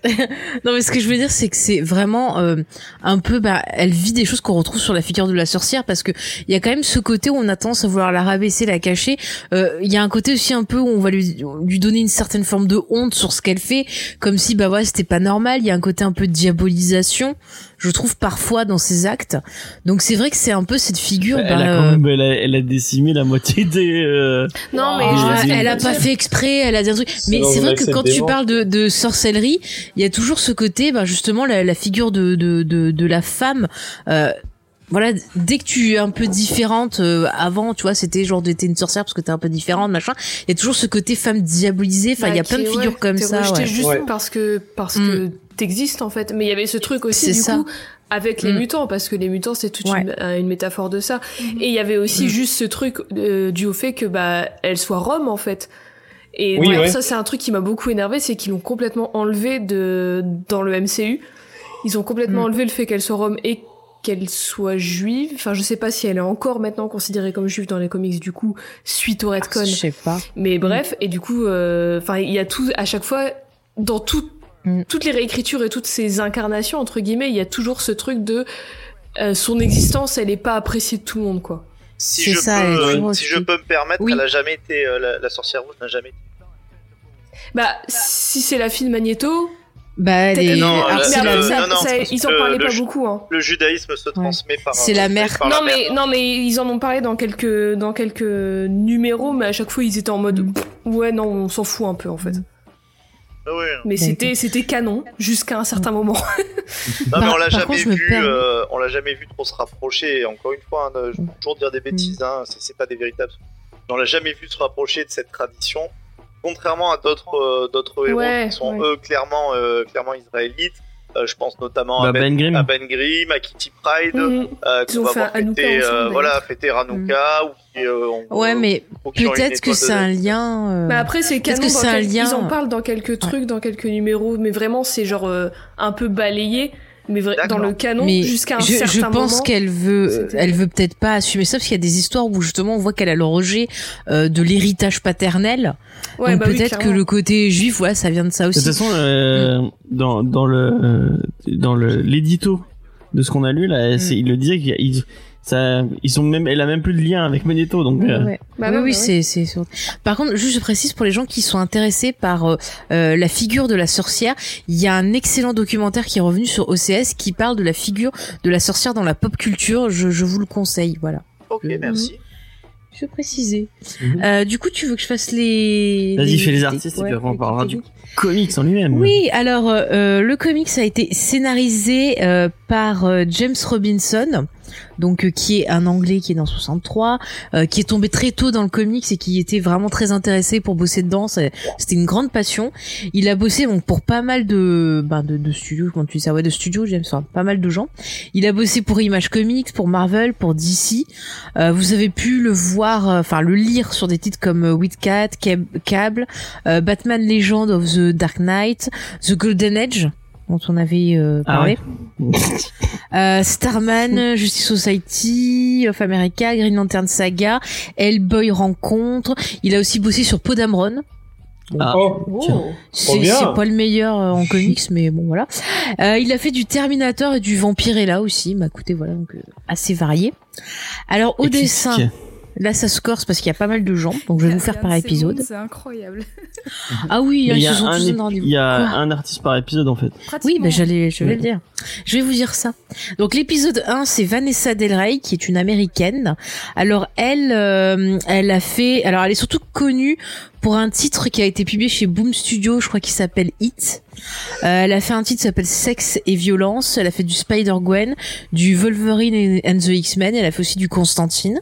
S3: [LAUGHS] non, mais ce que je veux dire, c'est que c'est vraiment euh, un peu, bah, elle vit des choses qu'on retrouve sur la figure de la sorcière parce que il y a quand même ce côté où on a tendance à vouloir la rabaisser, la cacher. Euh, Il y a un côté aussi un peu où on va lui, lui donner une certaine forme de honte sur ce qu'elle fait, comme si bah ouais c'était pas normal. Il y a un côté un peu de diabolisation, je trouve parfois dans ses actes. Donc c'est vrai que c'est un peu cette figure.
S2: Elle
S3: bah,
S2: a
S3: euh,
S2: quand même, elle a, elle a décimé la moitié des. euh,
S6: Non, mais je
S3: Ah,
S6: vais-
S3: elle a pas fait exprès, elle a dit un truc. Mais c'est vrai que quand tu parles de, de sorcellerie, il y a toujours ce côté, bah justement la, la figure de, de, de, de la femme. Euh, voilà, dès que tu es un peu différente, euh, avant, tu vois, c'était genre t'es une sorcière parce que t'es un peu différente, machin. Il y a toujours ce côté femme diabolisée. Enfin, il y a
S6: Bah,
S3: plein de figures
S6: ouais,
S3: comme ça. Ouais.
S6: juste
S5: Ouais.
S6: parce que parce
S3: Mm.
S6: que t'existes en fait. Mais il y avait ce truc aussi du
S3: ça.
S6: coup avec les
S3: Mm.
S6: mutants parce que les mutants c'est toute
S3: Ouais.
S6: une, une métaphore de ça. Et il y avait aussi
S3: Mm.
S6: juste ce truc euh, dû au fait que bah elle soit Rome en fait. Et
S5: Oui, ouais.
S6: ça c'est un truc qui m'a beaucoup énervé, c'est qu'ils l'ont complètement enlevé de dans le MCU. Ils ont complètement
S3: Mm.
S6: enlevé le fait qu'elle soit Rome et qu'elle soit juive. Enfin, je sais pas si elle est encore maintenant considérée comme juive dans les comics du coup suite au retcon.
S3: Je sais pas.
S6: Mais bref, et du coup, euh, enfin, il y a tout à chaque fois dans tout,
S3: Mm.
S6: toutes les réécritures et toutes ces incarnations entre guillemets, il y a toujours ce truc de euh, son existence, elle est pas appréciée de tout le monde, quoi.
S4: Si, je,
S3: ça,
S4: peux, euh, si je peux me permettre,
S3: Oui.
S4: elle a jamais été. euh, la, la sorcière rouge n'a jamais été.
S6: Bah, si c'est la fille de Magneto,
S3: Bah, elle est.
S4: Non, le-
S6: ça-
S4: non, non,
S6: ça- ils en parlaient
S4: le
S6: pas
S4: ju-
S6: beaucoup, hein.
S4: Le judaïsme se transmet par.
S3: C'est la mère.
S4: par la
S6: Non mais
S4: mère.
S6: non mais ils en ont parlé dans quelques dans quelques numéros, mais à chaque fois ils étaient en mode
S3: Mm.
S6: ouais non on s'en fout un peu en fait.
S4: Ah ouais.
S6: Mais c'était c'était canon jusqu'à un certain moment. [LAUGHS]
S4: Non, mais on l'a jamais
S3: contre,
S4: vu, euh, on l'a jamais vu trop se rapprocher. Et encore une fois, hein, je peux toujours dire des bêtises,
S3: Mm.
S4: hein, c'est c'est pas des véritables. On l'a jamais vu se rapprocher de cette tradition, contrairement à d'autres euh, d'autres héros
S6: Ouais,
S4: qui sont
S6: ouais.
S4: eux clairement euh, clairement israélites. Euh, je pense notamment
S2: Bah,
S4: à, ben,
S2: Ben Grimm.
S4: à Ben Grimm, à Kitty Pride,
S6: Mhm.
S4: euh,
S6: ont
S4: va
S6: fait
S4: voir
S6: un Hanouka
S4: fêter,
S6: ensemble,
S4: euh, voilà, fêter Hanouka ou qui, euh, ont-
S3: Ouais, mais
S4: ou qui
S3: peut-être que c'est
S4: de
S3: un lien. euh,
S6: Mais après c'est
S3: Qu'est-ce
S6: canon
S3: que
S6: dans
S3: c'est un lien
S6: ils en parlent dans quelques trucs, dans quelques numéros, mais vraiment c'est genre euh, un peu balayé, mais dans le canon
S3: mais
S6: jusqu'à un
S3: je,
S6: certain
S3: je pense qu'elle veut, elle veut peut-être pas assumer ça parce qu'il y a des histoires où justement on voit qu'elle a le rejet euh, de l'héritage paternel.
S6: Ouais,
S3: Donc
S6: bah oui,
S3: peut-être que le côté juif, ouais, ça vient de ça
S2: De
S3: aussi.
S2: toute façon, euh, dans dans le euh, dans le l'édito de ce qu'on a lu là, il le disait qu'ils ça ils sont même elle a même plus de lien avec Magneto donc euh,
S3: Ouais.
S6: Bah
S3: oui, oui,
S6: bah
S3: c'est c'est sûr. Par contre, juste je précise pour les gens qui sont intéressés par euh, euh, la figure de la sorcière, il y a un excellent documentaire qui est revenu sur OCS qui parle de la figure de la sorcière dans la pop culture. Je, je vous le conseille, voilà.
S4: Ok,
S3: Mhm.
S4: merci.
S3: Je préciser.
S2: Mhm.
S3: Euh, du coup, tu veux que je fasse les
S2: Vas-y, fais les artistes et puis après on parlera du comics en lui-même.
S3: Oui, alors euh, le comics a été scénarisé euh, par euh, James Robinson, donc euh, qui est un Anglais qui est dans 63, euh, qui est tombé très tôt dans le comics et qui était vraiment très intéressé pour bosser dedans. C'était une grande passion. Il a bossé donc pour pas mal de ben, de, de studios, comment tu dis ça, ouais, de studios, James, enfin, pas mal de gens. Il a bossé pour Image Comics, pour Marvel, pour DC. Euh, vous avez pu le voir, enfin le lire sur des titres comme Witcat, Cab- Cable, Batman Legend of the Dark Knight, The Golden Age dont on avait euh,
S2: Ah
S3: parlé, [LAUGHS] Euh, Starman, Justice Society, of America, Green Lantern Saga, Hellboy Rencontre. Il a aussi bossé sur Podamron.
S2: Ah.
S5: Oh.
S3: C'est pas le meilleur euh, en comics, mais bon voilà. Euh, il a fait du Terminator et du Vampirella aussi. Bah écoutez, voilà donc euh, assez varié. Alors au dessin, là ça se corse parce qu'il y a pas mal de gens, donc je vais vous faire par épisode.
S7: C'est incroyable. [LAUGHS]
S3: Ah oui,
S2: il y
S3: se
S2: a
S3: sont
S2: un il y a un artiste par épisode en fait.
S3: Oui, ben j'allais, je vais
S2: Oui.
S3: le dire. Je vais vous dire ça. Donc l'épisode 1, c'est Vanessa Del Rey, qui est une américaine. Alors elle, euh, elle a fait, alors elle est surtout connue pour un titre qui a été publié chez Boom Studio, je crois qu'il s'appelle Hit. Euh, elle a fait un titre qui s'appelle Sexe et violence. Elle a fait du Spider Gwen, du Wolverine and the X-Men. Elle a fait aussi du Constantine.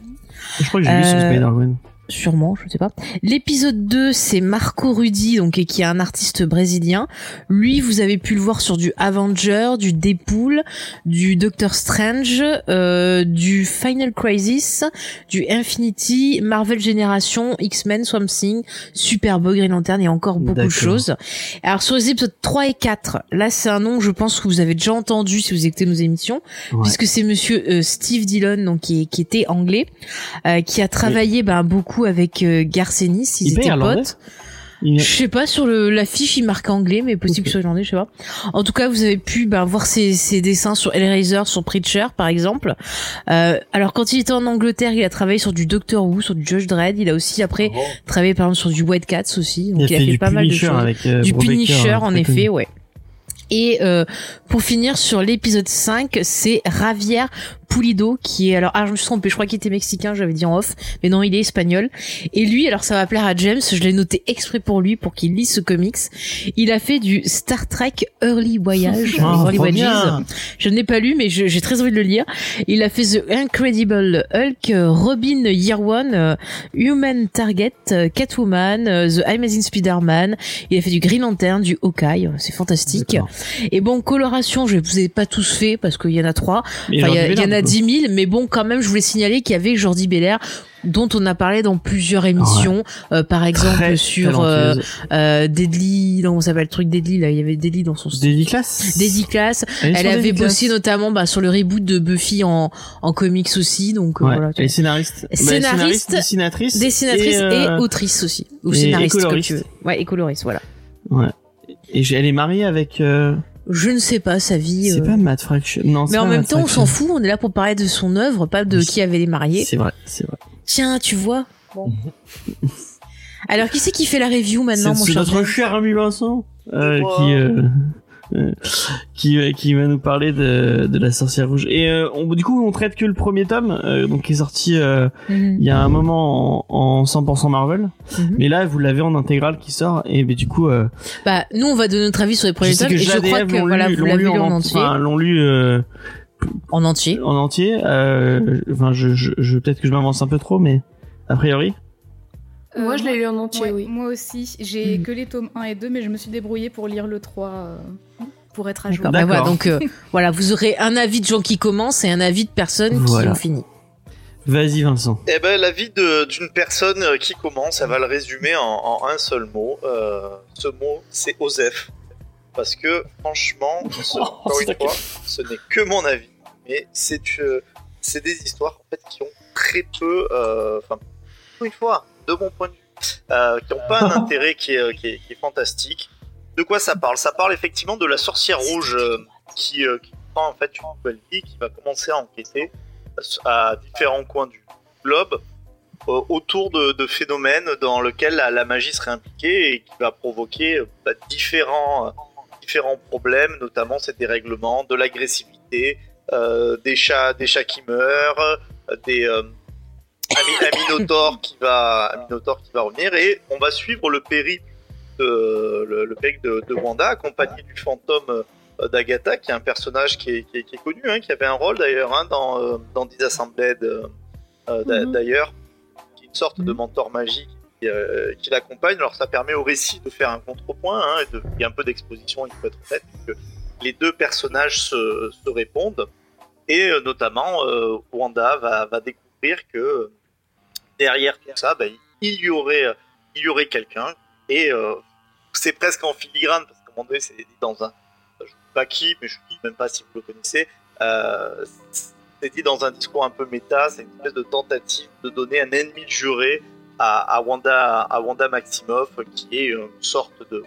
S2: Je crois que j'ai vu sur
S3: Euh,
S2: Spider-Man.
S3: Sûrement, je sais pas. L'épisode 2, c'est Marco Rudy, donc et qui est un artiste brésilien. Lui, vous avez pu le voir sur du Avenger, du Deadpool, du Doctor Strange, euh, du Final Crisis, du Infinity, Marvel Generation, X-Men, Swamp Thing, Superboy, Green Lantern et encore beaucoup de choses. Alors sur les épisodes 3 et 4, là c'est un nom, je pense que vous avez déjà entendu si vous écoutez nos émissions,
S2: Ouais.
S3: puisque c'est Monsieur euh, Steve Dillon, donc qui, qui était anglais, euh, qui a travaillé ben, beaucoup avec euh, Garcenis, ils
S2: Il
S3: étaient potes.
S2: Il-
S3: Je sais pas sur le l'affiche il marque anglais, mais possible
S2: Ok.
S3: que ce soit irlandais, je sais pas. En tout cas, vous avez pu ben, voir ses, ses dessins sur Hellraiser, sur Preacher par exemple. Euh, alors quand il était en Angleterre, il a travaillé sur du Doctor Who, sur du Judge Dredd. Il a aussi après
S5: Oh.
S3: travaillé par exemple sur du White Cats aussi. Donc
S2: Il a fait, du
S3: pas mal de
S2: Punisher
S3: choses
S2: avec euh,
S3: du
S2: Brubaker,
S3: Punisher
S2: hein,
S3: en effet,
S2: connu.
S3: ouais. Et euh, pour finir sur l'épisode 5, c'est Javier Pulido qui est alors ah je me suis trompée, je crois qu'il était mexicain, j'avais dit en off, mais non, il est espagnol. Et lui alors ça va plaire à James, je l'ai noté exprès pour lui pour qu'il lise ce comics. Il a fait du Star Trek Early Voyage, [LAUGHS]
S2: Ah,
S3: Early Voyages. Je ne l'ai pas lu mais j'ai très envie de le lire. Il a fait The Incredible Hulk, Robin Year One, Human Target, Catwoman, The Amazing Spider-Man. Il a fait du Green Lantern, du Hawkeye, c'est fantastique. Et bon, coloration, je vous ai pas tous fait parce qu'il y en a trois.
S2: Mais
S3: Enfin, il y, en a
S2: coup.
S3: 10 000, mais bon, quand même, je voulais signaler qu'il y avait Jordi Belair dont on a parlé dans plusieurs émissions, euh, par exemple
S2: Très
S3: sur euh, euh, Deadly, non, on s'appelle le truc Deadly là, il y avait Deadly dans son
S2: Daily Class
S3: Deadly Class.
S2: Elle,
S3: avait bossé notamment bah, sur le reboot de Buffy en, en comics aussi, donc euh,
S2: Ouais,
S3: voilà. tu vois.
S2: scénariste. Bah,
S3: Scénariste,
S2: dessinatrice.
S3: Dessinatrice et,
S2: euh,
S3: autrice aussi, ou
S2: et-
S3: scénariste
S2: et
S3: comme
S2: coloriste.
S3: tu veux. Ouais, et coloriste, voilà.
S2: Ouais. Et elle est mariée avec. euh,
S3: Je ne sais pas sa vie.
S2: C'est
S3: euh,
S2: pas Matt Fraction. Non, c'est
S3: Mais en
S2: pas
S3: même
S2: Matt
S3: temps, on s'en fout. On est là pour parler de son œuvre, pas de qui avait les mariés.
S2: C'est vrai, c'est vrai.
S3: Tiens, tu vois. Bon. [LAUGHS] Alors, qui c'est qui fait la review maintenant, mon
S2: C'est
S3: cher
S2: notre
S3: James
S2: cher ami Vincent euh,
S4: C'est
S2: qui euh, [LAUGHS] qui euh, qui va nous parler de de la sorcière rouge. Et euh, on, du coup, on traite que le premier tome, euh, donc qui est sorti euh,
S3: Mhm.
S2: il y a un moment en, en 100% Marvel.
S3: Mhm.
S2: Mais là, vous l'avez en intégrale qui sort. Et ben, du coup, euh,
S3: Bah, nous, on va donner notre avis sur les premiers tomes
S2: que
S3: et je crois que voilà,
S2: lu,
S3: vous l'avez
S2: lu
S3: en
S2: en
S3: entier.
S2: enfin, l'ont lu euh,
S3: En entier.
S2: en entier. Euh, Enfin, je, je, je peut-être que je m'avance un peu trop, mais a priori.
S6: Moi, je l'ai lu en entier,
S7: ouais,
S6: oui.
S7: Moi aussi. J'ai
S3: Mm.
S7: que les tomes 1 et 2, mais je me suis débrouillée pour lire le 3 euh, pour être à jour.
S3: D'accord. Bah, donc euh, [LAUGHS] voilà, vous aurez un avis de gens qui commencent et un avis de personnes
S2: Voilà.
S3: qui ont fini.
S2: Vas-y, Vincent.
S4: Eh ben, la vie de- d'une personne euh, qui commence, elle va le résumer en, en un seul mot. Euh, ce mot, c'est Osef. Parce que, franchement, ce- [LAUGHS] encore une fois, ce n'est que mon avis. Mais c'est euh, des histoires en fait, qui ont très peu, euh, enfin, une fois, de mon point de vue, euh, qui n'ont pas un [LAUGHS] intérêt qui est, qui, est, qui est fantastique. De quoi ça parle? Ça parle effectivement de la sorcière rouge euh, qui, euh, qui prend en fait une nouvelle vie, qui va commencer à enquêter à différents coins du globe autour de, de phénomènes dans lesquels la, la magie serait impliquée et qui va provoquer bah, différents, différents problèmes, notamment ces dérèglements, de l'agressivité, euh, des chats, des chats qui meurent, des euh, un, mi- un minotaure qui va, un qui va revenir et on va suivre le périple de le, le périple de, de Wanda accompagné du fantôme euh, d'Agatha qui est un personnage qui est, qui est- qui est connu, hein, qui avait un rôle d'ailleurs hein, dans euh, dans Disassembled euh,
S6: Mhm.
S4: d'ailleurs, qui est une sorte de mentor magique qui, euh, qui l'accompagne. Alors ça permet au récit de faire un contrepoint, hein, et de- il y a un peu d'exposition, il faut être honnête, puisque les deux personnages se, se répondent. Et euh, notamment, Wanda va, va découvrir que derrière tout ça, bah, il y aurait, euh, il y aurait quelqu'un. Et euh, c'est presque en filigrane, parce qu'à un moment donné, c'est dit dans un. Je ne sais pas qui, mais je ne sais même pas si vous le connaissez. Euh, c'est dit dans un discours un peu méta, c'est une espèce de tentative de donner un ennemi juré à, Wanda, à Wanda Maximoff, qui est une sorte de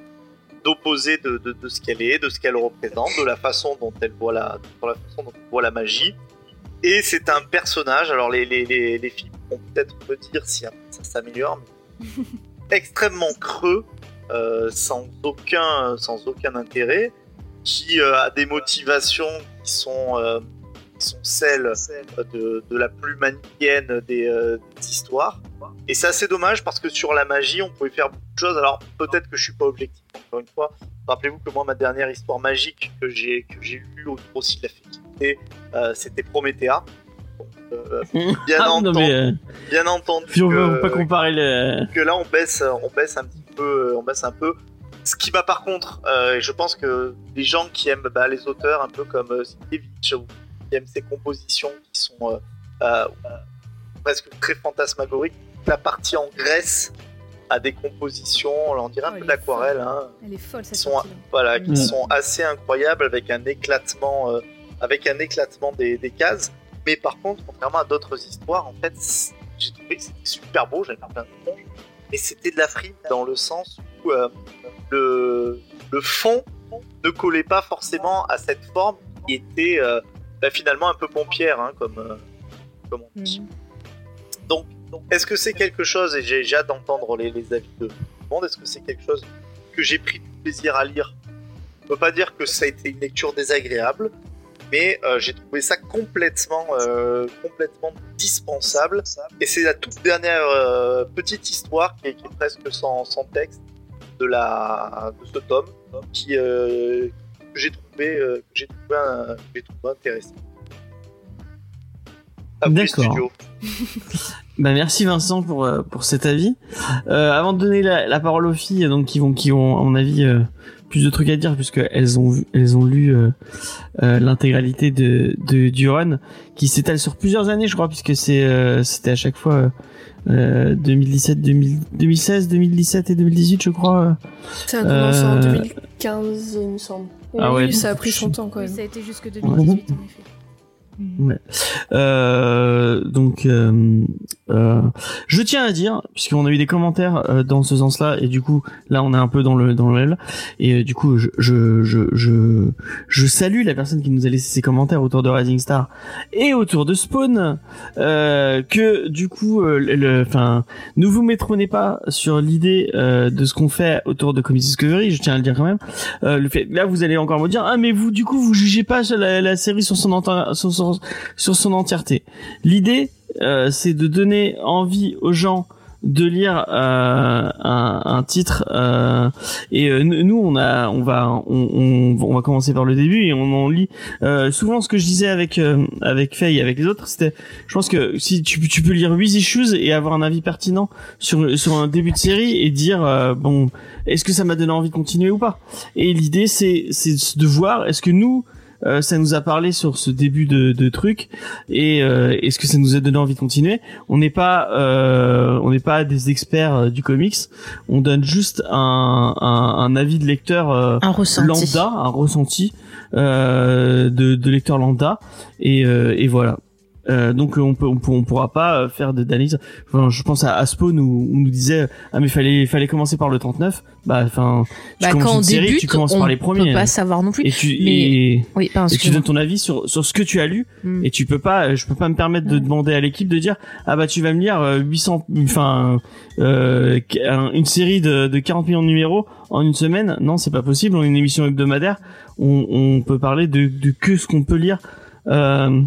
S4: d'opposé de, de, ce qu'elle est, de ce qu'elle représente, de la façon dont elle voit la, la façon dont voit la magie. Et c'est un personnage. Alors les les les, les films peut-être me dire si ça s'améliore, mais [LAUGHS] extrêmement creux, euh, sans aucun sans aucun intérêt, qui euh, a des motivations qui sont euh, qui sont celles de, la plus manichéenne des, histoires. Et c'est assez dommage parce que sur la magie, on pouvait faire beaucoup de choses. Alors peut-être que je suis pas objectif. Encore une fois, rappelez-vous que moi, ma dernière histoire magique que j'ai que j'ai lue aussi de la féminité, euh, c'était Promethea. Euh, bien,
S2: Ah, non,
S4: entendu,
S2: mais, euh,
S4: bien entendu
S2: puis on
S4: que,
S2: pas comparer le.
S4: que là on baisse, on baisse un petit peu, on baisse un peu. Ce qui va par contre, euh, je pense que les gens qui aiment bah, les auteurs un peu comme euh, Sienkiewicz, ou qui aiment ces compositions qui sont euh, euh, presque très fantasmagoriques, la partie en Grèce a des compositions, on dirait un
S7: Oh,
S4: peu d'aquarelle, hein,
S7: Elle est folle cette
S4: Sont- voilà, qui sont assez incroyables avec un éclatement, euh, avec un éclatement des, des cases. Mais par contre, contrairement à d'autres histoires, en fait, j'ai trouvé que c'était super beau, j'avais plein de tronches, mais c'était de la frime dans le sens où euh, le, le fond ne collait pas forcément à cette forme qui était euh, bah, finalement un peu pompière, hein, comme, euh, comme on dit.
S7: Mhm.
S4: Donc, est-ce que c'est quelque chose, et j'ai hâte d'entendre les, les avis de tout le monde, est-ce que c'est quelque chose que j'ai pris du plaisir à lire? Je peux pas dire que ça a été une lecture désagréable, mais euh, j'ai trouvé ça complètement, euh, complètement dispensable. Et c'est la toute dernière euh, petite histoire qui est, qui est presque sans, sans texte de, la, de ce tome, qui, que j'ai trouvé, j'ai trouvé, un- trouvé intéressant.
S2: D'accord. [LAUGHS] Bah merci Vincent pour pour cet avis. Euh, avant de donner la, la parole aux filles, donc qui vont qui ont à mon avis euh, plus de trucs à dire puisque elles ont vu, elles ont lu euh, euh, l'intégralité de de du run qui s'étale sur plusieurs années, je crois, puisque c'est euh, c'était à chaque fois euh, 2017, 2000, 2016, 2017 et 2018, je crois.
S6: Ça a commencé en
S2: Euh,
S6: 2015, il me semble.
S2: Ah ouais,
S6: oui, ça a pris son temps quand
S7: Oui,
S6: même.
S7: ça a été jusque 2018 en effet.
S2: Euh, donc, euh, euh, je tiens à dire, puisqu'on a eu des commentaires euh, dans ce sens-là, et du coup, là, on est un peu dans le dans le L, et euh, du coup, je, je je je je salue la personne qui nous a laissé ses commentaires autour de Rising Star et autour de Spawn, euh, que du coup, le, enfin, ne vous métronez pas sur l'idée de ce qu'on fait autour de Comics Discovery. Je tiens à le dire quand même. Le fait, là, vous allez encore me dire, ah, mais vous, du coup, vous jugez pas la, série sur son sur son sur son entièreté. L'idée, euh, c'est de donner envie aux gens de lire euh, un, un titre euh, et euh, nous on a on va on, on, on va commencer par le début et on en lit euh, souvent ce que je disais avec euh, avec Faye avec les autres c'était je pense que si tu, tu peux lire 8 issues et avoir un avis pertinent sur sur un début de série et dire euh, bon est-ce que ça m'a donné envie de continuer ou pas? Et l'idée c'est c'est de voir est-ce que nous euh, ça nous a parlé sur ce début de, de truc. Et euh, est-ce que ça nous a donné envie de continuer? On n'est pas euh, on n'est pas des experts euh, du comics. On donne juste un, un, un avis de lecteur euh,
S3: Un ressenti.
S2: lambda un ressenti euh, de, de lecteur lambda. Et, euh, et voilà euh, donc on peut on, peut- on pourra pas euh, faire de- d'analyse. Enfin, je pense à, à Spawn où on nous disait ah mais fallait fallait commencer par le 39 bah enfin tu
S3: Bah, quand on
S2: série,
S3: débute,
S2: tu commences
S3: on
S2: par les
S3: peut
S2: premiers.
S3: pas savoir non plus.
S2: et tu
S3: Mais-
S2: et,
S3: Oui,
S2: et tu donnes ton avis sur sur ce que tu as lu.
S3: Mm.
S2: et tu peux pas je peux pas me permettre de demander à l'équipe de dire ah bah tu vas me lire euh, 800 enfin euh, un- une série de, de 40 millions de numéros en une semaine. Non c'est pas possible. On est une émission hebdomadaire on, on peut parler de, de que ce qu'on peut lire. Euh,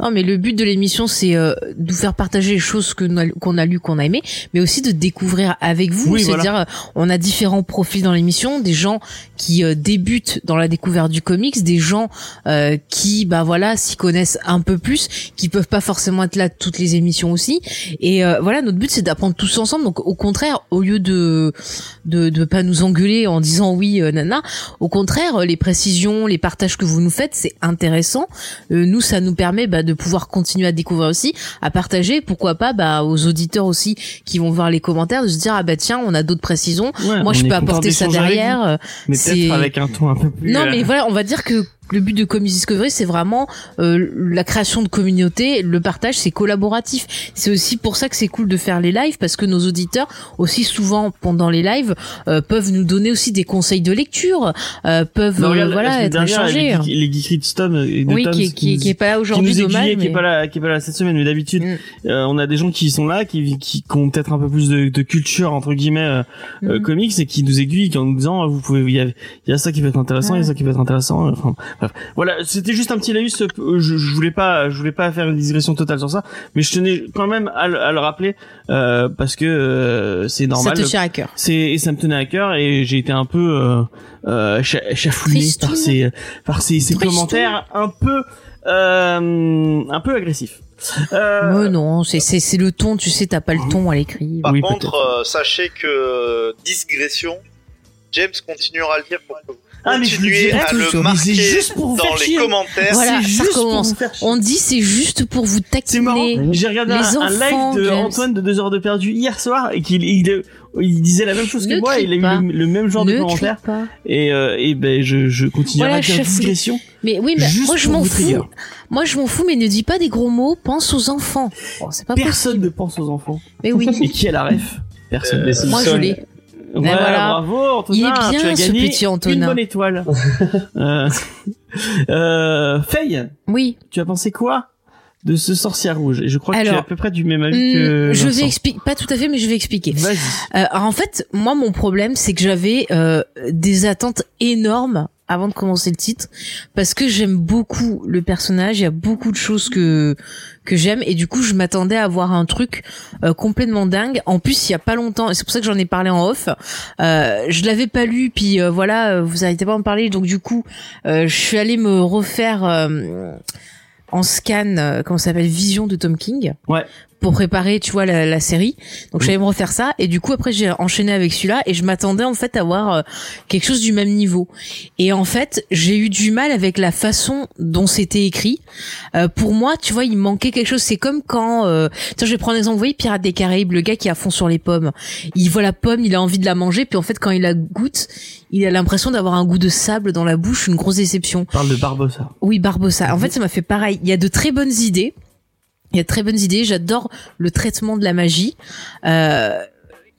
S3: Non, mais le but de l'émission, c'est euh, de vous faire partager les choses que qu'on a lues, qu'on a aimées, mais aussi de découvrir avec vous.
S2: Oui,
S3: C'est-à-dire, euh, on a différents profils dans l'émission, des gens qui euh, débutent dans la découverte du comics, des gens euh, qui, bah voilà, s'y connaissent un peu plus, qui peuvent pas forcément être là toutes les émissions aussi. Et euh, voilà, notre but, c'est d'apprendre tous ensemble. Donc, au contraire, au lieu de de de pas nous engueuler en disant oui, euh, nana, au contraire, les précisions, les partages que vous nous faites, c'est intéressant. Euh, nous, ça nous permet bah, de pouvoir continuer à découvrir aussi, à partager, pourquoi pas bah, aux auditeurs aussi qui vont voir les commentaires, de se dire ah bah tiens, on a d'autres précisions.
S2: ouais,
S3: Moi, je peux apporter ça derrière. euh,
S2: mais peut-être avec un ton un peu plus
S3: Non,
S2: euh,
S3: mais voilà, on va dire que le but de Comics Discovery, c'est vraiment euh, la création de communauté, le partage, c'est collaboratif. C'est aussi pour ça que c'est cool de faire les lives parce que nos auditeurs, aussi souvent pendant les lives, euh, peuvent nous donner aussi des conseils de lecture, euh, peuvent
S2: Non,
S3: euh,
S2: regarde,
S3: voilà être
S2: dernière,
S3: échangés.
S2: Les, les geekeries de Tom, et de
S3: Oui,
S2: Tom,
S3: qui, qui,
S2: nous-
S3: qui est pas là
S2: qui
S3: aujourd'hui,
S2: nous
S3: dommage.
S2: aiguillait, qui est
S3: mais-
S2: pas là, qui est pas là cette semaine, mais d'habitude,
S3: Mm.
S2: euh, on a des gens qui sont là, qui, qui, ont peut-être un peu plus de, de culture entre guillemets euh,
S3: Mhm.
S2: comics et qui nous aiguillent en nous disant, vous pouvez, il y a, y a ça qui peut être intéressant, il y a ça qui peut être intéressant. Enfin, bref. Voilà, c'était juste un petit laïus. euh, Je, je voulais pas, je voulais pas faire une digression totale sur ça, mais je tenais quand même à, le- à le rappeler euh, parce que euh, c'est
S3: Ça
S2: normal.
S3: te tient à cœur.
S2: C'est et ça me tenait à cœur et j'ai été un peu euh, euh, chafouiné par ces par ces, ces commentaires un peu euh, un peu agressifs. Euh,
S3: non, c'est c'est c'est le ton, tu sais, t'as pas le ton à l'écrit.
S4: Par
S2: Oui,
S4: contre, euh, sachez que euh, digression, James continuera à le dire pour que vous
S2: Ah, mais je le
S4: continuez
S2: dirai
S4: à le
S3: toujours.
S2: Mais
S4: marquer
S2: c'est juste pour vous
S4: dans
S2: faire
S4: les
S2: chier.
S4: commentaires.
S3: Voilà, ça
S2: juste pour
S3: recommence.
S2: vous faire chier.
S3: On dit c'est juste pour vous taquiner.
S2: J'ai regardé
S3: Les
S2: un, un
S3: enfants,
S2: live de
S3: James.
S2: Antoine de 2 heures de perdu hier soir et qu'il il, il disait la même chose que
S3: Ne
S2: moi.
S3: crie
S2: Il a eu le, le même genre de
S3: Ne
S2: commentaires
S3: crie pas.
S2: et euh, et ben je je continuerai
S3: Voilà, chafouille.
S2: digression.
S3: Mais oui, mais moi je m'en fous. Moi je m'en fous, mais ne dis pas des gros mots. Pense aux enfants. Oh, pas
S2: Personne
S3: possible.
S2: ne pense aux enfants.
S3: Mais oui.
S2: Et qui a la ref? Personne.
S5: Les
S3: Moi je l'ai.
S2: Ouais,
S3: voilà.
S2: bravo Antonin,
S3: Il est bien,
S2: tu as
S3: ce
S2: gagné
S3: petit
S2: une
S3: Antonin.
S2: bonne étoile. [LAUGHS] euh, euh, Faye,
S3: Oui.
S2: tu as pensé quoi de ce sorcier rouge? Et je crois que tu es à peu près du même avis que
S3: Hmm, je
S2: Vincent.
S3: vais expliquer, pas tout à fait, mais je vais expliquer.
S2: Vas-y.
S3: Euh, en fait, moi, mon problème, c'est que j'avais euh, des attentes énormes avant de commencer le titre, parce que j'aime beaucoup le personnage. Il y a beaucoup de choses que que j'aime, et du coup, je m'attendais à voir un truc euh, complètement dingue. En plus, il y a pas longtemps, et c'est pour ça que j'en ai parlé en off. Euh, je l'avais pas lu, puis euh, voilà, euh, vous arrêtez pas à en parler, donc du coup, euh, je suis allée me refaire. euh, en scan, comment ça s'appelle, Vision de Tom King.
S2: Ouais.
S3: Pour préparer, tu vois, la, la série. Donc j'allais me refaire ça. Et du coup, après, j'ai enchaîné avec celui-là. Et je m'attendais, en fait, à voir euh, quelque chose du même niveau. Et en fait, j'ai eu du mal avec la façon dont c'était écrit. Euh, pour moi, tu vois, il manquait quelque chose. C'est comme quand... Euh... Tiens, je vais prendre un exemple. Vous voyez, Pirates des Caraïbes, le gars qui est à fond sur les pommes. Il voit la pomme, il a envie de la manger. Puis en fait, quand il la goûte, il a l'impression d'avoir un goût de sable dans la bouche. Une grosse déception.
S2: Parle de Barbossa.
S3: Oui, Barbossa. En fait, ça m'a fait pareil. Il y a de très bonnes idées. Il y a de très bonnes idées. J'adore le traitement de la magie. Euh,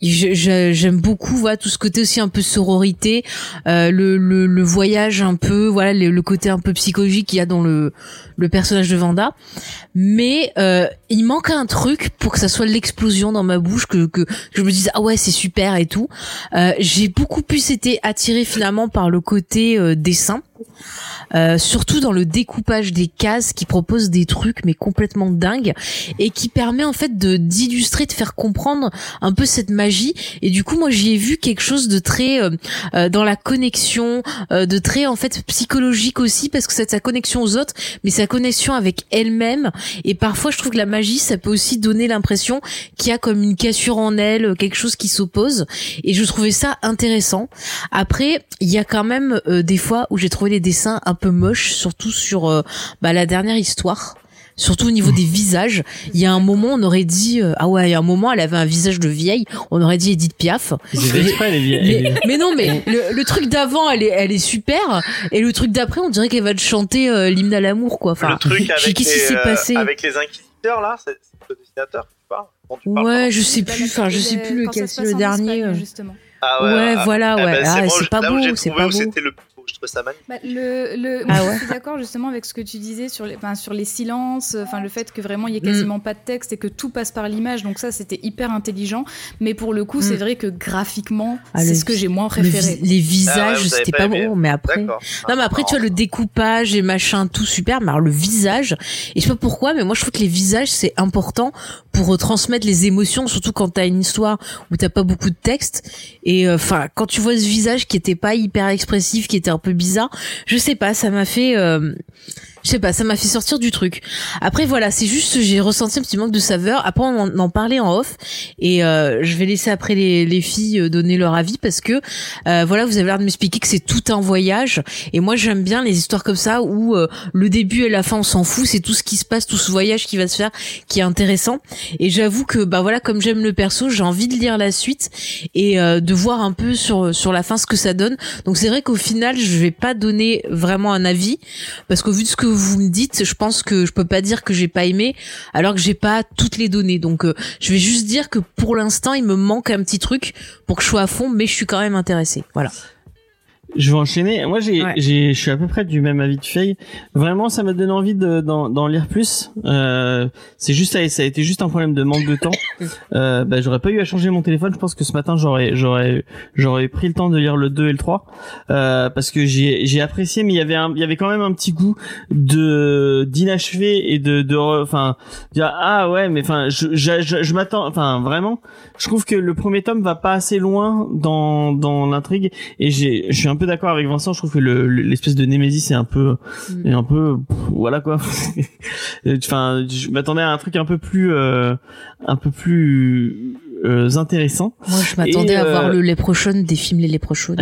S3: J'aime beaucoup voilà tout ce côté aussi un peu sororité, euh, le, le, le voyage un peu, voilà le, le côté un peu psychologique qu'il y a dans le, le personnage de Vanda. Mais euh, il manque un truc pour que ça soit l'explosion dans ma bouche, que, que, que je me dise ah ouais c'est super et tout. Euh, J'ai beaucoup plus été attirée finalement par le côté euh, dessin. Euh, surtout dans le découpage des cases qui propose des trucs mais complètement dingues et qui permet en fait de d'illustrer de faire comprendre un peu cette magie. Et du coup moi j'y ai vu quelque chose de très euh, euh, dans la connexion euh, de très en fait psychologique aussi parce que c'est sa connexion aux autres mais sa connexion avec elle-même. Et parfois je trouve que la magie ça peut aussi donner l'impression qu'il y a comme une cassure en elle quelque chose qui s'oppose. Et je trouvais ça intéressant. Après il y a quand même euh, des fois où j'ai trouvé les dessins un peu moches surtout sur euh, bah, la dernière histoire surtout au niveau des visages il y a un moment on aurait dit euh, ah ouais il y a un moment elle avait un visage de vieille on aurait dit Edith Piaf
S2: Ils avaient exprès, les vieilles.
S3: mais, mais non, mais le, le truc d'avant, elle est, elle est super, et le truc d'après, on dirait qu'elle va te chanter euh, l'hymne à l'amour, quoi. Enfin,
S4: le truc avec,
S3: qu'est-ce qui
S4: les,
S3: s'est passé.
S4: avec les inquisiteurs là, c'est c'est le dessinateur qui parle tu parles,
S3: ouais, je sais plus, enfin, je sais plus lequel c'est le dernier.
S7: Espagne, justement.
S4: Ah
S3: Ouais, voilà,
S4: Ah
S3: ouais.
S4: ben, c'est
S3: Ah, pas
S4: là où
S3: beau,
S4: j'ai
S3: c'est pas
S4: où
S3: beau.
S4: c'était le. Je trouvais ça magnifique.
S7: Bah, le, le,
S3: Ah ouais.
S7: je suis d'accord justement avec ce que tu disais sur les, enfin, sur les silences, enfin le fait que vraiment il y ait
S3: Mm.
S7: quasiment pas de texte et que tout passe par l'image. Donc ça, c'était hyper intelligent. Mais pour le coup, c'est
S3: Mm.
S7: vrai que graphiquement,
S3: Ah,
S7: c'est
S3: le-
S7: ce que j'ai moins
S3: Le
S7: préféré.
S3: les visages,
S4: Ah ouais,
S3: c'était
S4: pas
S3: bon, mais après. Non mais après tu vois le découpage et machin tout super mais alors le visage et je sais pas pourquoi mais moi je trouve que les visages c'est important pour retransmettre les émotions surtout quand t'as une histoire où t'as pas beaucoup de texte. Et enfin quand tu vois ce visage qui était pas hyper expressif qui était un peu bizarre je sais pas ça m'a fait euh, je sais pas, ça m'a fait sortir du truc. Après voilà, c'est juste j'ai ressenti un petit manque de saveur. Après on en, parlait en off et euh, je vais laisser après les, les filles euh, donner leur avis parce que euh, voilà, vous avez l'air de m'expliquer que c'est tout un voyage et moi j'aime bien les histoires comme ça où euh, le début et la fin on s'en fout, c'est tout ce qui se passe, tout ce voyage qui va se faire qui est intéressant et j'avoue que bah voilà, comme j'aime le perso, j'ai envie de lire la suite et euh, de voir un peu sur sur la fin ce que ça donne. Donc c'est vrai qu'au final, je vais pas donner vraiment un avis parce que vu de ce que vous me dites, je pense que je peux pas dire que j'ai pas aimé alors que j'ai pas toutes les données. Donc euh, je vais juste dire que pour l'instant, il me manque un petit truc pour que je sois à fond, mais je suis quand même intéressée. Voilà.
S2: Je vais enchaîner. Moi, j'ai,
S3: Ouais.
S2: j'ai, je suis à peu près du même avis de Faye. Vraiment, ça m'a donné envie de, d'en, d'en lire plus. Euh, c'est juste, ça, a été juste un problème de manque de temps. [COUGHS] Euh, bah, j'aurais pas eu à changer mon téléphone. Je pense que ce matin, j'aurais, j'aurais, j'aurais pris le temps de lire le 2 et le 3. Euh, parce que j'ai, j'ai apprécié, mais il y avait un, il y avait quand même un petit goût de, d'inachevé et de, de, enfin, dire, ah ouais, mais enfin, je, je, je, je m'attends, enfin, vraiment, je trouve que le premier tome va pas assez loin dans, dans l'intrigue et j'ai, je suis un peu d'accord avec Vincent. Je trouve que le, le- l'espèce de Némésis est un peu,
S3: Mm.
S2: est un peu, pff, voilà quoi. [LAUGHS] Enfin, je m'attendais à un truc un peu plus, euh, un peu plus euh, intéressant.
S3: Moi, je m'attendais à
S2: euh,
S3: voir le Leprechaun des films Les Leprechauns.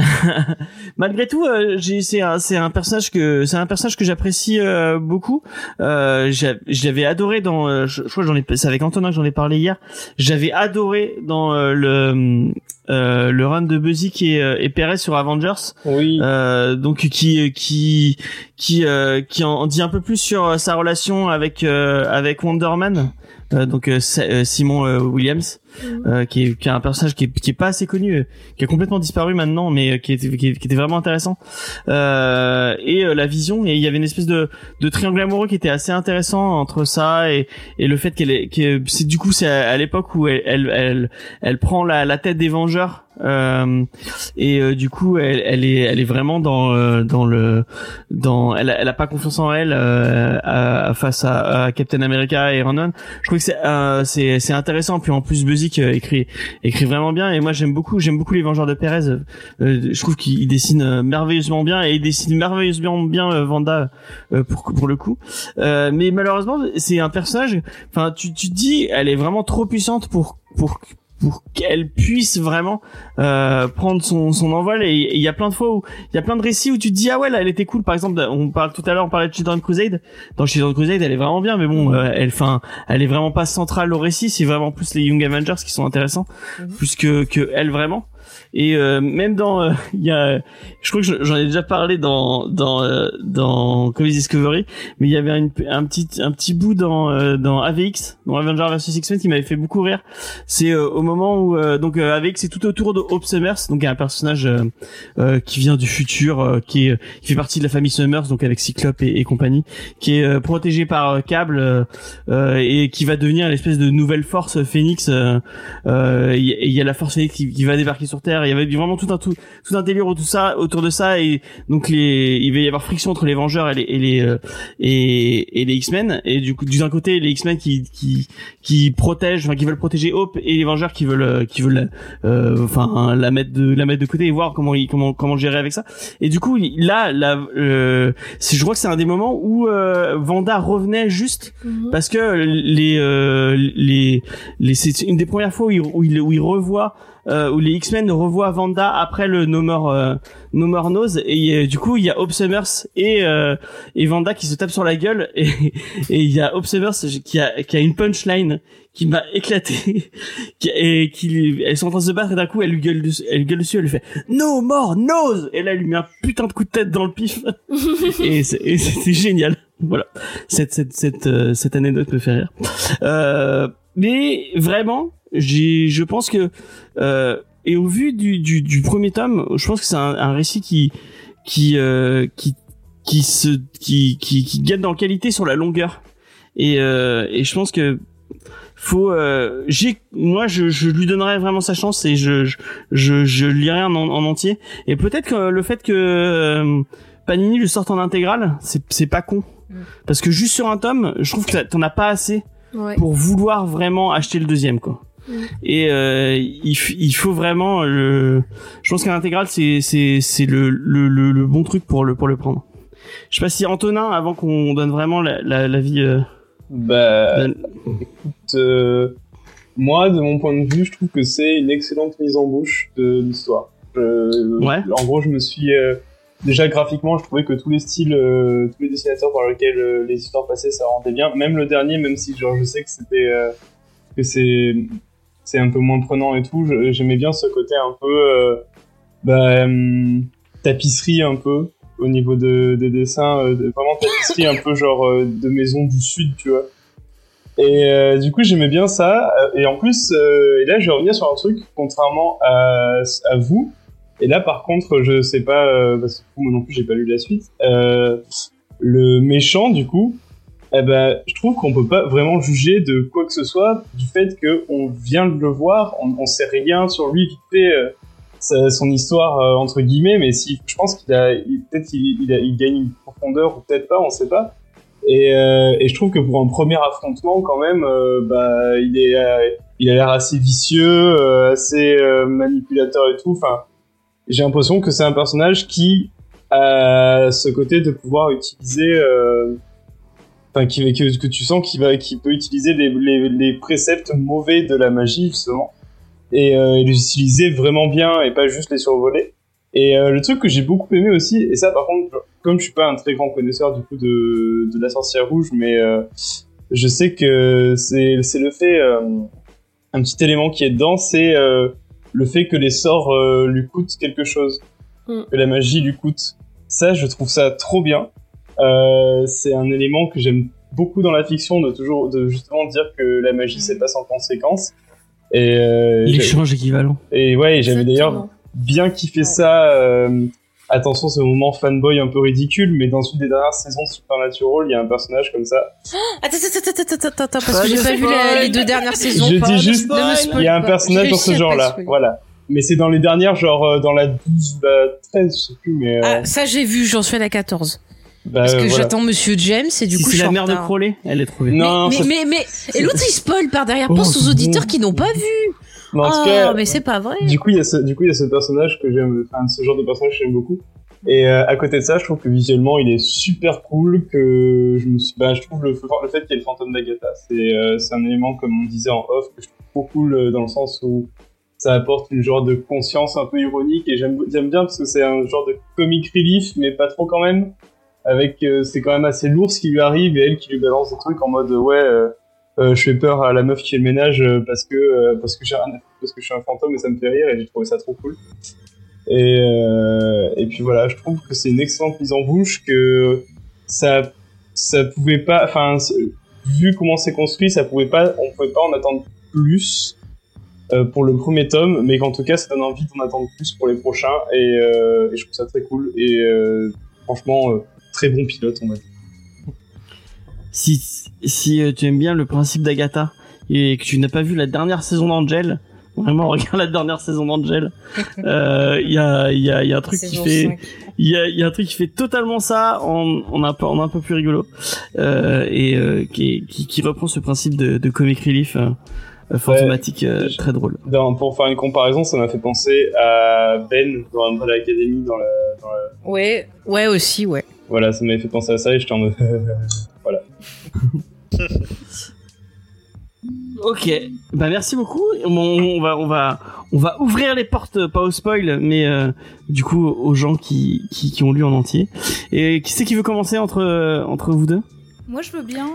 S3: [LAUGHS]
S2: Malgré tout, euh, j'ai c'est un c'est un personnage que c'est un personnage que j'apprécie euh, beaucoup. Euh, j'a- j'avais adoré dans euh, je, je crois que j'en ai c'est avec Antonin que j'en ai parlé hier. J'avais adoré dans euh, le euh, le run de Buzzy qui est euh, et Perez sur Avengers.
S5: Oui.
S2: Euh, donc qui qui qui euh, qui en dit un peu plus sur euh, sa relation avec euh, avec Wonder Man. Euh, donc euh, euh, Simon Williams euh, qui, est, qui est un personnage qui est, qui est pas assez connu, qui a complètement disparu maintenant, mais qui était, qui, était vraiment intéressant. Euh, et euh, la vision, et il y avait une espèce de, de triangle amoureux qui était assez intéressant entre ça et, et le fait qu'elle est, que c'est du coup c'est à, à l'époque où elle, elle, elle, elle prend la, la tête des Vengeurs. Euh, et euh, du coup elle, elle est elle est vraiment dans euh, dans le dans elle elle a pas confiance en elle euh, à- face à, à Captain America et Iron Man. Je trouve que c'est euh, c'est c'est intéressant. Puis en plus Buzik euh, écrit écrit vraiment bien. Et moi j'aime beaucoup j'aime beaucoup les Vengeurs de Perez je trouve qu'il dessine merveilleusement bien. Et il dessine merveilleusement bien Vanda pour pour le coup. Mais malheureusement c'est un personnage enfin tu tu dis elle est vraiment trop puissante pour pour pour qu'elle puisse vraiment euh, prendre son, son envol. Et il y a plein de fois où il y a plein de récits où tu te dis ah ouais là elle était cool. Par exemple on parle tout à l'heure on parlait de Children Crusade. Dans Children Crusade elle est vraiment bien mais bon euh, elle enfin elle est vraiment pas centrale au récit. C'est vraiment plus les Young Avengers qui sont intéressants plus que que elle vraiment et euh, même dans euh, [LAUGHS] il y a je crois que je- j'en ai déjà parlé dans dans euh, dans Comics Discovery mais il y avait un petit un petit bout dans euh, dans AVX dans Avengers vs X-Men qui m'avait fait beaucoup rire. C'est euh, au moment où donc AVX c'est tout autour de Hope Summers. Donc un personnage euh, euh, qui vient du futur qui est qui fait partie de la famille Summers donc avec Cyclope et, compagnie qui est protégé par Cable et qui va devenir l'espèce de nouvelle force Phoenix il y, a- il y a la force Phoenix qui, qui va débarquer sur Terre il y avait vraiment tout un tout, tout un délire autour de ça autour de ça et donc les il va y avoir friction entre les Vengeurs et les et les euh, et, et les X-Men et du coup d'un côté les X-Men qui qui qui protègent enfin qui veulent protéger Hope et les Vengeurs qui veulent euh, qui veulent euh, enfin la mettre de la mettre de côté et voir comment comment comment gérer avec ça et du coup là là euh, c'est je crois que c'est un des moments où euh, Vanda revenait juste
S6: Mhm.
S2: parce que les euh, les les c'est une des premières fois où il où il, où il revoit euh, où les X-Men revoient Vanda après le No More euh, No More Knows et euh, du coup il y a Hope Summers et euh, et Vanda qui se tapent sur la gueule. Et et il y a Hope Summers qui a qui a une punchline qui m'a éclaté. [LAUGHS] Et qui elles sont en train de se battre et d'un coup elle lui gueule dessus, elle lui gueule dessus elle lui fait No More Knows et là elle lui met un putain de coup de tête dans le pif. [LAUGHS] Et c'était génial. Voilà. Cette cette cette euh, cette anecdote me fait rire. Euh, mais vraiment je pense que euh, et au vu du, du du premier tome je pense que c'est un, un récit qui qui euh, qui qui se qui qui qui gagne en qualité sur la longueur et euh, et je pense que faut euh, j'ai moi je, je lui donnerais vraiment sa chance et je je je, je lirai en, en entier et peut-être que le fait que euh, Panini le sorte en intégrale c'est c'est pas con parce que juste sur un tome je trouve que t'en as pas assez
S6: Ouais.
S2: pour vouloir vraiment acheter le deuxième quoi
S6: Mm.
S2: Et euh, il, faut vraiment le je pense qu'un intégral c'est c'est c'est le, le le le bon truc pour le pour le prendre Je sais pas si Antonin, avant qu'on donne vraiment la, la, la vie. euh,
S5: Bah,
S2: donne-
S5: écoute, euh, moi, de mon point de vue, je trouve que c'est une excellente mise en bouche de l'histoire.
S2: Ouais.
S5: En gros, je me suis euh, déjà graphiquement, je trouvais que tous les styles, euh, tous les dessinateurs par lesquels euh, les histoires passaient, ça rendait bien. Même le dernier, même si genre je sais que c'était euh, que c'est c'est un peu moins prenant et tout, j'aimais bien ce côté un peu euh, bah, hum, tapisserie un peu au niveau de, des dessins, euh, vraiment tapisserie un peu genre euh, de maison du sud, tu vois. Et du coup, j'aimais bien ça. Et en plus, et là, je vais revenir sur un truc, contrairement à, à vous. Et là, par contre, je sais pas, parce que moi non plus, j'ai pas lu la suite. Le méchant, du coup, eh ben, je trouve qu'on peut pas vraiment juger de quoi que ce soit du fait que on vient de le voir, on, on sait rien sur lui vite fait. euh, son histoire euh, entre guillemets, mais si je pense qu'il a, peut-être il, il, il gagne une profondeur ou peut-être pas, on sait pas. Et, euh, et je trouve que pour un premier affrontement, quand même, euh, bah, il est, euh, il a l'air assez vicieux, euh, assez manipulateur et tout. Enfin, j'ai l'impression que c'est un personnage qui a ce côté de pouvoir utiliser, enfin, qui, que, que tu sens qu'il va, qu'il peut utiliser les, les, les préceptes mauvais de la magie justement, et, euh, et les utiliser vraiment bien et pas juste les survoler. Et euh, le truc que j'ai beaucoup aimé aussi, et ça par contre, comme je suis pas un très grand connaisseur du coup de, de la sorcière rouge, mais euh, je sais que c'est c'est le fait, euh, un petit élément qui est dedans, c'est euh, le fait que les sorts euh, lui coûtent quelque chose,
S6: Mm.
S5: que la magie lui coûte. Ça, je trouve ça trop bien. Euh, c'est un élément que j'aime beaucoup dans la fiction, de toujours, de justement dire que la magie c'est pas sans conséquence. Et, euh,
S2: L'échange équivalent.
S5: et ouais, j'avais d'ailleurs bien kiffé ça. euh, attention, ce moment fanboy un peu ridicule, mais dans une des dernières saisons de Supernatural, il y a un personnage comme ça.
S3: Attends, attends, attends, attends, attends, attends, parce
S2: Pas
S3: que j'ai pas vu la- les deux dernières saisons.
S5: Je dis juste, il y a un personnage dans ce
S3: réussi à pas
S5: genre-là.
S3: spoiler.
S5: Voilà. Mais c'est dans les dernières, genre euh, dans la 12 ou la 13, je sais plus, mais. euh,
S3: Ah, ça j'ai vu, j'en suis à la 14.
S5: Bah,
S3: Parce que
S5: voilà.
S3: j'attends Monsieur James et du
S2: si
S3: coup je
S2: c'est
S3: suis
S2: la mère de. Crowley, elle est trouvée.
S5: Non,
S3: mais, mais, mais, et l'autre il spoil par derrière.
S5: Oh,
S3: Pense aux auditeurs qui n'ont pas vu.
S5: en tout
S3: oh,
S5: cas,
S3: mais c'est pas vrai.
S5: du coup, il y a ce, du coup, il y a ce personnage que j'aime, enfin, ce genre de personnage que j'aime beaucoup. Et euh, à côté de ça, je trouve que visuellement, il est super cool. Que je me suis, bah, je trouve le, le fait qu'il y ait le fantôme d'Agatha, c'est, euh, c'est un élément comme on disait en off que je trouve trop cool euh, dans le sens où ça apporte une genre de conscience un peu ironique et j'aime, j'aime bien parce que c'est un genre de comic relief, mais pas trop quand même. Avec, euh, c'est quand même assez lourd ce qui lui arrive et elle qui lui balance des trucs en mode euh, ouais. euh, euh, je fais peur à la meuf qui fait le ménage euh, parce que parce que j'ai parce que je suis un fantôme et ça me fait rire et j'ai trouvé ça trop cool. Et et puis voilà, je trouve que c'est une excellente mise en bouche que ça ça pouvait pas enfin vu comment c'est construit, ça pouvait pas on pouvait pas en attendre plus pour le premier tome, mais qu'en tout cas ça donne envie d'en attendre plus pour les prochains et, et je trouve ça très cool et franchement très bon pilote on va dire.
S2: Si, si euh, tu aimes bien le principe d'Agatha et que tu n'as pas vu la dernière saison d'Angel, vraiment [LAUGHS] regarde la dernière saison d'Angel. Euh, Il y a, il y a, il y a un truc qui fait, il y a, il y a un truc qui fait totalement ça en, en un peu, en un peu plus rigolo euh, et euh, qui, qui, qui reprend ce principe de, de comic relief fantomatique euh, très drôle.
S5: Dans- pour faire une comparaison, ça m'a fait penser à Ben dans Umbrella Academy dans la, dans la-
S3: Ouais, ouais aussi, ouais.
S5: Voilà, ça m'avait fait penser à ça et j'étais en mode [LAUGHS] [LAUGHS]
S2: Ok, bah merci beaucoup. On, on va, on va, on va ouvrir les portes, euh, pas au spoil, mais euh, du coup aux gens qui, qui, qui ont lu en entier. Et qui c'est qui veut commencer entre, euh, entre vous deux?
S7: Moi, je veux bien.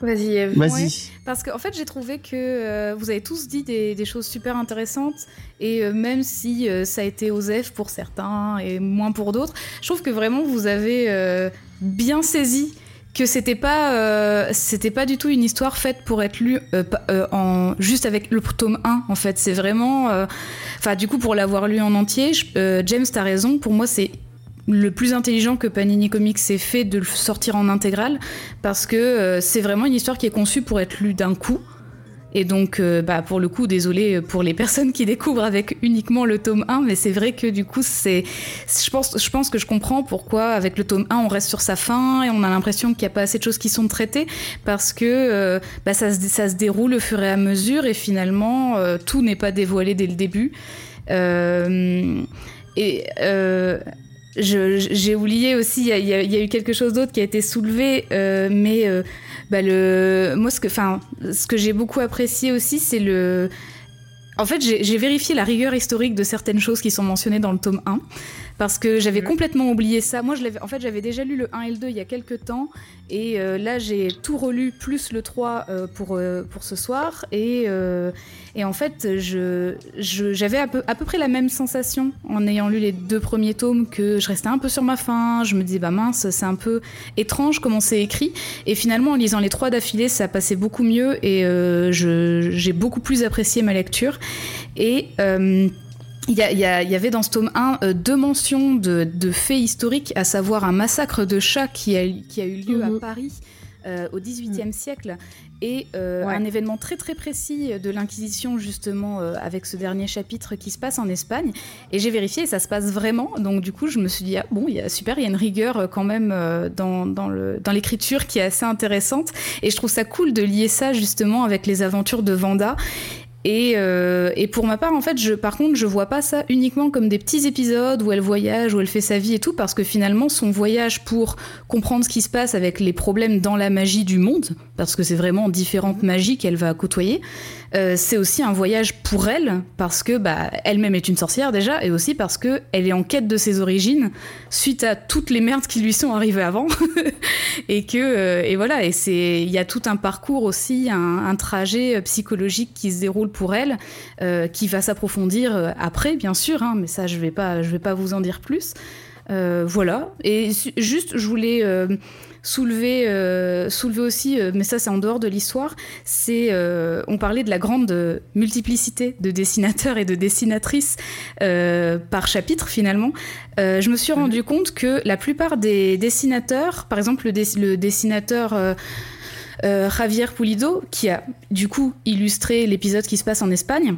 S6: Vas-y, Eve.
S2: Vas-y.
S7: Ouais. Parce qu'en fait, j'ai trouvé que euh, vous avez tous dit des, des choses super intéressantes. Et euh, même si euh, ça a été osef pour certains et moins pour d'autres, je trouve que vraiment vous avez euh, bien saisi que c'était pas euh, c'était pas du tout une histoire faite pour être lue euh, euh, en juste avec le tome 1 en fait c'est vraiment euh, enfin du coup pour l'avoir lu en entier je- euh, James t'as raison pour moi c'est le plus intelligent que Panini Comics ait fait de le sortir en intégrale parce que euh, c'est vraiment une histoire qui est conçue pour être lue d'un coup. Et donc, euh, bah, pour le coup, désolé pour les [LAUGHS] personnes qui découvrent avec uniquement le tome 1, mais c'est vrai que du coup, c'est, je pense, je pense que je comprends pourquoi avec le tome 1, on reste sur sa fin et on a l'impression qu'il n'y a pas assez de choses qui sont traitées parce que euh, bah, ça, se, ça se déroule au fur et à mesure et finalement, tout n'est pas dévoilé dès le début. Et j'ai oublié aussi, il y y y a eu quelque chose d'autre qui a été soulevé, euh, mais euh, bah, le, moi, ce que, enfin, ce que j'ai beaucoup apprécié aussi, c'est le. En fait, j'ai vérifié la rigueur historique de certaines choses qui sont mentionnées dans le tome 1, parce que j'avais complètement oublié ça. Moi, je l'avais, en fait, j'avais déjà lu le 1 et le 2 il y a quelques temps, et euh, là, j'ai tout relu, plus le 3 euh, pour, euh, pour ce soir, et, et en fait, je, j'avais à peu, à peu près la même sensation en ayant lu les deux premiers tomes, que je restais un peu sur ma faim, je me disais, bah mince, c'est un peu étrange comment c'est écrit, et finalement, en lisant les trois d'affilée, ça passait beaucoup mieux, et je- j'ai beaucoup plus apprécié ma lecture. Et il y, a- il y a- il y avait dans ce tome 1 euh, deux mentions de, de faits historiques, à savoir un massacre de chats qui a, qui a eu lieu
S6: Mhm.
S7: à Paris euh, au XVIIIe siècle et euh,
S3: Ouais.
S7: un événement très très précis de l'Inquisition justement euh, avec ce dernier chapitre qui se passe en Espagne. Et j'ai vérifié et ça se passe vraiment. Donc du coup je me suis dit ah bon il y a super il y a une rigueur quand même euh, dans, dans le dans l'écriture qui est assez intéressante et je trouve ça cool de lier ça justement avec les aventures de Vanda. Et, euh, et pour ma part, en fait, je, par contre, je vois pas ça uniquement comme des petits épisodes où elle voyage, où elle fait sa vie et tout, parce que finalement, son voyage pour comprendre ce qui se passe avec les problèmes dans la magie du monde, parce que c'est vraiment différentes magies qu'elle va côtoyer, euh, c'est aussi un voyage pour elle, parce que bah, elle-même est une sorcière déjà, et aussi parce que elle est en quête de ses origines suite à toutes les merdes qui lui sont arrivées avant, [LAUGHS] et que euh, et voilà, et c'est il y a tout un parcours aussi, un, un trajet psychologique qui se déroule pour elle, euh, qui va s'approfondir euh, après, bien sûr, hein, mais ça je vais pas je vais pas vous en dire plus. Euh, voilà. Et juste, je voulais euh, soulever, euh, soulever aussi, mais ça c'est en dehors de l'histoire, c'est, on parlait de la grande multiplicité de dessinateurs et de dessinatrices par chapitre finalement. Je me suis rendu compte que la plupart des dessinateurs, par exemple le, dess- le dessinateur... euh, Javier Pulido, qui a du coup illustré l'épisode qui se passe en Espagne,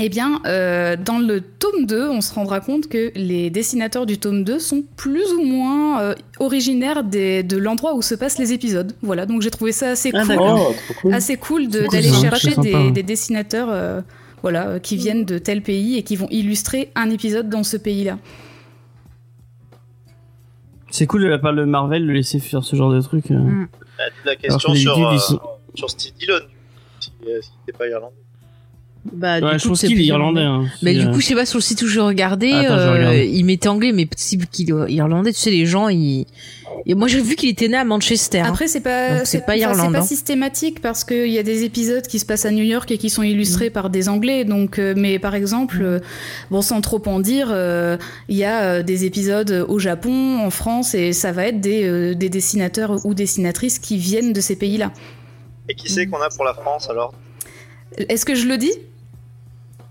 S7: eh bien, euh, dans le tome 2, on se rendra compte que les dessinateurs du tome 2 sont plus ou moins euh, originaires des- de l'endroit où se passent les épisodes. Voilà, donc j'ai trouvé ça assez
S2: Ah,
S7: cool.
S5: Oh, cool.
S7: assez cool d'aller chercher des, des dessinateurs euh, voilà, qui viennent de tel pays et qui vont illustrer un épisode dans ce pays-là.
S2: C'est cool de la part de Marvel de laisser faire ce genre de truc.
S3: Mm.
S4: La question
S2: que
S4: sur, euh,
S2: sont-
S4: sur Steve Dillon, si, euh, si t'es pas irlandais.
S3: Bah, du
S2: Ouais,
S3: coup,
S2: je pense
S3: c'est
S2: qu'il est
S3: plus
S2: irlandais. Hein.
S3: Mais du
S2: euh,
S3: coup, je sais pas sur le site où je regardais,
S2: Attends, je
S3: euh, il mettait anglais, mais possible qu'il est irlandais. Tu sais, les gens, ils. Et moi, j'ai vu qu'il était né à Manchester. hein.
S7: Après, c'est pas,
S3: c'est pas Irlande,
S7: pas systématique parce qu'il y a des épisodes qui se passent à New York et qui sont illustrés par des Anglais. Donc, euh, mais par exemple, euh, bon, sans trop en dire, euh, il y a euh, des épisodes au Japon, en France, et ça va être des, euh, des dessinateurs ou dessinatrices qui viennent de ces pays-là.
S4: Et qui c'est qu'on a pour la France alors?
S7: Est-ce que je le dis?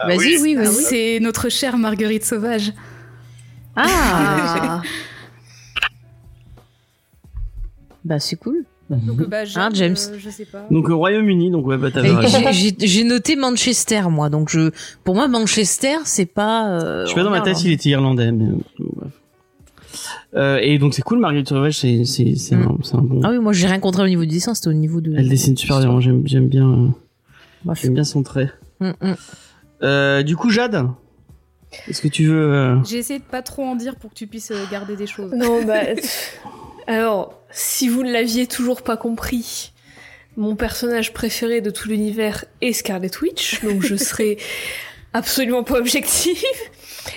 S4: Ah
S3: Vas-y, oui, vas-y.
S7: C'est notre chère Marguerite Sauvage.
S3: Ah [LAUGHS] Bah, c'est cool.
S7: Donc, bah, Jeanne,
S3: Hein, James
S7: euh, je sais pas.
S2: Donc au Royaume-Uni, donc ouais, bah
S3: j'ai- J'ai noté Manchester, moi. Donc, je, pour moi, Manchester, c'est pas. euh,
S2: Je sais pas dans ma tête
S3: Irlande.
S2: s'il était irlandais, mais euh. Euh, et donc c'est cool, Marguerite Sauvage, c'est c'est c'est
S3: Mm.
S2: un, c'est un bon.
S3: Ah oui, moi, j'ai rien contre elle au niveau du dessin, c'était au niveau de.
S2: Elle dessine super bien. J'aime j'aime bien euh, j'aime bien son trait.
S3: Mm, mm.
S2: Euh, du coup, Jade, est-ce que tu veux euh,
S7: J'ai essayé de pas trop en dire pour que tu puisses euh, garder des choses.
S6: Non, bah. [LAUGHS] Alors, si vous ne l'aviez toujours pas compris, mon personnage préféré de tout l'univers est Scarlet Witch, donc je [LAUGHS] serai absolument pas objective.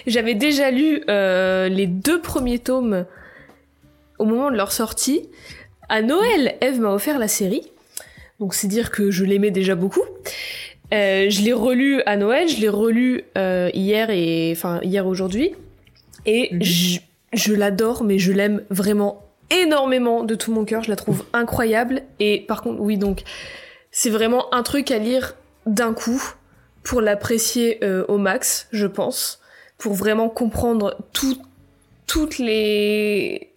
S6: J'avais déjà lu euh, les deux premiers tomes au moment de leur sortie. À Noël, Eve m'a offert la série, donc c'est dire que je l'aimais déjà beaucoup. Euh, je l'ai relu à Noël, je l'ai relu euh, hier et enfin hier aujourd'hui, et
S3: Mhm.
S6: je, je l'adore, mais je l'aime vraiment énormément de tout mon cœur. Je la trouve incroyable. Et par contre, oui, donc c'est vraiment un truc à lire d'un coup pour l'apprécier euh, au max, je pense, pour vraiment comprendre tout, toutes les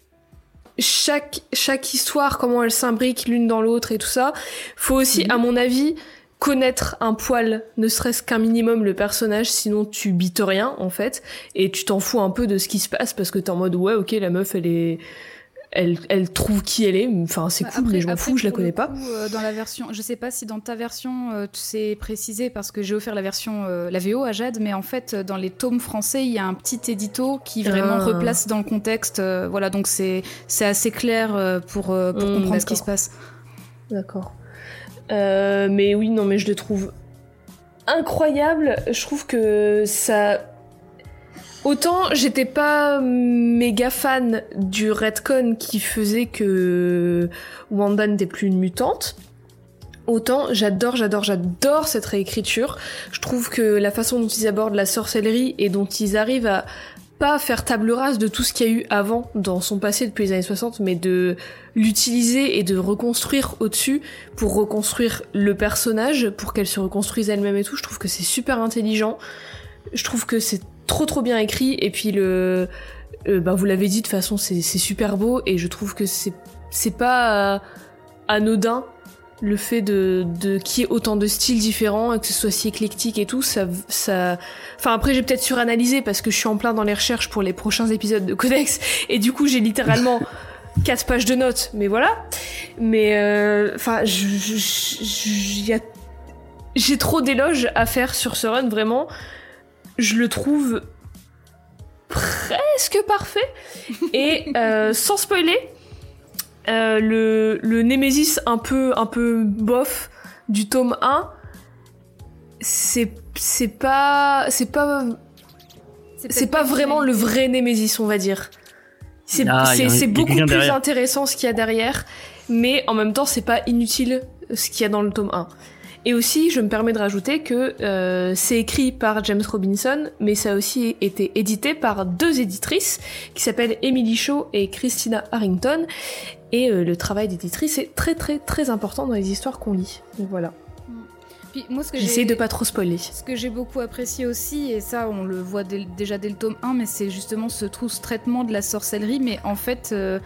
S6: chaque chaque histoire, comment elle s'imbrique l'une dans l'autre et tout ça. Faut aussi, à mon avis, connaître un poil, ne serait-ce qu'un minimum le personnage, sinon tu bites rien en fait, et tu t'en fous un peu de ce qui se passe parce que t'es en mode ouais ok la meuf elle est elle, elle trouve qui elle est. Enfin, c'est
S7: Bah,
S6: cool,
S7: après-
S6: mais je m'en fous, je la connais pas.
S7: euh, dans la version, je sais pas si dans ta version euh, tu sais précisé parce que j'ai offert la version euh, la VO à Jade, mais en fait euh, dans les tomes français il y a un petit édito qui vraiment
S6: Ah.
S7: replace dans le contexte. euh, voilà donc c'est c'est assez clair pour pour
S6: Hmm,
S7: comprendre ce qui se passe.
S6: D'accord. Euh, mais oui, non, mais je le trouve incroyable. Je trouve que ça. Autant j'étais pas méga fan du retcon qui faisait que Wanda n'était plus une mutante. Autant j'adore, j'adore, j'adore cette réécriture. Je trouve que la façon dont ils abordent la sorcellerie et dont ils arrivent à pas faire table rase de tout ce qu'il y a eu avant dans son passé depuis les années 60, mais de l'utiliser et de reconstruire au-dessus pour reconstruire le personnage, pour qu'elle se reconstruise elle-même et tout. Je trouve que c'est super intelligent. Je trouve que c'est trop trop bien écrit et puis le euh, bah vous l'avez dit de toute façon c'est super beau et je trouve que c'est c'est pas euh, anodin le fait de de qu'il y ait autant de styles différents et que ce soit si éclectique et tout ça ça enfin après j'ai peut-être suranalysé parce que je suis en plein dans les recherches pour les prochains épisodes de Codex et du coup j'ai littéralement [LAUGHS] quatre pages de notes mais voilà. Mais euh, enfin a- j'ai trop d'éloges à faire sur ce run vraiment. Je le trouve presque parfait et euh, sans spoiler euh, le, le Némésis un peu un peu bof du tome 1 c'est c'est pas c'est pas c'est pas vraiment le vrai Némésis on va dire c'est
S2: Ah,
S6: beaucoup plus
S2: derrière.
S6: intéressant ce qu'il y a derrière mais en même temps c'est pas inutile ce qu'il y a dans le tome 1 et aussi, je me permets de rajouter que euh, c'est écrit par James Robinson, mais ça a aussi été édité par deux éditrices qui s'appellent Emily Shaw et Christina Harrington. Et euh, le travail d'éditrice est très très très important dans les histoires qu'on lit. Donc voilà.
S7: Puis moi ce que
S6: J'essaie de pas trop spoiler.
S7: Ce que j'ai beaucoup apprécié aussi, et ça on le voit dès- déjà dès le tome 1, mais c'est justement ce, tout ce traitement de la sorcellerie, mais en fait euh,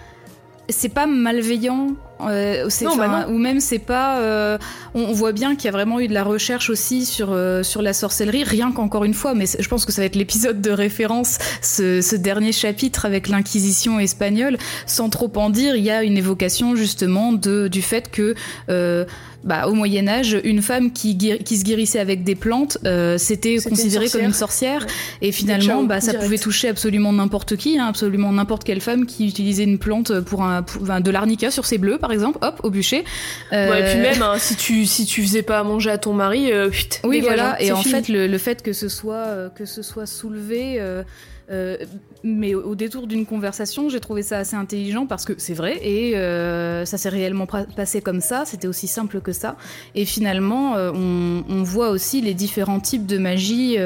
S7: c'est pas malveillant, euh, c'est-
S6: Non, bah
S7: ou même c'est pas... euh, on, on voit bien qu'il y a vraiment eu de la recherche aussi sur, euh, sur la sorcellerie, rien qu'encore une fois, mais je pense que ça va être l'épisode de référence, ce, ce dernier chapitre avec l'Inquisition espagnole, sans trop en dire, il y a une évocation justement de, du fait que... euh, bah, au Moyen Âge, une femme qui, qui se guérissait avec des plantes, euh, c'était
S6: C'était
S7: considéré
S6: une
S7: comme une
S6: sorcière.
S7: Et finalement, bah, ça
S6: direct.
S7: pouvait toucher absolument n'importe qui, hein, absolument n'importe quelle femme qui utilisait une plante pour un, pour- enfin, de l'arnica sur ses bleus, par exemple, hop, au bûcher. Euh,
S6: Ouais, et puis même, hein, si tu si tu faisais pas à manger à ton mari, euh, pfft,
S7: oui,
S6: dégage,
S7: voilà.
S6: hein,
S7: et en
S6: fini.
S7: fait, le, le fait que ce soit euh, que ce soit soulevé, euh, euh, mais au, détour d'une conversation, j'ai trouvé ça assez intelligent parce que c'est vrai et euh, ça s'est réellement passé comme ça. C'était aussi simple que ça. Et finalement, euh, on, on voit aussi les différents types de magie.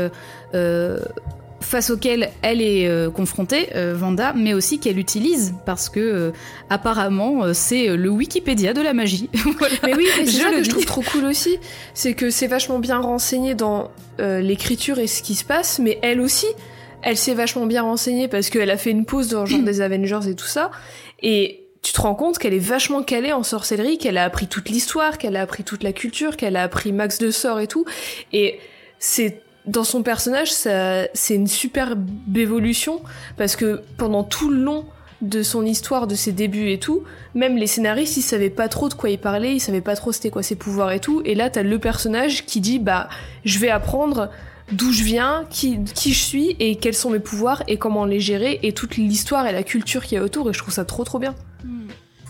S7: Face auxquels elle est euh, confrontée, euh, Vanda, mais aussi qu'elle utilise parce que euh, apparemment euh, c'est le Wikipédia de la magie. [LAUGHS] Voilà.
S6: Mais oui, c'est ça
S7: le
S6: que je trouve trop cool aussi, c'est que c'est vachement bien renseigné dans l'écriture et ce qui se passe, mais elle aussi, elle s'est vachement bien renseignée parce qu'elle a fait une pause dans le genre [CLEARS THROAT] des Avengers et tout ça, et tu te rends compte qu'elle est vachement calée en sorcellerie, qu'elle a appris toute l'histoire, qu'elle a appris toute la culture, qu'elle a appris max de sorts et tout, et c'est dans son personnage, c'est une superbe évolution parce que pendant tout le long de son histoire, de ses débuts et tout, même les scénaristes, ils savaient pas trop de quoi il parlait, ils savaient pas trop c'était quoi ses pouvoirs et tout. Et là, t'as le personnage qui dit, bah, je vais apprendre d'où je viens, qui, qui je suis et quels sont mes pouvoirs et comment les gérer et toute l'histoire et la culture qu'il y a autour. Et je trouve ça trop trop bien.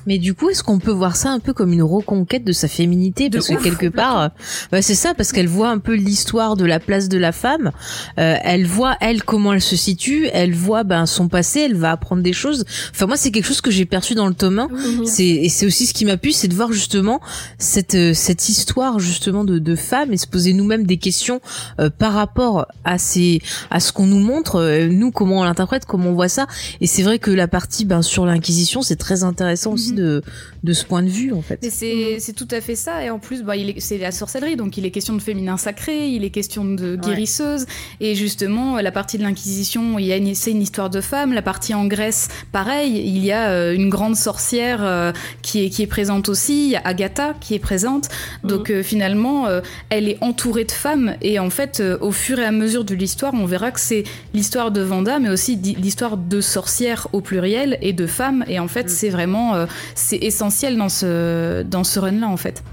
S3: Mais du coup, est-ce qu'on peut voir ça un peu comme une reconquête de sa féminité?
S6: De
S3: Parce
S6: ouf,
S3: que quelque part, euh, bah, c'est ça, parce qu'elle voit un peu l'histoire de la place de la femme. Euh, elle voit elle comment elle se situe. Elle voit ben son passé. Elle va apprendre des choses. Enfin moi, c'est quelque chose que j'ai perçu dans le tome 1. C'est et c'est aussi ce qui m'a plu, c'est de voir justement cette euh, cette histoire justement de de femmes et se poser nous-mêmes des questions euh, par rapport à ces à ce qu'on nous montre, euh, nous comment on l'interprète, comment on voit ça. Et c'est vrai que la partie ben sur l'inquisition, c'est très intéressant aussi de de ce point de vue en fait.
S7: Mais c'est c'est tout à fait ça. Et en plus bah c'est la sorcellerie. Donc il est question de féminin sacré, il est question de guérisseuse. Et justement la partie de l'inquisition il y a une, c'est une histoire de femme, la partie en Grèce pareil, il y a euh, une grande sorcière euh, qui est qui est présente aussi, il y a Agatha qui est présente. Donc euh, finalement euh, elle est entourée de femmes. Et en fait euh, au fur et à mesure de l'histoire, on verra que c'est l'histoire de Vanda mais aussi l'histoire de sorcières au pluriel et de femmes. Et en fait c'est vraiment euh, c'est essentiel dans ce dans ce run là en fait.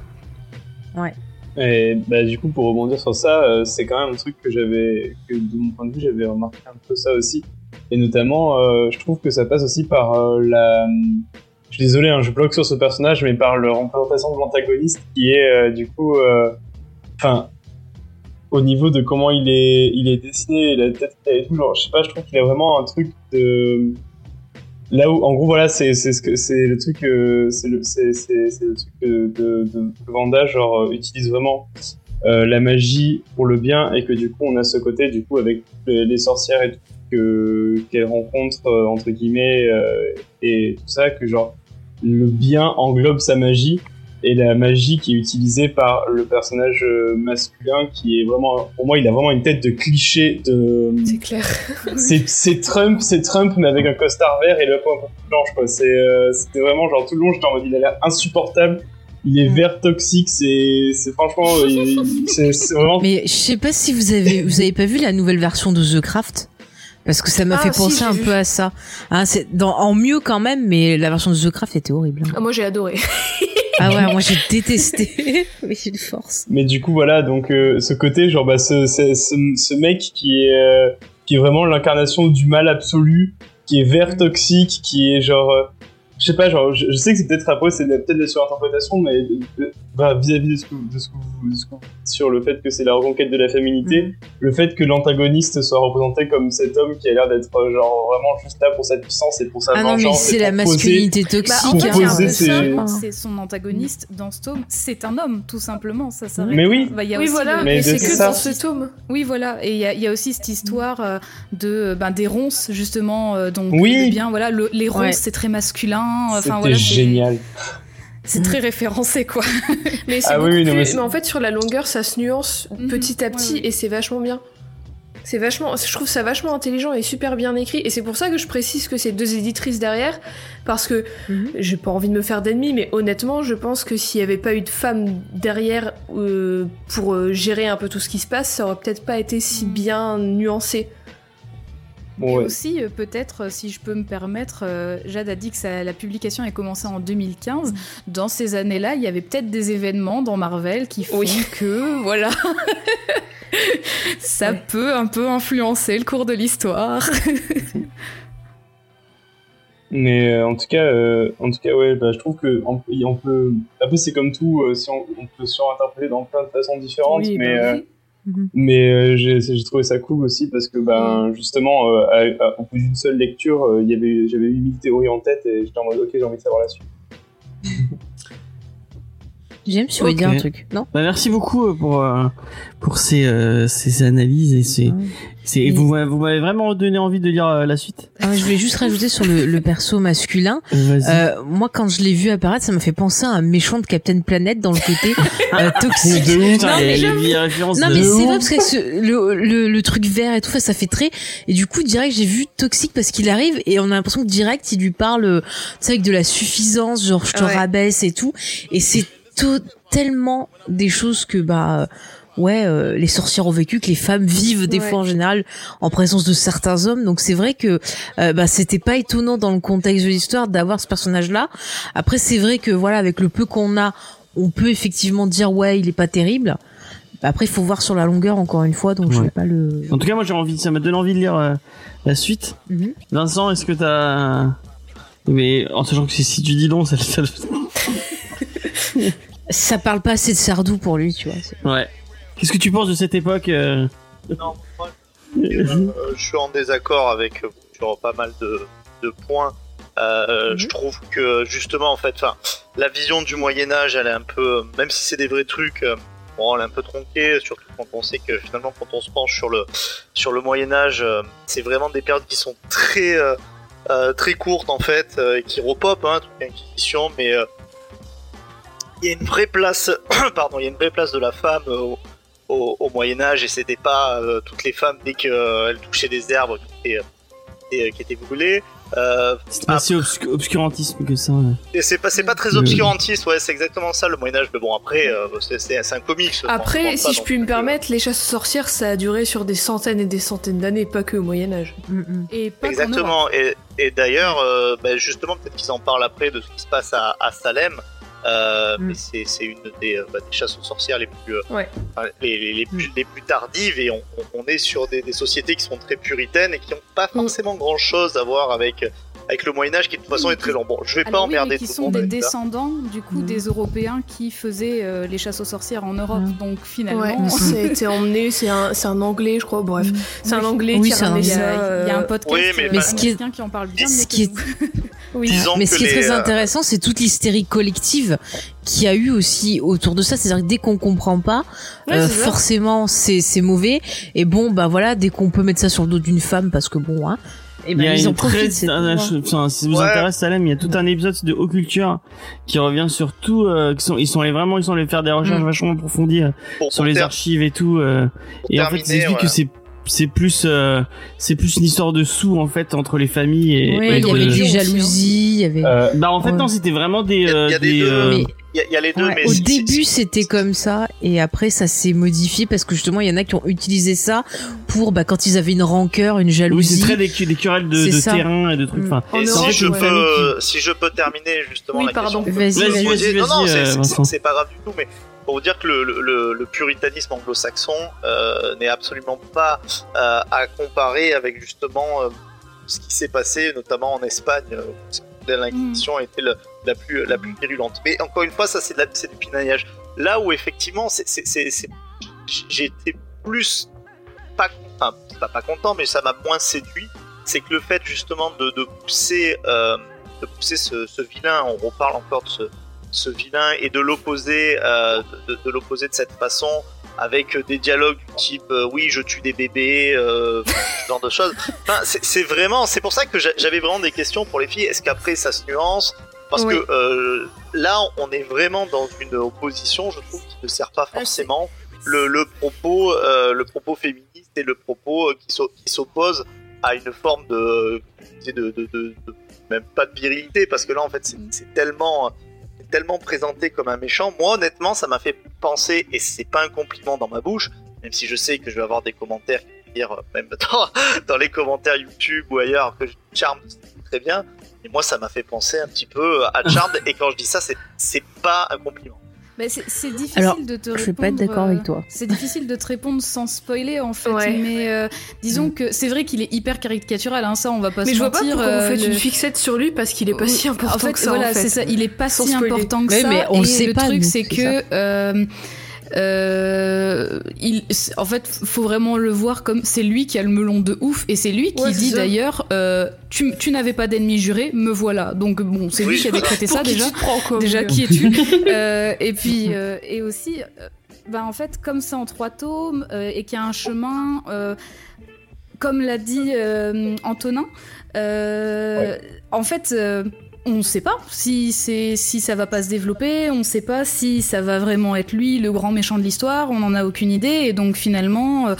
S5: Et bah, du coup, pour rebondir sur ça, euh, c'est quand même un truc que j'avais, que de mon point de vue, j'avais remarqué un peu ça aussi. Et notamment, euh, je trouve que ça passe aussi par euh, la. Je suis désolé, hein, je bloque sur ce personnage, mais par la représentation de l'antagoniste qui est euh, du coup. euh, Enfin. au niveau de comment il est, il est dessiné, la tête qu'il a et tout, genre, je sais pas, je trouve qu'il a vraiment un truc de. Là où, en gros, voilà, c'est ce que c'est le truc, euh, c'est le c'est le truc de de, de Vanda genre euh, utilise vraiment euh, la magie pour le bien et que du coup on a ce côté du coup avec les, les sorcières et tout que qu'elle rencontre euh, entre guillemets euh, et tout ça que genre le bien englobe sa magie et la magie qui est utilisée par le personnage euh, masculin qui est vraiment pour moi il a vraiment une tête de cliché de
S6: C'est clair. [LAUGHS]
S5: c'est Trump, c'est Trump, mais avec un costard vert et le peau un peu plus blanche, quoi. C'est, euh, c'était vraiment genre tout le long, j'étais en mode, il a l'air insupportable. Il est vert toxique, c'est, c'est franchement, c'est vraiment.
S3: Mais je sais pas si vous avez vous avez pas vu la nouvelle version de The Craft? Parce que ça m'a
S6: Ah,
S3: fait penser
S6: j'ai
S3: un
S6: vu.
S3: peu à ça. Hein, c'est dans en mieux quand même, mais la version de The Craft était horrible. hein.
S6: Ah, moi j'ai adoré. [LAUGHS]
S3: Ah ouais, moi j'ai détesté. [LAUGHS] mais une force.
S5: Mais du coup, voilà, donc euh, ce côté, genre, bah, ce, ce, ce, ce mec qui est, euh, qui est vraiment l'incarnation du mal absolu, qui est vert toxique, qui est genre. euh, je sais pas, genre, je, je sais que c'est peut-être après, c'est peut-être la surinterprétation, mais de- bah, vis-à-vis de ce que, de ce que vous, de ce que vous dites sur le fait que c'est la reconquête de la féminité, le fait que l'antagoniste soit représenté comme cet homme qui a l'air d'être euh, genre vraiment juste là pour sa puissance et pour sa
S3: Ah non, mais c'est la
S5: poser-
S3: masculinité
S7: Bah,
S3: toxique.
S7: en
S5: Pour
S7: fait,
S5: ses-.
S7: C'est son antagoniste dans ce tome. C'est un homme, tout simplement. Ça s'arrête.
S5: Mais oui.
S7: Bah, il y a
S6: Oui
S7: aussi
S6: voilà,
S5: Mais
S6: c'est que
S5: ça-
S6: dans ce tome.
S7: Oui, voilà. Et il y, a- il y a aussi cette histoire euh, de ben, des ronces, justement. euh, donc,
S5: Oui.
S7: le bien, voilà, le- les ronces,
S3: Ouais.
S7: c'est très masculin. Enfin,
S5: C'était
S7: voilà, c'est-
S5: génial.
S7: C'est très référencé, quoi. [LAUGHS]
S6: Mais
S5: Ah oui, oui, non,
S6: plus-
S5: mais
S6: mais en fait sur la longueur ça se nuance
S7: Mhm.
S6: petit à petit
S7: Ouais, ouais.
S6: et c'est vachement bien. C'est vachement, je trouve ça vachement intelligent et super bien écrit et c'est pour ça que je précise que c'est deux éditrices derrière parce que
S3: Mhm.
S6: j'ai pas envie de me faire d'ennemis mais honnêtement je pense que s'il y avait pas eu de femmes derrière euh, pour euh, gérer un peu tout ce qui se passe ça aurait peut-être pas été si
S7: Mhm.
S6: bien nuancé.
S5: Bon,
S7: Et
S5: ouais.
S7: aussi, euh, peut-être, euh, si je peux me permettre, euh, Jade a dit que ça- la publication a commencé en 2015.
S6: Mm.
S7: Dans ces années-là, il y avait peut-être des événements dans Marvel qui font
S6: Oui. [LAUGHS]
S7: que, voilà, [LAUGHS] ça
S6: Ouais.
S7: peut un peu influencer le cours de l'histoire. [LAUGHS]
S5: Mais euh, en tout cas, euh, en tout cas, ouais, bah, je trouve que on, on peut. Après, c'est comme tout, euh, si on, on peut surinterpréter dans plein de façons différentes,
S7: Oui,
S5: mais
S7: bah oui.
S3: Mhm.
S5: mais euh, j'ai trouvé ça cool aussi parce que ben justement, euh, à- au bout d'une seule lecture, euh, j'avais eu mille théories en tête et j'étais en mode ok, j'ai envie de savoir la suite.
S3: James, tu voulais
S2: Ok.
S3: dire un truc, non
S2: Bah, merci beaucoup euh, pour euh, pour ces euh, ces analyses et ces c'est
S3: Et-
S2: vous m'avez- vous m'avez vraiment donné envie de lire euh, la suite.
S3: Ah, Je voulais juste rajouter sur le, le perso masculin. Euh, moi, quand je l'ai vu apparaître, ça m'a fait penser à un méchant de Captain Planet dans le côté [LAUGHS] euh, toxique.
S2: de ouf,
S3: Non, mais
S2: de
S3: mais c'est vrai parce que ce- le, le, le truc vert et tout ça, ça fait très et du coup direct j'ai vu toxique parce qu'il arrive et on a l'impression que direct il lui parle tu sais avec de la suffisance genre je te
S6: Ouais.
S3: rabaisse et tout et c'est to- tellement des choses que bah euh, ouais euh, les sorcières ont vécu que les femmes vivent des
S6: Ouais.
S3: fois en général en présence de certains hommes donc c'est vrai que euh, bah c'était pas étonnant dans le contexte de l'histoire d'avoir ce personnage là après c'est vrai que voilà avec le peu qu'on a on peut effectivement dire ouais il est pas terrible bah, après, il faut voir sur la longueur, encore une fois, donc je
S2: Ouais.
S3: vais pas le...
S2: En tout cas, moi j'ai envie, ça m'a donné envie de lire euh, la suite.
S3: Mhm.
S2: Vincent, est-ce que t'as mais en sachant que si tu dis non, ça, ça...
S3: Ça parle pas assez de Sardou pour lui, tu vois.
S2: ouais. Qu'est-ce que tu penses de cette époque euh
S4: Non, moi, euh, je suis en désaccord avec vous sur pas mal de, de points. Euh,
S3: Mhm.
S4: Je trouve que justement, en fait, la vision du Moyen Âge, elle est un peu, même si c'est des vrais trucs, euh, bon, elle est un peu tronquée, surtout quand on sait que finalement, quand on se penche sur le sur le Moyen Âge, euh, c'est vraiment des périodes qui sont très euh, euh, très courte en fait, euh, qui repop, hein, toute l'inquisition, mais euh, il y a une vraie place, [CLEARS THROAT] pardon, il y a une vraie place de la femme au, au- au Moyen Âge et c'était pas euh, toutes les femmes dès qu'elles touchaient des herbes qui étaient, qui étaient- qui étaient brûlées. Euh,
S2: C'est pas si obscu- obscurantisme que ça. ouais.
S4: et c'est pas, c'est pas très obscurantiste, ouais, c'est exactement ça le Moyen Âge. Mais bon, après, euh, c'est, un comics. je
S6: Après, si je puis me
S4: euh,
S6: permettre, les chasses aux sorcières, ça a duré sur des centaines et des centaines d'années, pas que au Moyen Âge.
S3: Mm, mm.
S7: Et pas.
S4: Exactement. Et, et d'ailleurs, euh, bah, justement, peut-être qu'ils en parlent après de ce qui se passe à, à Salem. Euh,
S3: Mm.
S4: Mais c'est, une des, euh, bah, des chasses aux sorcières les plus, euh,
S6: Ouais.
S4: enfin, les, les- les plus, les plus tardives. Et on, est sur des, des sociétés qui sont très puritaines et qui n'ont pas
S6: Mm.
S4: forcément grand-chose à voir avec, avec le Moyen Âge, qui de toute façon est très long. Bon, je vais pas
S7: Alors oui,
S4: emmerder
S7: mais qui
S4: tout le
S7: sont
S4: monde
S7: des descendants du coup
S3: Mhm.
S7: des Européens qui faisaient euh, les chasses aux sorcières en Europe.
S3: Mhm.
S7: Donc finalement,
S6: Ouais, [LAUGHS] été emmené, c'est un, anglais, je crois, bref. C'est un anglais
S3: Oui,
S6: qui
S3: c'est
S6: a
S7: il y, a, il y a un
S6: euh,
S7: podcast
S4: Oui, mais
S7: euh,
S4: Mais
S3: ce qui est-
S7: qui en parle bien.
S3: ce qui est-.
S6: Oui.
S3: Mais ce qui est
S4: les,
S3: très
S4: euh,
S3: intéressant, c'est toute l'hystérie collective qu'il y a eu aussi autour de ça. C'est-à-dire que dès qu'on comprend pas,
S6: Ouais,
S3: euh, forcément c'est c'est mauvais. Et bon, bah voilà, dès qu'on peut mettre ça sur le dos d'une femme, parce que bon, hein, et
S2: Il
S3: ben
S2: y a
S3: ils
S2: une très, un-
S3: hein.
S2: enfin, si ça vous
S4: Ouais.
S2: intéresse Salem, il y a tout un épisode de Haut Culture qui revient sur tout, euh, qui sont, ils sont allés vraiment, ils sont allés faire des recherches
S3: Mm.
S2: vachement approfondies euh,
S4: pour-
S2: sur
S4: pour
S2: les archives et tout, euh, et en fait, ils expliquent que
S4: ouais.
S2: c'est, c'est plus, euh, c'est plus une histoire de sous, en fait, entre les familles et,
S3: il y
S2: de-
S3: avait des jalousies, il y avait.
S5: Euh,
S2: bah, en fait,
S3: Ouais.
S2: non, c'était vraiment des,
S4: Il y a-
S2: euh,
S4: il y a des
S2: euh,
S3: Mais
S4: Il y, a- il y a les deux,
S3: Ouais,
S4: mais
S3: au début, c'était comme ça, et après, ça s'est modifié parce que justement, il y en a qui ont utilisé ça pour, bah, quand ils avaient une rancœur, une
S2: oui,
S3: jalousie.
S2: c'est très des, des querelles de, de terrain et de trucs,
S3: Mm.
S2: enfin,
S6: En
S4: Et
S6: Europe,
S4: si, je
S6: ouais.
S4: peux, si je peux terminer justement
S6: Oui,
S4: la
S6: pardon.
S4: question. que
S3: Vas-y,
S4: vous
S2: vas-y,
S4: non, non, c'est-
S2: euh,
S4: c'est- pas grave du tout, mais pour vous dire que le, le- le puritanisme anglo-saxon euh, n'est absolument pas euh, à comparer avec justement euh, ce qui s'est passé, notamment en Espagne. euh, où L'Inquisition a été le- la plus la plus virulente. Mais encore une fois, ça c'est du pinaillage. Là où effectivement, j'ai été plus pas, enfin, pas pas content, mais ça m'a moins séduit. C'est que le fait justement de, de pousser, euh, de pousser ce, vilain, on reparle encore de ce, ce vilain et de l'opposer, euh, de, l'opposer de cette façon avec des dialogues du type euh, oui je tue des bébés, ce genre de choses. Enfin, c'est vraiment, c'est pour ça que j'a- j'avais vraiment des questions pour les filles. Est-ce qu'après ça se nuance? Parce
S6: Oui.
S4: que euh, là on est vraiment dans une opposition, je trouve, qui ne sert pas
S7: c'est-
S4: forcément le, le propos, euh, le propos féministe et le propos euh, qui s'o- qui s'oppose à une forme de, de, de, de- de- même pas de virilité, parce que là en fait c'est tellement, tellement présenté comme un méchant. Moi honnêtement ça m'a fait penser, et c'est pas un compliment dans ma bouche, même si je sais que je vais avoir des commentaires qui vont dire, même [LAUGHS] dans, dans les commentaires YouTube ou ailleurs, que Charmed c'est très bien. Et moi, ça m'a fait penser un petit peu à Charmed. [LAUGHS] et quand je dis ça, c'est c'est pas un compliment.
S7: Bah, c'est c'est difficile
S3: Alors,
S7: de te
S3: je
S7: répondre.
S3: vais pas être d'accord
S7: euh,
S3: avec toi.
S7: C'est difficile de te répondre sans spoiler en fait.
S6: Ouais.
S7: Mais euh, disons que c'est vrai qu'il est hyper caricatural. Hein, ça, on va pas
S6: Mais
S7: se
S6: je vois pas pourquoi
S7: euh,
S6: vous faites
S7: le-
S6: une fixette sur lui parce qu'il est pas
S7: Oui,
S6: si important
S7: en fait,
S6: que ça.
S7: voilà,
S6: en fait.
S7: c'est ça. Il est pas
S6: Sans
S7: si
S6: spoiler.
S7: important que ça.
S3: mais on
S7: et
S3: le sait pas,
S7: truc,
S3: nous,
S7: c'est
S3: c'est
S7: que. Euh, il, en fait, faut vraiment le voir comme c'est lui qui a le melon de ouf et c'est lui qui
S6: Ouais,
S7: dit d'ailleurs euh, tu, tu n'avais pas d'ennemi juré, me voilà. Donc bon, c'est lui
S4: Oui,
S7: qui a décrété ça déjà.
S6: prends, quoi,
S7: Déjà, qui es-tu [LAUGHS] Euh, Et puis, euh, et aussi, euh, bah, en fait, comme c'est en trois tomes euh, et qu'il y a un chemin, euh, comme l'a dit euh, Antonin, euh, en fait. On ne sait pas si c'est si ça va pas se développer, on ne sait pas si ça va vraiment être lui le grand méchant de l'histoire, on n'en a aucune idée et donc finalement euh,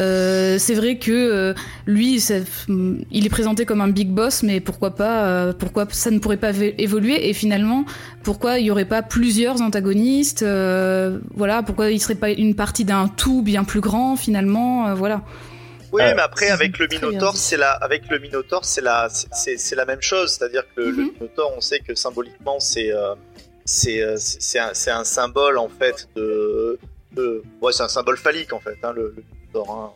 S7: euh, c'est vrai que euh, lui il est présenté comme un big boss mais pourquoi pas pourquoi ça ne pourrait pas évoluer et finalement pourquoi il y aurait pas plusieurs antagonistes voilà pourquoi il serait pas une partie d'un tout bien plus grand finalement voilà
S4: Oui,
S5: Euh,
S4: mais après avec le [LAUGHS] Minotaur, c'est la avec le Minotaur, c'est la c'est- la même chose, c'est-à-dire que le- le
S7: Mhm.
S4: Minotaur, on sait que symboliquement c'est euh, c'est euh, un, un symbole en fait de, de ouais, c'est un symbole phallique en fait hein, le, le Minotaur. hein.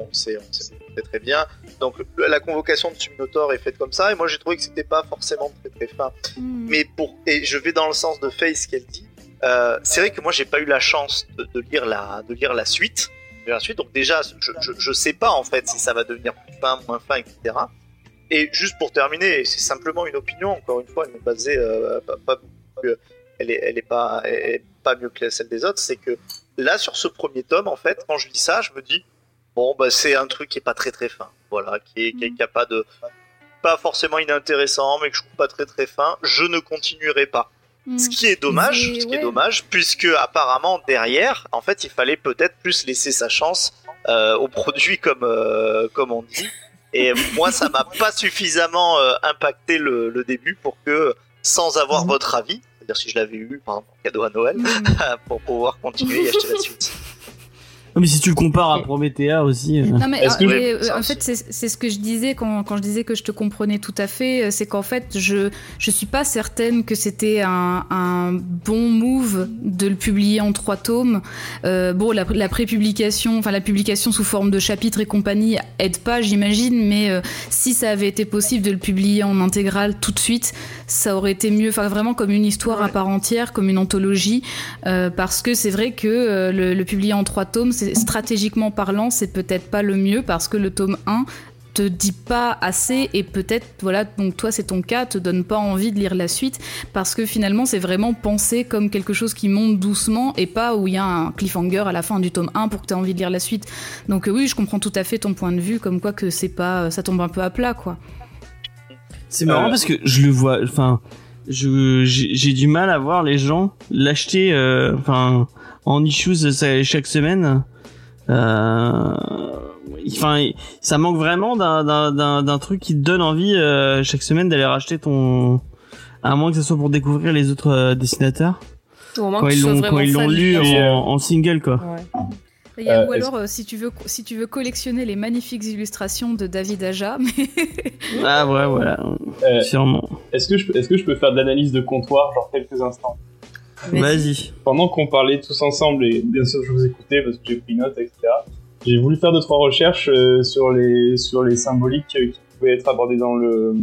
S4: On sait on sait très, très bien. Donc la convocation de ce Minotaur est faite comme ça et moi j'ai trouvé que c'était pas forcément très très fin. Mais pour et je vais dans le sens de Faye ce qu'elle dit. Euh, c'est vrai que moi j'ai pas eu la chance de, de lire la de lire la suite. La suite. Donc déjà je, je, sais pas en fait si ça va devenir plus fin, moins fin, etc. Et juste pour terminer, c'est simplement une opinion. Encore une fois, elle est basée euh, pas, elle est elle est pas pas mieux que celle des autres. C'est que là sur ce premier tome en fait, quand je lis ça, je me dis bon bah c'est un truc qui est pas très très fin. Voilà, qui est qui, pas de pas forcément inintéressant, mais que je trouve pas très très fin, je ne continuerai pas.
S7: Hmm.
S4: Ce qui est dommage, ce qui est dommage, puisque apparemment derrière, en fait, il fallait peut-être plus laisser sa chance euh, aux produits comme euh, comme on dit. Et [LAUGHS] moi, ça m'a pas suffisamment euh, impacté le, le début pour que, sans avoir votre avis, c'est-à-dire si je l'avais eu par exemple cadeau à Noël,
S7: Hmm. [LAUGHS]
S4: pour pouvoir continuer et acheter la suite.
S2: Non, Mais si tu le compares à Promethea aussi. euh,
S7: Non mais
S5: Est-ce que
S4: je-
S7: mais,
S4: Ça
S7: en fait c'est c'est ce que je disais quand, quand je disais que je te comprenais tout à fait, euh, c'est qu'en fait je je suis pas certaine que c'était un, un bon move de le publier en trois tomes. Euh, bon la, la prépublication, enfin la publication sous forme de chapitres et compagnie aide pas j'imagine, mais euh, si ça avait été possible de le publier en intégrale tout de suite, ça aurait été mieux, enfin vraiment comme une histoire à part entière, comme une anthologie, euh, parce que c'est vrai que euh, le, le publier en trois tomes, c'est stratégiquement parlant, c'est peut-être pas le mieux parce que le tome 1 te dit pas assez et peut-être voilà donc toi c'est ton cas te donne pas envie de lire la suite parce que finalement c'est vraiment pensé comme quelque chose qui monte doucement et pas où il y a un cliffhanger à la fin du tome 1 pour que tu aies envie de lire la suite donc euh, oui je comprends tout à fait ton point de vue comme quoi que c'est pas ça tombe un peu à plat quoi
S2: C'est marrant
S5: Euh,
S2: parce que je le vois, enfin, je j'ai du mal à voir les gens l'acheter, euh, enfin, en issues ça- chaque semaine. Euh, Enfin, ça manque vraiment d'un d'un d'un d'un truc qui te donne envie euh, chaque semaine d'aller racheter ton, à moins que ce soit pour découvrir les autres euh, dessinateurs.
S6: Au moins
S2: quand ils l'ont quand ils lu en, en single quoi.
S5: Euh,
S7: ou alors euh, si tu veux si tu veux collectionner les magnifiques illustrations de David Aja [LAUGHS] mais
S2: Ah ouais voilà,
S5: Euh,
S2: sûrement.
S5: Est-ce que, je est-ce que je peux faire de l'analyse de comptoir, genre quelques instants?
S2: Vas-y.
S5: Pendant qu'on parlait tous ensemble, et bien sûr je vous écoutais parce que j'ai pris note, etc., j'ai voulu faire deux trois recherches euh, sur, les, sur les symboliques euh, qui pouvaient être abordées dans le,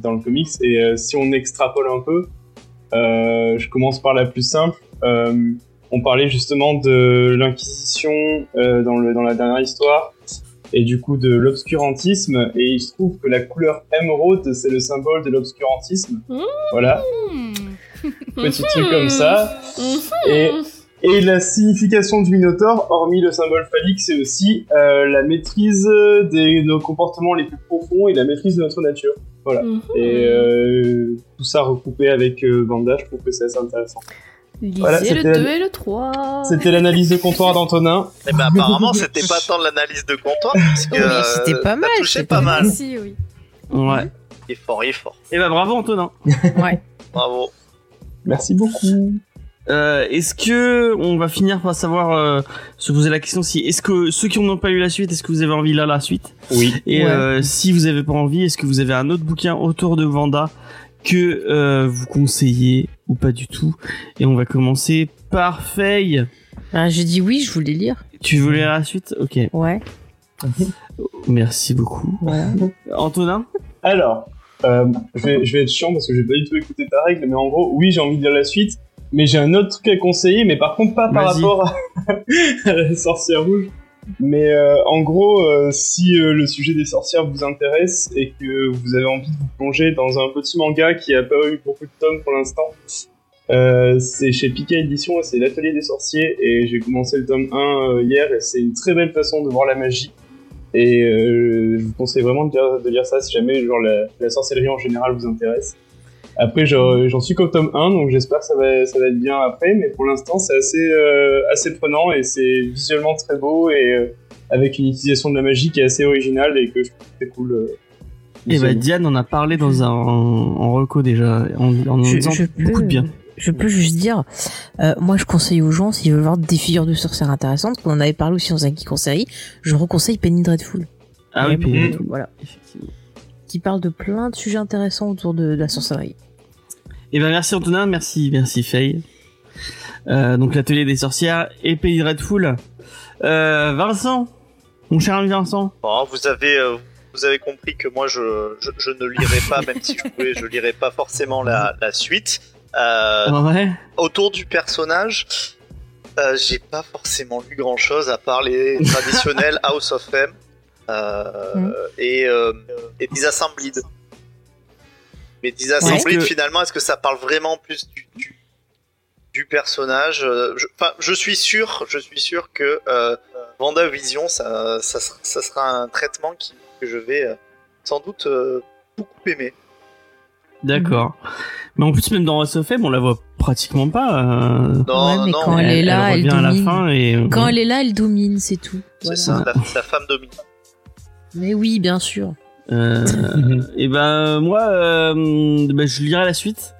S5: dans le comics. Et euh, si on extrapole un peu, euh, je commence par la plus simple. Euh, on parlait justement de l'Inquisition euh, dans, le, dans la dernière histoire et du coup de l'obscurantisme et il se trouve que la couleur émeraude c'est le symbole de l'obscurantisme
S6: Mmh.
S5: voilà. Petit truc comme ça et, et la signification du Minotaure, hormis le symbole phallique, c'est aussi euh, la maîtrise de nos comportements les plus profonds et la maîtrise de notre nature. Voilà.
S6: Mhm.
S5: Et euh, tout ça recoupé avec euh, Vanda, je trouve que c'est assez intéressant.
S6: Lisez
S5: voilà,
S6: le
S5: c'était-
S6: 2 et le 3.
S5: C'était l'analyse de comptoir d'Antonin.
S4: Eh ben apparemment c'était pas tant l'analyse de comptoir puisque
S3: Oui,
S4: euh,
S3: c'était pas mal,
S4: touché
S3: c'était
S4: pas
S3: pas
S4: mal.
S7: si oui
S2: Ouais.
S4: Il est fort, il est fort.
S2: Et bah bravo Antonin.
S4: Bravo.
S5: Merci beaucoup.
S2: Euh, est-ce que on va finir par savoir euh, se poser la question si est-ce que ceux qui n'ont pas lu la suite est-ce que vous avez envie de lire la suite?
S5: Oui.
S2: et
S3: Ouais.
S2: euh, si vous avez pas envie est-ce que vous avez un autre bouquin autour de Vanda que euh, vous conseillez ou pas du tout? Et on va commencer par Faye
S3: Ah, j'ai dit oui, je voulais lire.
S2: tu veux lire la suite? Ok
S3: Ouais.
S2: merci beaucoup. Antonin?
S5: Alors, euh, je, vais, je vais être chiant parce que j'ai pas du tout écouté ta règle, mais en gros, oui, j'ai envie de lire la suite, mais j'ai un autre truc à conseiller, mais par contre pas par rapport à, [LAUGHS] à la sorcière rouge. Mais euh, en gros, euh, si le sujet des sorcières vous intéresse et que vous avez envie de vous plonger dans un petit manga qui a pas eu beaucoup de tomes pour l'instant, c'est chez Pika Édition et c'est l'atelier des sorciers et j'ai commencé le tome 1 euh, hier et c'est une très belle façon de voir la magie. Et euh, je vous conseille vraiment de lire, de lire ça si jamais genre la, la sorcellerie en général vous intéresse. Après, j'en j'en suis qu'au tome 1, donc j'espère que ça va, ça va être bien après, mais pour l'instant, c'est assez, euh, assez prenant et c'est visuellement très beau et euh, avec une utilisation de la magie qui est assez originale et que je trouve très cool. euh,
S2: et bah
S5: visuellement.
S2: Diane en a parlé dans un en, en reco déjà en, en
S3: Je-
S2: disant
S3: je
S2: beaucoup de bien
S3: Je peux juste dire, euh, moi je conseille aux gens, s'ils veulent voir des figures de sorcières intéressantes, qu'on en avait parlé aussi dans un geek série, je reconseille Penny Dreadful.
S2: ah oui puis-
S5: Mhm.
S3: Voilà.
S2: effectivement
S3: Qui parle de plein de sujets intéressants autour de, de la sorcellerie.
S2: Et ben merci Antonin, merci, merci Faye. Euh, donc l'atelier des sorcières et Pays Dreadful. Euh, Vincent, mon cher ami Vincent.
S4: Bon, vous avez euh, vous avez compris que moi je, je, je ne lirai pas, même si je pouvais, je lirai pas forcément la, la suite. Euh,
S2: ouais.
S4: autour du personnage, euh, j'ai pas forcément lu grand chose à part les [LAUGHS] traditionnels House of M euh,
S3: Mhm.
S4: et, euh, et Disassembled. Mais Disassembled,
S2: que-
S4: finalement, est-ce que ça parle vraiment plus du, du, du personnage je, Enfin, je suis sûr, je suis sûr que euh, WandaVision, ça, ça, sera- ça sera un traitement qui, que je vais euh, sans doute euh, beaucoup aimé.
S2: D'accord. Mais en plus, même dans House of M, on la voit pratiquement pas. euh,
S4: Non,
S3: Ouais, mais
S4: non,
S3: quand elle, est là, elle,
S2: revient à la
S3: domine.
S2: fin et. euh,
S3: Quand elle est là, elle domine, c'est tout.
S4: c'est
S3: Voilà.
S4: ça, la, la femme domine.
S3: Mais oui, bien sûr.
S2: Euh, [LAUGHS] et ben moi, euh, ben, je lirai la suite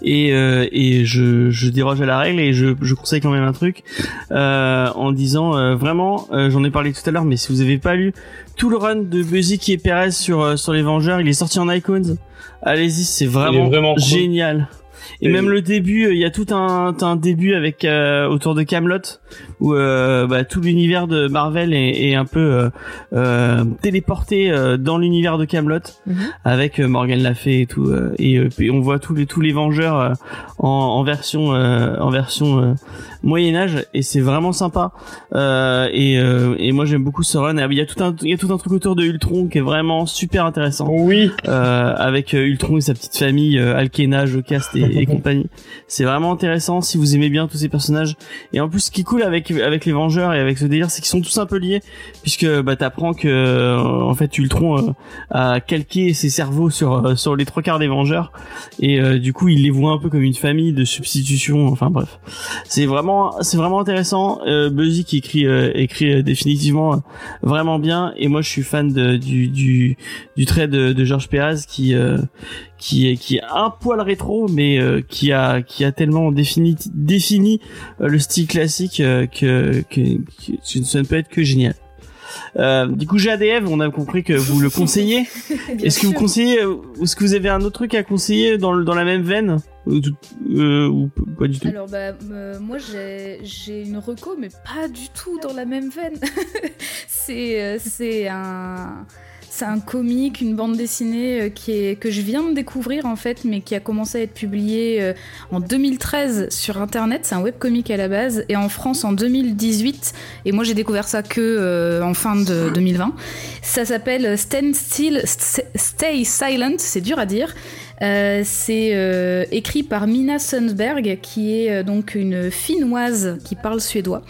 S2: et euh, et je, je déroge à la règle et je, je conseille quand même un truc euh, en disant euh, vraiment, euh, j'en ai parlé tout à l'heure, mais si vous avez pas lu tout le run de Buzzy qui est Perez sur euh, sur les Vengeurs, il est sorti en icons. Allez-y, c'est vraiment,
S5: vraiment cool.
S2: génial. Et
S5: Et-
S2: même le début, il y a tout un, un début avec euh, autour de Camelot où euh, bah, tout l'univers de Marvel est, est un peu euh, euh, téléporté euh, dans l'univers de Camelot.
S3: Mhm.
S2: avec euh, Morgan Le Fay et tout euh, et, euh, puis on voit tous les tous les Vengeurs euh, en, en version euh, en version euh, Moyen Âge et c'est vraiment sympa. Euh, et, euh, et moi j'aime beaucoup ce run. Il y a tout un il y a tout un truc autour de Ultron qui est vraiment super intéressant.
S5: Oui.
S2: euh, avec euh, Ultron et sa petite famille, euh, Alkena, Jocast et, et compagnie. C'est vraiment intéressant si vous aimez bien tous ces personnages. Et en plus, ce qui est cool avec avec les Vengeurs et avec ce délire, c'est qu'ils sont tous un peu liés, puisque bah t'apprends que euh, en fait Ultron euh, a calqué ses cerveaux sur euh, sur les trois quarts des Vengeurs et euh, du coup il les voit un peu comme une famille de substitution. Enfin bref, c'est vraiment c'est vraiment intéressant. Euh, Buzzy qui écrit euh, écrit définitivement vraiment bien et moi je suis fan de, du du du trait de, de Georges Perez qui euh, qui est qui est un poil rétro mais euh, qui a qui a tellement défini défini euh, le style classique euh, que, que que ça ne peut être que génial. Euh, du coup, GADF, on a compris que vous le conseillez. [LAUGHS] Est-ce que vous conseillez, euh, est-ce que vous avez un autre truc à conseiller dans, le- dans la même veine euh, euh, ou p- pas du tout?
S7: Alors bah euh, moi j'ai une reco mais pas du tout dans la même veine. [LAUGHS] c'est euh, c'est un c'est un comique, une bande dessinée euh, qui est que je viens de découvrir en fait mais qui a commencé à être publié euh, en 2013 sur internet, c'est un webcomic à la base et en France en 2018 et moi j'ai découvert ça que euh, en fin de 2020. Ça s'appelle Stand Still St- Stay Silent, c'est dur à dire. C'est écrit par Mina Sundberg, qui est donc une finnoise qui parle suédois.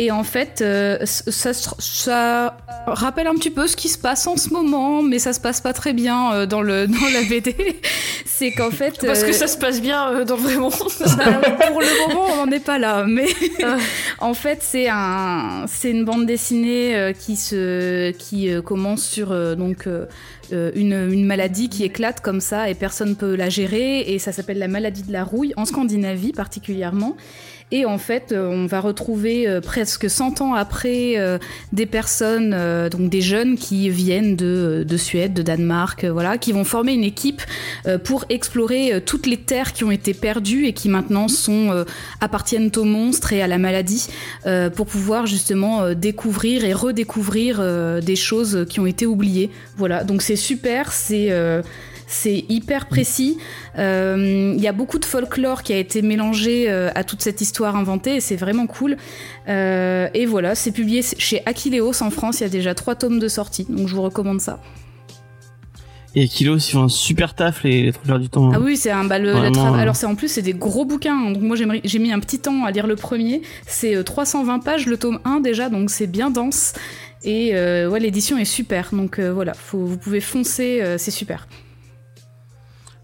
S7: Et en fait, euh, ça, ça rappelle un petit peu ce qui se passe en ce moment, mais ça se passe pas très bien euh, dans, le, [LAUGHS] dans la BD. c'est qu'en fait. [LAUGHS]
S6: Parce que
S7: euh,
S6: ça se passe bien dans le vrai monde.
S7: pour le moment, on n'en est pas là. Mais
S6: Ah. [LAUGHS]
S7: en fait, c'est un, une bande dessinée qui se, qui commence sur donc euh, une, une maladie qui éclate comme ça et personne peut la gérer et ça s'appelle la maladie de la rouille en Scandinavie particulièrement. Et en fait, euh, on va retrouver euh, presque 100 ans après euh, des personnes, donc des jeunes qui viennent de, de Suède, de Danemark, voilà, qui vont former une équipe pour explorer toutes les terres qui ont été perdues et qui maintenant sont appartiennent aux monstres et à la maladie, pour pouvoir justement découvrir et redécouvrir des choses qui ont été oubliées. Voilà, donc c'est super, c'est c'est hyper précis. Euh, Il y a beaucoup de folklore qui a été mélangé euh, à toute cette histoire inventée et c'est vraiment cool. Euh, et voilà, c'est publié chez Aquileos en France. Il y a déjà trois tomes de sortie, donc je vous recommande ça.
S2: Et Kilos, ils font un super taf les, les trois du temps. hein.
S7: Ah oui, c'est un bah, le-
S2: Vraiment.
S7: Alors c'est en plus c'est des gros bouquins. hein. Donc moi j'ai mis un petit temps à lire le premier. C'est euh, 320 pages le tome 1 déjà, donc c'est bien dense. Et euh, ouais, l'édition est super. Donc euh, voilà, faut, vous pouvez foncer, c'est super.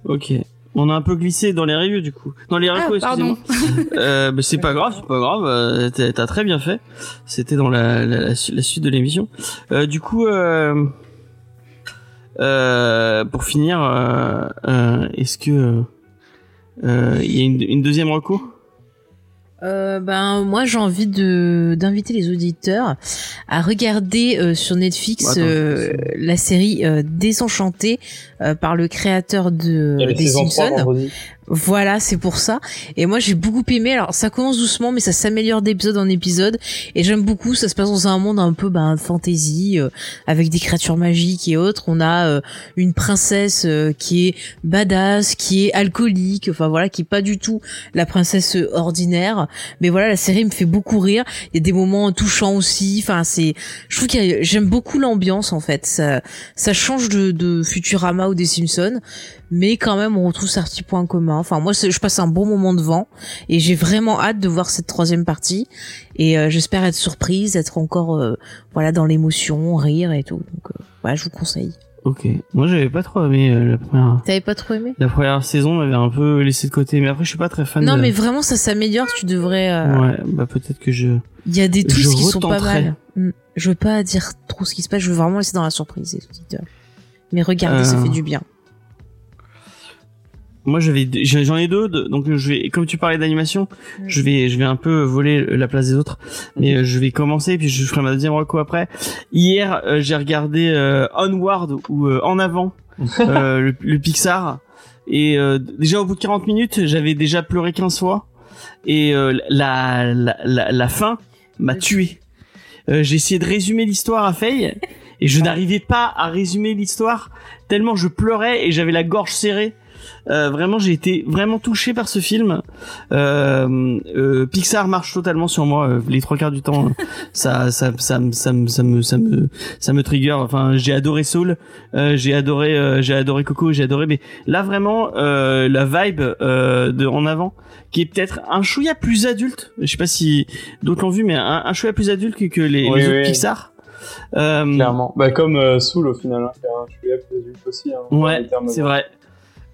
S2: Ok. On a un peu glissé dans les reviews du coup. Dans les
S7: Ah,
S2: recos, excusez-moi.
S7: pardon. [LAUGHS]
S2: euh, mais c'est pas grave, c'est pas grave. euh, t'as- très bien fait. C'était dans la, la, la su- la suite de l'émission. Euh, du coup, euh, euh, pour finir, est-ce que euh, il y a une, une deuxième reco?
S3: Euh, ben moi j'ai envie de d'inviter les auditeurs à regarder euh, sur Netflix
S2: Attends,
S3: euh, la série euh, Désenchanté euh, par le créateur de des
S5: saison 3
S3: Simpsons. Voilà, c'est pour ça. Et moi, j'ai beaucoup aimé. Alors, ça commence doucement, mais ça s'améliore d'épisode en épisode. Et j'aime beaucoup. Ça se passe dans un monde un peu ben, fantasy, euh, avec des créatures magiques et autres. On a euh, une princesse euh, qui est badass, qui est alcoolique. Enfin voilà, qui est pas du tout la princesse euh, ordinaire. Mais voilà, la série me fait beaucoup rire. Il y a des moments touchants aussi. Enfin, c'est, je trouve que j'aime beaucoup l'ambiance en fait. Ça, ça change de, de Futurama ou des Simpsons mais quand même on retrouve certains points communs. Enfin moi je passe un bon moment devant et j'ai vraiment hâte de voir cette troisième partie et euh, j'espère être surprise, être encore euh, voilà dans l'émotion, rire et tout. Donc euh, voilà, je vous conseille.
S2: Ok. Moi, j'avais pas trop aimé euh, la première.
S3: T'avais pas trop aimé?
S2: La première saison m'avait un peu laissé de côté, mais après, je suis pas très fan.
S3: Non,
S2: de...
S3: mais vraiment, ça s'améliore. Tu devrais. euh,
S2: Ouais, bah peut-être que je.
S3: Il y a des
S2: Je
S3: twists qui sont pas mal. Hmm. Je veux pas dire trop ce qui se passe. Je veux vraiment laisser dans la surprise, les auditeurs. Mais regardez, ça fait du bien.
S2: Moi, j'avais, j'en ai deux, de- donc je vais, comme tu parlais d'animation,
S3: Mm.
S2: je vais, je vais un peu voler la place des autres, mais euh, je vais commencer puis je ferai ma deuxième reco après. Hier, euh, j'ai regardé euh, Onward ou euh, En avant, [LAUGHS] le, le Pixar, et déjà au bout de 40 minutes, j'avais déjà pleuré 15 fois, et la, la, la, la fin m'a tué. J'ai essayé de résumer l'histoire à Faye, et je n'arrivais pas à résumer l'histoire tellement je pleurais et j'avais la gorge serrée. Euh, vraiment, j'ai été vraiment touché par ce film. Euh, euh, Pixar marche totalement sur moi euh, les trois quarts du temps. [LAUGHS] ça, ça, ça, me- ça, me, ça me, ça me, ça me trigger. Enfin, j'ai adoré Soul, euh, j'ai adoré, euh, j'ai adoré Coco, j'ai adoré. Mais là, vraiment, euh, la vibe euh, de en avant, qui est peut-être un chouïa plus adulte. Je sais pas si d'autres l'ont vu, mais un, un chouïa plus adulte que, que les,
S5: Oui,
S2: les autres
S5: oui.
S2: Pixar. Euh,
S5: Clairement. Bah, comme euh, Soul au final, hein, qui a un chouïa plus adulte aussi. Hein,
S2: Ouais, c'est vrai.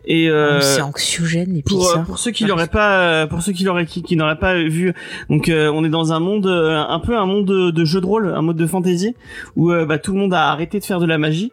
S2: Et euh,
S3: Oh, c'est anxiogène, les
S2: pour euh, pour ceux qui l'auraient pas euh, pour ceux qui l'auraient qui, qui n'auraient pas vu donc euh, on est dans un monde euh, un peu un monde de, de jeu de rôle un mode de fantasy où euh, bah, tout le monde a arrêté de faire de la magie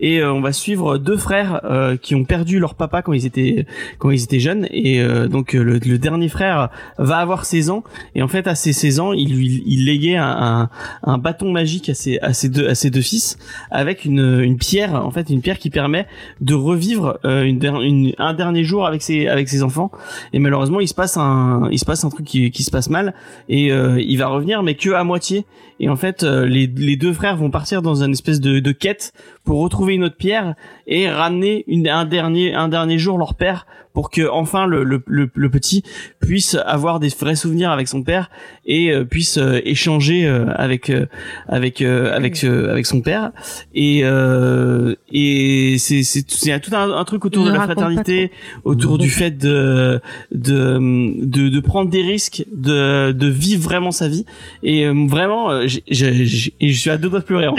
S2: et euh, on va suivre deux frères euh, qui ont perdu leur papa quand ils étaient quand ils étaient jeunes. Et euh, donc le, le dernier frère va avoir 16 ans. Et en fait à ses 16 ans il lui il léguait un, un, un bâton magique à ses à ses deux à ses deux fils avec une une pierre en fait une pierre qui permet de revivre une, une- un dernier jour avec ses avec ses enfants. Et malheureusement il se passe un il se passe un truc qui, qui se passe mal. Et euh, il va revenir mais que à moitié et en fait euh, les, deux frères vont partir dans une espèce de, quête pour retrouver une autre pierre et ramener un dernier jour leur père pour que enfin le, le, le, le petit puisse avoir des vrais souvenirs avec son père et euh, puisse euh, échanger euh, avec euh, avec euh, avec euh, avec son père. Et euh, et c'est c'est c'est tout un, un truc autour de la fraternité autour du fait de de de, de prendre des risques de de vivre vraiment sa vie. Et euh, vraiment j'ai- et je suis à deux doigts de pleurer hein.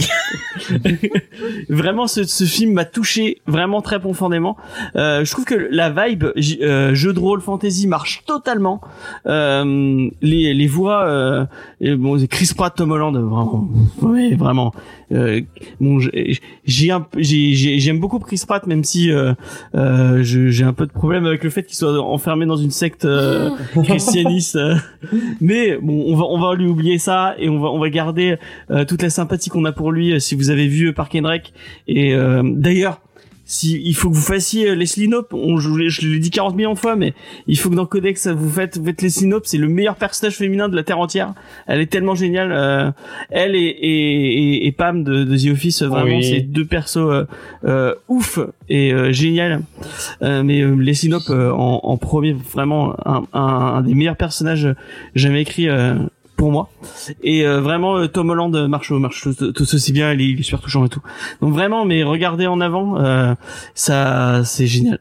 S2: [LAUGHS] vraiment ce, ce film m'a touché vraiment très profondément. Euh, je trouve que la vibe j- euh, jeu de rôle fantasy marche totalement. Euh, les les voix euh, et bon Chris Pratt Tom Holland vraiment. Ouais vraiment. Euh, bon j'aime beaucoup Chris Pratt même si euh, euh, j'ai un peu de problème avec le fait qu'il soit enfermé dans une secte euh, [LAUGHS] christianiste. Mais bon on va on va lui oublier ça et on va on va garder euh, toute la sympathie qu'on a pour lui si vous avez vu Park and Rec. Et euh, d'ailleurs si il faut que vous fassiez euh, Leslie Knope, on, je, je l'ai dit 40 millions de fois, mais il faut que dans Codex vous faites, vous faites Leslie Knope, c'est le meilleur personnage féminin de la terre entière. Elle est tellement géniale. euh, elle et, et, et, et Pam de, de The Office, euh, vraiment,
S5: Oui.
S2: c'est deux persos euh, euh, ouf et euh, génial. Euh, mais Leslie Knope euh, en, en premier, vraiment un, un, un des meilleurs personnages jamais écrits. Euh, pour moi. Et euh, vraiment euh, Tom Holland marche marche tout, aussi bien il est, il super touchant et tout. Donc vraiment mais regardez en avant euh, ça c'est génial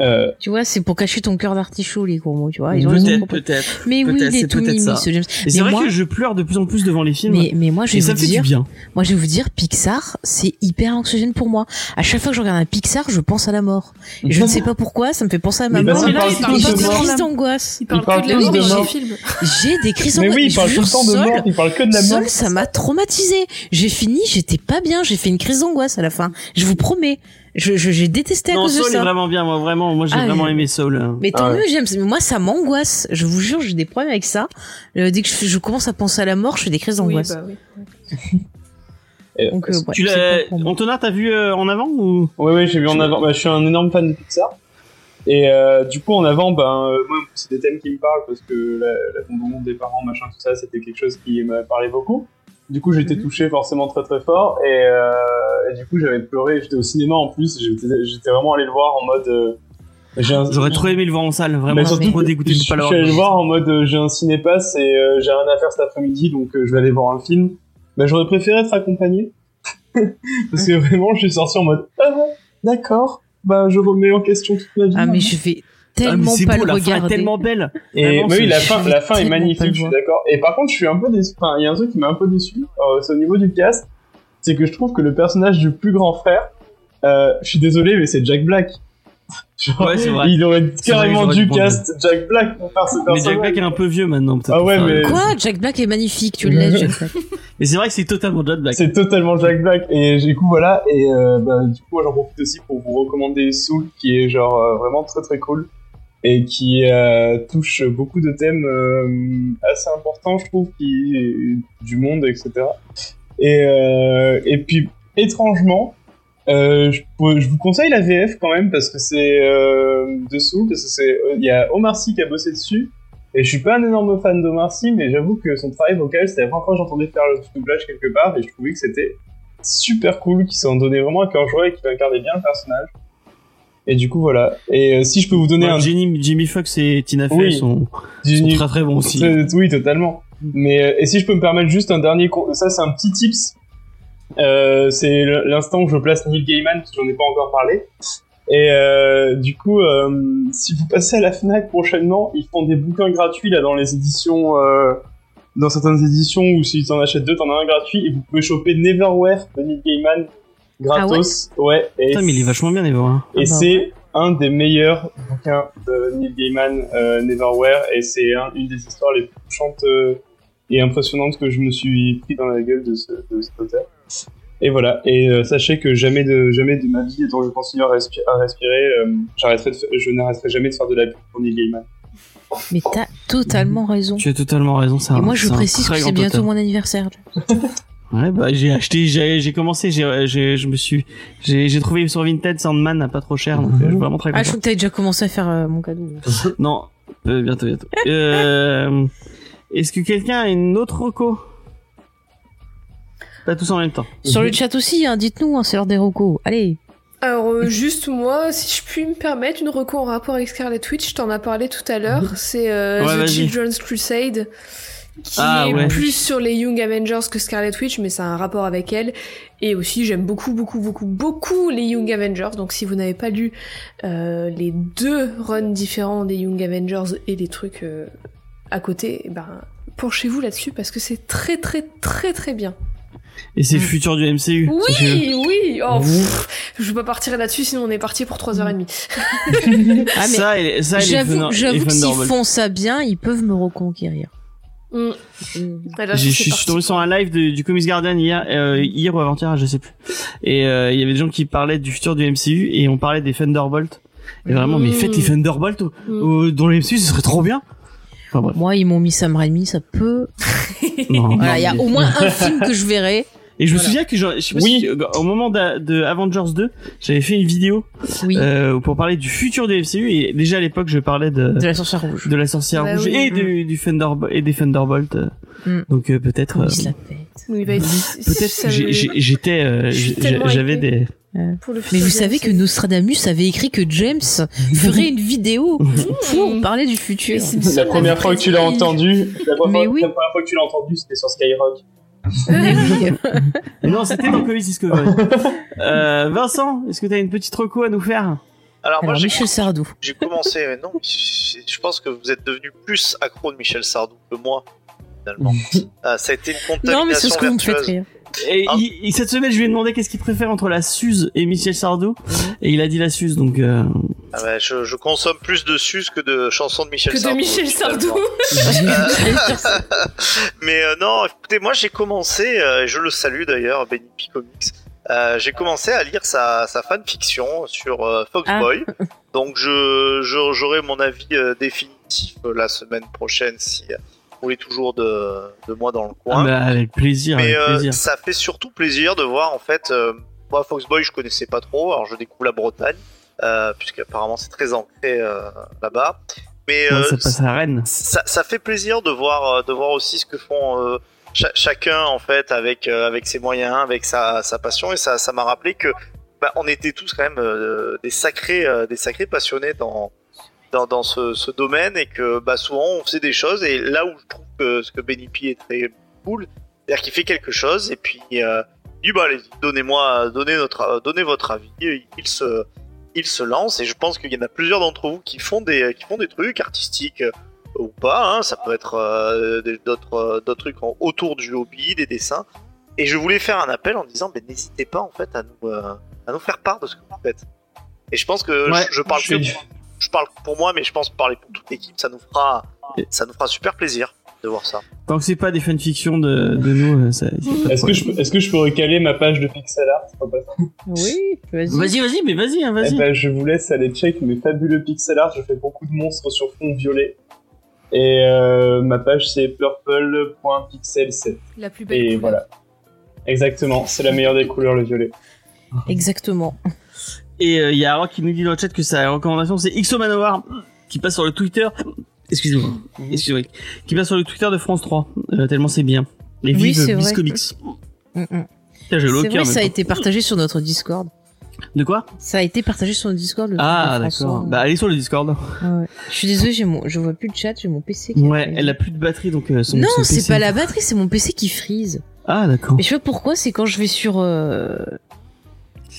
S5: Euh,
S3: Tu vois, c'est pour cacher ton cœur d'artichaut, les gros mots, tu vois.
S2: Peut-être peut-être
S3: Mais oui,
S2: peut-être,
S3: il est
S2: c'est
S3: tout mimi,
S2: ça.
S3: ce James.
S2: et c'est
S3: Mais
S2: vrai
S3: moi,
S2: que je pleure de plus en plus devant les films
S3: mais, mais moi, je vais
S2: ça
S3: vous dire,
S2: du bien
S3: moi, je vais vous dire, Pixar, c'est hyper anxiogène pour moi. À chaque fois que je regarde un Pixar, je pense à la mort. Et je ne sais pas pourquoi, ça me fait penser à ma
S5: Mais
S3: mort. des
S6: de mort.
S3: crises d'angoisse.
S6: Il parle
S5: Il
S6: que de la mort.
S3: J'ai des crises
S5: Mais
S3: d'angoisse.
S5: oui, il parle tout le temps de mort, il parle que de la mort.
S3: Sol, ça m'a traumatisé. J'ai fini, j'étais pas bien, j'ai fait une crise d'angoisse à la fin. Je vous promets. Je, j'ai détesté à
S2: non
S3: cause de
S2: Soul est
S3: ça.
S2: vraiment bien moi vraiment moi j'ai
S3: Ah,
S2: vraiment aimé Soul
S3: Mais tant
S5: Ah ouais.
S3: mieux, j'aime. mais Moi, ça m'angoisse. Je vous jure, j'ai des problèmes avec ça. Euh, dès que je, commence à penser à la mort, je fais des crises
S6: Oui,
S3: d'angoisse.
S6: bah oui.
S3: Donc, euh, ouais,
S2: tu
S3: pour moi.
S2: Antonin t'as vu euh, en avant ou?
S5: Ouais, ouais, j'ai vu en avant. Bah, je suis un énorme fan de Pixar. Et euh, du coup, en avant, ben, euh, moi, c'est des thèmes qui me parlent parce que la, la tombe au monde des parents, machin, tout ça, c'était quelque chose qui m'a parlé beaucoup. Du coup, j'étais
S3: Mhm.
S5: touché forcément très très fort. Et, euh, et du coup, j'avais pleuré. J'étais au cinéma en plus. J'étais vraiment allé le voir en mode. euh, j'ai un-
S2: j'aurais trop aimé le voir en salle vraiment
S5: Mais
S2: je suis
S5: surtout
S2: trop dégoûté
S5: je
S2: de
S5: suis
S2: pas
S5: allé le voir en mode euh, j'ai un cinépass et euh, j'ai rien à faire cet après-midi donc euh, je vais aller voir un film. Bah, j'aurais préféré être accompagné. [LAUGHS] Parce que vraiment, je suis sorti en mode ah, d'accord, bah je remets en question toute ma vie.
S3: Ah, mais je vais
S2: mais
S3: tellement pas
S2: beau
S3: le
S2: la fin est tellement belle
S5: Et
S2: Vraiment,
S5: oui, la fin, la fin est
S3: tellement
S5: magnifique, je suis d'accord. Et par contre, je suis un peu déçu. Enfin, il y a un truc qui m'a un peu déçu. euh, c'est au niveau du cast. c'est que je trouve que le personnage du plus grand frère, euh, je suis désolé, mais c'est Jack Black. [LAUGHS] Genre,
S2: Ouais, c'est vrai.
S5: Il aurait
S2: vrai,
S5: carrément
S2: j'aurais
S5: dû cast Jack Black pour faire ce
S2: Mais
S5: personnage.
S2: Jack Black est un peu vieux maintenant, peut-être.
S5: Ah ouais, mais-
S3: Quoi? Jack Black est magnifique, tu le laisses, Jack Black. [LAUGHS]
S2: Mais c'est vrai que c'est totalement Jack Black.
S5: C'est totalement Jack Black et du coup voilà et euh, bah, du coup moi j'en profite aussi pour vous recommander Soul qui est genre euh, vraiment très très cool et qui euh, touche beaucoup de thèmes euh, assez importants je trouve qui du monde etc et euh, et puis étrangement euh, je, je vous conseille la VF quand même parce que c'est euh, de Soul parce que c'est il y a Omar Sy qui a bossé dessus et je suis pas un énorme fan d'Omar Sy, mais j'avoue que son travail vocal, c'était la première fois que j'entendais faire le doublage quelque part, et je trouvais que c'était super cool, qu'il s'en donnait vraiment à cœur joie et qu'il incarnait bien le personnage. Et du coup, voilà. Et euh, si je peux vous donner
S2: Ouais,
S5: un...
S2: Jimmy Fox et Tina Fey
S5: Oui.
S2: sont,
S5: du-
S2: sont très très bons aussi.
S5: Oui, totalement. Mais euh, et si je peux me permettre juste un dernier, ça c'est un petit tips. Euh, c'est l'instant où je place Neil Gaiman parce que j'en ai pas encore parlé. Et du coup, si vous passez à la Fnac prochainement, ils font des bouquins gratuits là dans les éditions, dans certaines éditions où si tu en achètes deux, t'en as un gratuit et vous pouvez choper Neverwhere de Neil Gaiman gratos. ouais. Et
S2: Putain, mais il est vachement bien, voir.
S5: et
S3: Ah bah
S5: c'est un des meilleurs bouquins de Neil Gaiman, euh, Neverwhere, et c'est un- une des histoires les plus touchantes euh, et impressionnantes que je me suis pris dans la gueule de, ce, de cet auteur. Et voilà. Et euh, sachez que jamais de jamais de ma vie, et tant que je continue à, respi- à respirer, euh, j'arrêterai je n'arrêterai jamais de faire de la pub pour Neil Gaiman.
S3: Mais t'as totalement raison.
S2: Tu as totalement raison, ça.
S3: Et moi, je précise que c'est bientôt mon anniversaire. [LAUGHS]
S2: Ouais, bah, j'ai acheté, j'ai, j'ai commencé, j'ai, j'ai, je me suis, j'ai, j'ai trouvé sur Vinted Sandman à pas trop cher, donc euh, je suis vraiment très
S3: Ah, je
S2: content.
S3: crois que t'avais déjà commencé à faire euh, mon cadeau. [LAUGHS]
S2: Non, euh, bientôt, bientôt. Euh, est-ce que quelqu'un a une autre reco? Pas tous en même temps.
S3: Sur le chat aussi, hein, dites-nous, hein, c'est l'heure des recos. Allez.
S6: Alors euh, juste moi, si je puis me permettre, une recours en rapport avec Scarlet Witch, je t'en as parlé tout à l'heure, c'est euh,
S2: Ouais,
S6: The. Children's Crusade, qui
S2: Ah,
S6: est
S2: ouais.
S6: plus sur les Young Avengers que Scarlet Witch, mais ça a un rapport avec elle. Et aussi, j'aime beaucoup, beaucoup, beaucoup, beaucoup les Young Avengers. Donc si vous n'avez pas lu euh, les deux runs différents des Young Avengers et les trucs euh, à côté, eh ben penchez-vous là-dessus parce que c'est très, très, très, très bien.
S2: Et c'est le futur du MCU.
S6: Oui, oui. Oh, pff, je vais pas partir là-dessus, sinon on est parti pour 3h30.
S3: Ah, mais
S2: ça, ça,
S3: J'avoue, j'avoue que s'ils font ça bien, ils peuvent me reconquérir.
S6: Mm.
S3: Mm.
S6: Là,
S2: Je suis tombé sur un live de- du Comics Guardian hier, euh, hier ou avant-hier, je sais plus. Et euh, il y avait des gens qui parlaient du futur du MCU et on parlait des Thunderbolts. Et vraiment, mais
S6: Mm.
S2: faites les Thunderbolts au-
S6: Mm.
S2: au- dans le MCU, ce serait trop bien. Enfin bref.
S3: Moi, ils m'ont mis Sam Raimi, ça peut.
S2: Non,
S3: Voilà, il y a au moins un film que je verrai.
S2: Et je me souviens que genre, je sais pas
S5: Oui.
S2: si, euh, au moment de, de Avengers 2, j'avais fait une vidéo
S3: Oui,
S2: euh, pour parler du futur du MCU et déjà à l'époque je parlais de
S3: de la sorcière rouge.
S2: de la sorcière
S6: Bah
S2: rouge
S6: oui.
S2: et du, du Thunderbolt et des Thunderbolts. euh.
S3: Mm.
S2: Donc euh, peut-être euh.
S6: Oui, bah,
S2: peut-être j'étais j'avais des
S6: pour le
S3: Mais vous savez que. Nostradamus avait écrit que James ferait une vidéo [LAUGHS] pour parler du futur.
S6: C'est-
S5: La première fois que tu l'as entendu, la première,
S3: Mais oui.
S5: la première fois que tu l'as entendu, c'était sur Skyrock. [LAUGHS]
S3: Mais
S2: non, c'était dans Comics Discovery. [LAUGHS] euh, Vincent, est-ce que tu as une petite reco à nous faire
S4: Alors, moi,
S3: Alors,
S4: j'ai
S3: Michel Sardou.
S4: j'ai commencé, mais non, je je pense que vous êtes devenu plus accro de Michel Sardou que moi, finalement. Euh, [LAUGHS] ça a été une contamination
S3: Non, mais c'est ce que vous me faites rire.
S2: Et,
S4: Ah.
S2: il- cette semaine, je lui ai demandé qu'est-ce qu'il préfère entre la Suze et Michel Sardou, et il a dit la Suze, donc euh,
S4: Ah ouais, je, je consomme plus de sus que de chansons de Michel
S6: Que de
S4: Sardou.
S6: Michel Sardou. [LAUGHS]
S4: Mais euh, non, écoutez, moi j'ai commencé, euh, et je le salue d'ailleurs, Benny P Comics. euh, j'ai commencé à lire sa, sa fanfiction sur euh, Foxboy. [LAUGHS] Donc je je- j'aurai mon avis euh, définitif euh, la semaine prochaine si voulez toujours de, de moi dans le coin.
S2: ah, bah, avec plaisir,
S4: Mais
S2: avec
S4: euh,
S2: plaisir.
S4: ça fait surtout plaisir de voir en fait. euh, moi, Foxboy, je connaissais pas trop. Alors, je découvre la Bretagne, euh, puisqu'apparemment c'est très ancré euh, là-bas. Mais
S2: Ouais, ça passe à Rennes.
S4: ça, ça fait plaisir de voir, de voir aussi ce que font euh, cha- chacun en fait avec euh, avec ses moyens, avec sa, sa passion. Et ça, ça m'a rappelé que bah, on était tous quand même euh, des sacrés, euh, des sacrés passionnés dans dans, dans ce, ce domaine et que bah, souvent on faisait des choses. Et là où je trouve que ce que Benny P est très cool, c'est-à-dire qu'il fait quelque chose et puis euh, il dit bah allez, donnez-moi, donnez notre, donnez votre avis. Il se il se lance et je pense qu'il y en a plusieurs d'entre vous qui font des qui font des trucs artistiques euh, ou pas hein, ça peut être euh, d'autres euh, d'autres trucs en- autour du hobby des dessins et je voulais faire un appel en disant, ben, n'hésitez pas en fait à nous, euh, à nous faire part de ce que vous faites. Et je pense que
S2: Ouais,
S4: je, je parle
S5: je
S4: que
S5: suis-
S4: je parle pour moi, mais je pense parler pour toute l'équipe, ça nous fera, ça nous fera super plaisir de voir ça.
S2: Tant que c'est pas des fanfictions de, de nous, euh, ça.
S5: Est-ce que, je, peux- est-ce que je peux recaler ma page de pixel art?
S3: Oui, vas-y.
S2: Vas-y, vas-y, mais vas-y, hein,
S5: Eh
S2: vas-y.
S5: ben, je vous laisse aller check mes fabuleux pixel art. Je fais beaucoup de monstres sur fond violet. Et euh, ma page c'est purple.pixel7.
S7: La plus belle
S5: Et
S7: couleur.
S5: voilà. Exactement, c'est la meilleure des couleurs, le violet.
S3: Exactement.
S2: Et il y a Rock qui nous dit dans le chat que sa recommandation c'est XO Manowar qui passe sur le Twitter. Excusez-moi. Excusez-moi. Qui passe sur le Twitter de France 3. euh, tellement c'est bien. Les
S3: Oui,
S2: vives
S3: vrai.
S2: Comics.
S3: Mm, mm.
S2: Le
S3: C'est vrai, ça a été partagé sur notre Discord.
S2: De quoi?
S3: Ça a été partagé sur notre Discord. Le
S2: Ah, d'accord. Bah, allez sur le Discord.
S3: Ouais. Je suis désolée, j'ai mon, je vois plus le chat, j'ai mon PC qui.
S2: Ouais,
S3: freeze.
S2: elle a plus de batterie donc euh, son
S3: non, c'est pas la batterie, c'est mon PC qui freeze.
S2: Ah, d'accord.
S3: Mais je sais pas pourquoi, c'est quand je vais sur euh,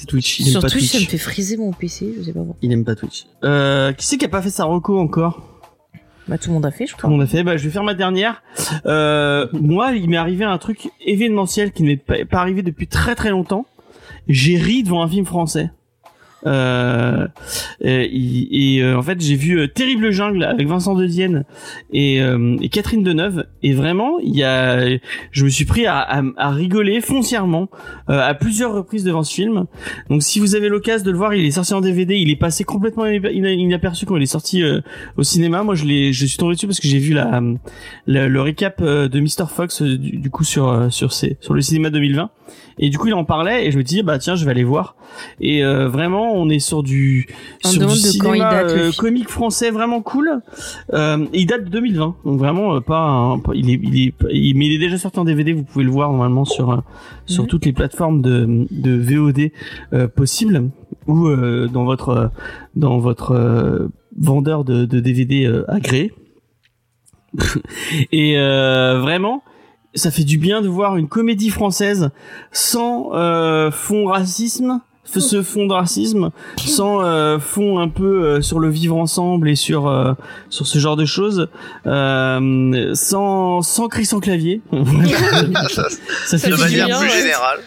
S2: Twitch. Il aime
S3: sur
S2: pas
S3: Twitch,
S2: Twitch.
S3: ça me fait friser mon PC, je sais pas pourquoi.
S2: Il aime pas Twitch. Euh, qui c'est qui a pas fait sa reco encore?
S3: Bah tout le monde a fait, je
S2: Tout
S3: crois.
S2: le monde a fait. Bah, je vais faire ma dernière. Euh, moi, il m'est arrivé un truc événementiel qui n'est pas, pas arrivé depuis très très longtemps. J'ai ri devant un film français. Euh, et, et, euh, en fait, j'ai vu euh, Terrible Jungle avec Vincent De Dienne et, euh, et Catherine Deneuve. Et vraiment, il y a, je me suis pris à, à, à rigoler foncièrement euh, à plusieurs reprises devant ce film. Donc, si vous avez l'occasion de le voir, il est sorti en DVD. Il est passé complètement ina- ina- inaperçu quand il est sorti euh, au cinéma. Moi, je l'ai, je suis tombé dessus parce que j'ai vu la, le récap de Mr Fox du, coup sur sur sur le cinéma 2020. Et du coup, il en parlait et je me disais bah tiens, je vais aller voir. Et euh, vraiment, on est sur du
S3: On
S2: sur du cinéma euh, comique français vraiment cool. Euh, et il date de 2020, donc vraiment euh, pas, un- pas- il est il est il- mais il est déjà sorti en DVD. Vous pouvez le voir normalement sur euh, sur
S3: Mhm.
S2: toutes les plateformes de de VOD euh, possibles ou euh, dans votre dans votre euh, vendeur de, de DVD agréé. [LAUGHS] Et euh, vraiment, ça fait du bien de voir une comédie française sans euh, fond racisme, ce fond de racisme, sans euh, fond un peu euh, sur le vivre ensemble et sur euh, sur ce genre de choses, euh, sans sans cri sans clavier. [LAUGHS] ça fait
S4: De
S2: du
S4: manière
S2: bien.
S4: plus générale.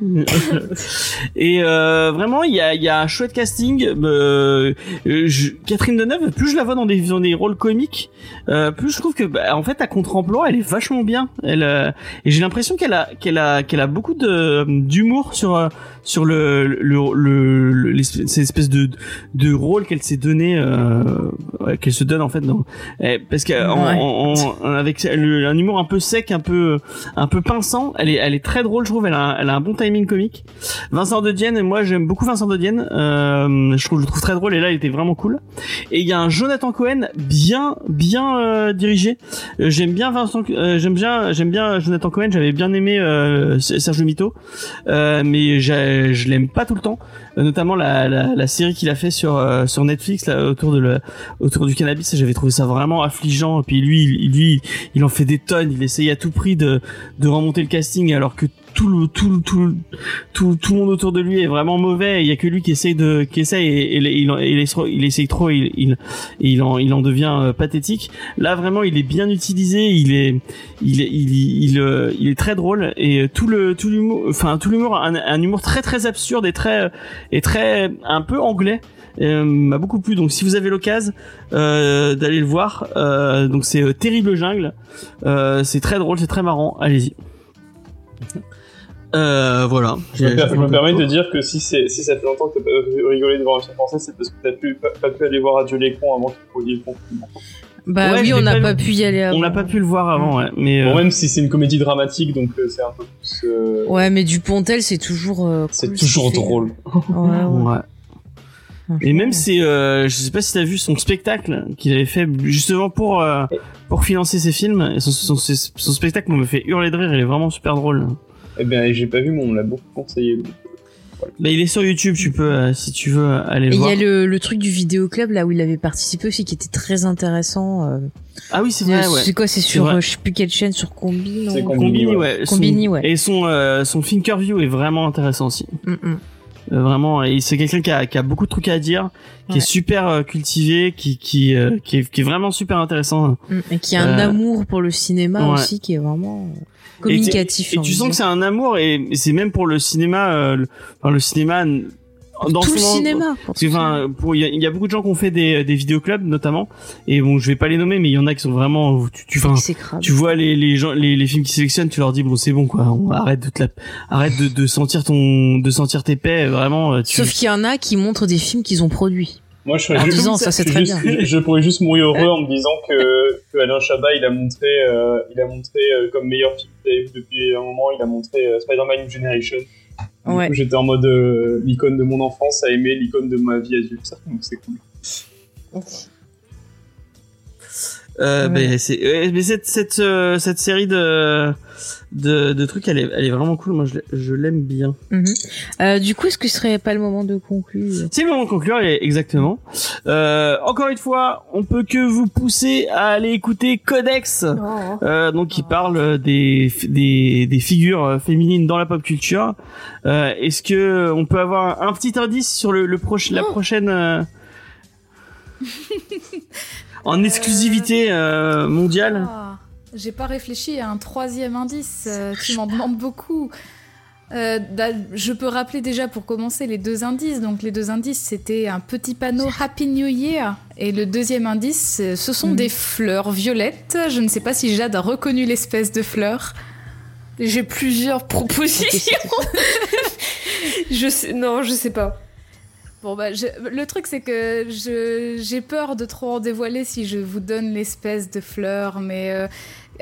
S4: [LAUGHS]
S2: Et euh, vraiment, il y a, y a un chouette casting. Euh, je- Catherine Deneuve, plus je la vois dans des, dans des rôles comiques, euh, plus je trouve que, bah, en fait, à contre-emploi, elle est vachement bien. Elle, euh, et j'ai l'impression qu'elle a, qu'elle a, qu'elle a beaucoup de d'humour sur euh, sur le le le, le- l'espèce- cette espèce de de rôle qu'elle s'est donné, euh, qu'elle se donne en fait dans, eh, parce qu'en
S3: Ouais.
S2: avec un humour un peu sec, un peu un peu pinçant. Elle est, elle est très drôle, je trouve. Elle a, elle a un bon timing Vincent De Dienne, moi j'aime beaucoup Vincent De Dienne. Euh, je trouve, je trouve très drôle et là il était vraiment cool. Et il y a un Jonathan Cohen bien, bien euh, dirigé. Euh, j'aime bien Vincent, euh, j'aime bien, j'aime bien Jonathan Cohen. J'avais bien aimé Serge Mito, mais je l'aime pas tout le temps. Notamment la, la, la série qu'il a fait sur sur Netflix là, autour de le, autour du cannabis. J'avais trouvé ça vraiment affligeant. Et puis lui, lui, il en fait des tonnes. Il essaye à tout prix de de remonter le casting alors que tout le tout tout tout tout le monde autour de lui est vraiment mauvais. Il y a que lui qui essaye de qui essaye et, il, il, il, essaye- trop. Il il il en il en devient euh, pathétique. Là vraiment, il est bien utilisé. Il est il est il il, euh, il est très drôle et tout le tout l'humour enfin tout l'humour un, humour très très absurde et très et très un peu anglais euh, m'a beaucoup plu donc si vous avez l'occasion euh, d'aller le voir euh, donc c'est euh, terrible jungle euh, c'est très drôle c'est très marrant allez-y euh, voilà
S5: Je me, per- je me permets de dire que si, c'est- si ça fait longtemps que t'as pas rigolé devant un film français, c'est parce que t'as pu, pas, pas pu aller voir Adieu les cons avant qu'il y ait le confinement.
S3: Bah
S2: Ouais,
S3: oui, on n'a
S2: pas
S3: pu y aller avant.
S2: on n'a pas pu le voir avant ouais mais euh,
S5: Bon, même si c'est une comédie dramatique, donc euh, c'est un peu plus. euh,
S3: Ouais, mais Dupontel, c'est toujours. euh,
S5: c'est
S3: cool,
S5: toujours drôle. [LAUGHS]
S3: Ouais, ouais.
S2: ouais. Et même c'est, euh, je sais pas si t'as vu son spectacle qu'il avait fait justement pour euh, pour financer ses films. Et son, son, son- son spectacle me fait hurler de rire. Il est vraiment super drôle.
S5: Eh bien, j'ai pas vu, mais on me l'a beaucoup conseillé.
S2: Bah, il est sur YouTube. Tu peux, euh, si tu veux, aller
S3: Et
S2: le
S3: il y
S2: voir.
S3: a le, le truc du vidéoclub là où il avait participé aussi qui était très intéressant. euh,
S2: Ah oui, c'est vrai. Ouais.
S3: C'est quoi C'est sur euh, je sais plus quelle chaîne sur Combi non
S5: C'est Combi.
S2: Combini,
S5: ouais.
S2: ouais. Son-
S3: Combini, ouais.
S2: Et son euh, son Thinkerview est vraiment intéressant aussi.
S3: Mm, mm.
S2: Euh, vraiment, et c'est quelqu'un qui a, qui a beaucoup de trucs à dire, qui
S3: Ouais.
S2: est super euh, cultivé, qui qui, euh, qui, est, qui est vraiment super intéressant.
S3: Mm. Et qui a un
S2: Euh,
S3: amour pour le cinéma
S2: ouais.
S3: aussi, qui est vraiment communicatif.
S2: Et, tu sens que c'est un amour, et, et c'est même pour le cinéma, euh, le, enfin, le cinéma dans
S3: tout le
S2: son-
S3: cinéma.
S2: enfin, pour il y, a- il y a beaucoup de gens qui ont fait des, des vidéoclubs notamment, et bon, je vais pas les nommer, mais il y en a qui sont vraiment, tu, tu, tu vois les les gens, les, les films qui sélectionnent, tu leur dis bon c'est bon quoi, on arrête de te la, arrête de, de sentir ton, de sentir tes paix, vraiment. euh, Tu,
S3: Sauf qu'il y en a qui montrent des films qu'ils ont produits.
S5: Moi, je serais
S3: En
S5: juste,
S3: disant, ça, c'est
S5: je-
S3: très
S5: juste-
S3: bien.
S5: Je, [LAUGHS] je pourrais juste mourir heureux en me disant que, que Alain Chabat, il a montré, euh, il a montré euh, comme meilleur film qu'il avait vu depuis un moment, il a montré euh, Spider-Man New Generation.
S3: Ouais.
S5: j'étais en mode euh, l'icône de mon enfance à aimer l'icône de ma vie adulte. Donc c'est cool.
S3: Ouais.
S2: euh, mais cette cette euh, cette série de de, de trucs, elle est elle est vraiment cool. Moi, je, l'ai- je l'aime bien.
S3: Mhm. Euh, du coup, est-ce que ce serait pas le moment de conclure?
S2: C'est le moment de conclure, exactement. Euh, encore une fois, on peut que vous pousser à aller écouter Codex.
S6: Oh.
S2: Euh, donc qui parle des, des des figures féminines dans la pop culture. Euh, Est-ce que on peut avoir un petit indice sur le, le proche, la
S6: Oh.
S2: prochaine euh, [LAUGHS] en exclusivité euh, mondiale?
S7: Ah, J'ai pas réfléchi à un troisième indice. euh, tu m'en demandes beaucoup. Euh, da- je peux rappeler déjà pour commencer les deux indices. Donc les deux indices, c'était un petit panneau Happy New Year et le deuxième indice, euh, ce sont
S3: Mhm.
S7: des fleurs violettes. Je ne sais pas si Jade a reconnu l'espèce de fleur.
S6: J'ai plusieurs propositions. [LAUGHS] je sais, non, je sais pas.
S7: Bon bah je- le truc c'est que j'ai peur de trop en dévoiler si je vous donne l'espèce de fleur, mais euh,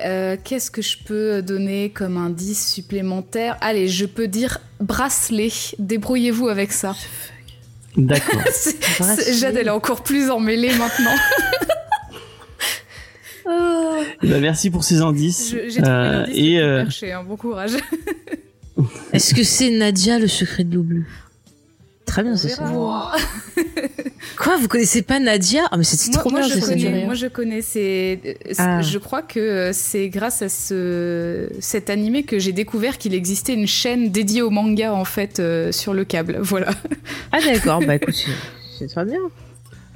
S7: euh, qu'est-ce que je peux donner comme indice supplémentaire? Allez, je peux dire bracelet. Débrouillez-vous avec ça.
S2: D'accord. [LAUGHS]
S7: Jade elle est encore plus emmêlée maintenant.
S2: Eh [LAUGHS] ben, merci pour ces indices.
S7: Je- J'ai trouvé
S2: Euh,
S7: l'indice
S2: et euh,
S7: perché, hein, bon courage.
S3: Est-ce que c'est Nadia le secret de l'eau bleue Très bien, c'est ça. [LAUGHS] Quoi, vous connaissez pas Nadia? Ah mais c'est
S7: Moi,
S3: trop
S7: moi,
S3: bien,
S7: je connais, moi je connais, c'est, euh,
S3: Ah.
S7: je crois que euh, c'est grâce à ce, cet animé que j'ai découvert qu'il existait une chaîne dédiée au manga en fait euh, sur le câble, [LAUGHS] voilà.
S3: Ah d'accord, bah écoute, c'est- très bien.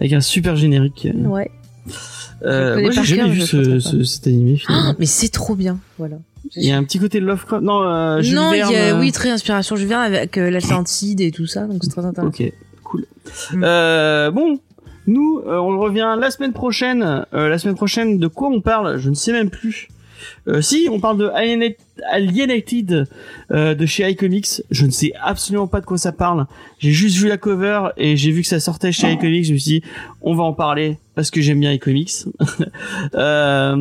S2: avec un super générique.
S3: Ouais.
S2: Euh, moi, j'ai jamais vu ce, cet animé. Finalement.
S3: Ah, mais c'est trop bien, voilà.
S2: Il y a un petit côté de Lovecraft. Non, euh, Jules
S3: non, il y
S2: Verne,
S3: a,
S2: euh,
S3: oui, très inspiration. Je viens avec euh, l'Atlantide et tout ça, donc c'est très intéressant.
S2: Ok, cool.
S3: Mm.
S2: Euh, bon, nous, euh, on revient la semaine prochaine. Euh, la semaine prochaine, de quoi on parle Je ne sais même plus. Euh, si, on parle de Alienate- Alienated euh, de chez iComics. Je ne sais absolument pas de quoi ça parle. J'ai juste vu la cover et j'ai vu que ça sortait chez iComics. Je me suis dit, on va en parler parce que j'aime bien iComics. [LAUGHS] euh,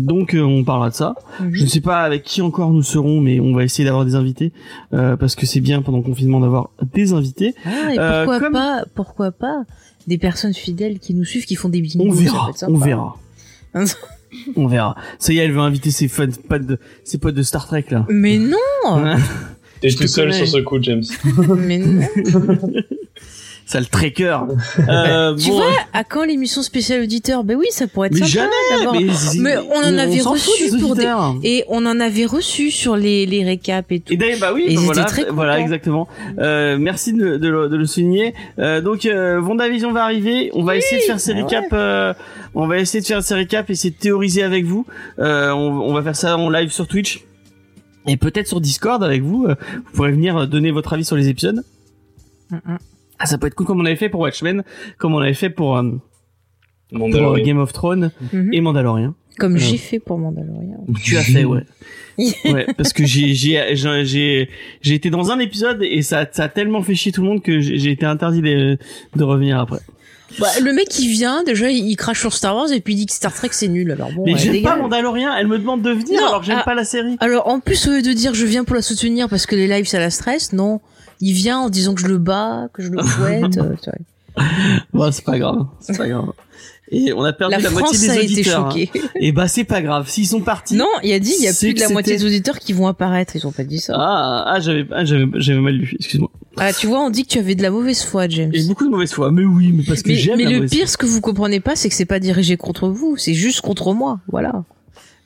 S2: donc, euh, on parlera de ça.
S3: Mhm.
S2: Je ne sais pas avec qui encore nous serons, mais on va essayer d'avoir des invités euh, parce que c'est bien pendant le confinement d'avoir des invités.
S3: Ah, et
S2: Euh,
S3: pourquoi
S2: comme-
S3: pas, pourquoi pas des personnes fidèles qui nous suivent, qui font des bingos.
S2: On verra, on verra. [LAUGHS] on verra. Ça y est, elle veut inviter ses fans, potes de, ses potes de Star Trek là.
S3: Mais non, [LAUGHS]
S5: T'es tout seul
S2: connais.
S5: sur ce coup, James.
S3: mais non.
S2: Ça le tracker. [LAUGHS] Euh,
S3: Tu
S2: bon,
S3: vois, à quand l'émission spéciale auditeur? Ben oui, ça pourrait être
S2: mais
S3: sympa
S2: jamais.
S3: d'avoir.
S2: Mais,
S3: Mais on en avait reçu
S2: des
S3: pour des-. Et on en avait reçu sur les, les récaps et tout.
S2: Et d'ailleurs, bah oui,
S3: Et
S2: bah
S3: ils
S2: voilà,
S3: étaient très
S2: voilà, exactement. Euh, merci de, de le, de le souligner. Euh, donc, euh, Vendavision va arriver. On va essayer de faire ces
S3: bah
S2: récaps. euh, on va essayer de faire ces récaps, essayer de théoriser avec vous. Euh, on, on va faire ça en live sur Twitch et peut-être sur Discord avec vous. Euh, Vous pourrez venir donner votre avis sur les épisodes.
S3: Mhm.
S2: Ah, ça peut être cool comme on avait fait pour Watchmen, comme on avait fait pour, euh, pour. Game of Thrones
S3: Mhm.
S2: et Mandalorian.
S3: Comme
S2: Euh.
S3: j'ai fait pour Mandalorian.
S2: Tu as fait, ouais. ouais, [LAUGHS] parce que j'ai j'ai j'ai j'ai été dans un épisode et ça ça a tellement fait chier tout le monde que j'ai été interdit de de revenir après.
S3: Bah, le mec il vient, déjà il, il crache sur Star Wars et puis il dit que Star Trek c'est nul. Alors bon,
S2: Mais
S3: ouais,
S2: j'aime pas. Mandalorian, elle me demande de venir
S3: Non,
S2: alors j'aime
S3: ah.
S2: pas la série.
S3: Alors en plus au lieu de dire je viens pour la soutenir parce que les lives ça la stresse, non. Il vient en disant que je le bats, que je le [LAUGHS] fouette. euh.
S2: Bon, c'est pas grave, c'est pas grave. Et on a perdu
S3: la
S2: la,
S3: France
S2: moitié des
S3: a été
S2: auditeurs. hein.
S3: choquée.
S2: Et bah c'est pas grave, s'ils sont partis.
S3: Non, il a dit il y a plus de la moitié des auditeurs qui vont apparaître. Ils ont pas dit ça.
S2: Ah, ah j'avais ah, j'avais mal lu, excuse-moi.
S3: Ah, tu vois, on dit que tu avais de la mauvaise foi, James.
S2: Et beaucoup de mauvaise foi. Mais oui, mais parce que
S3: Mais,
S2: j'aime
S3: mais
S2: la
S3: le pire, ce que vous comprenez pas, c'est que c'est pas dirigé contre vous, c'est juste contre moi. Voilà.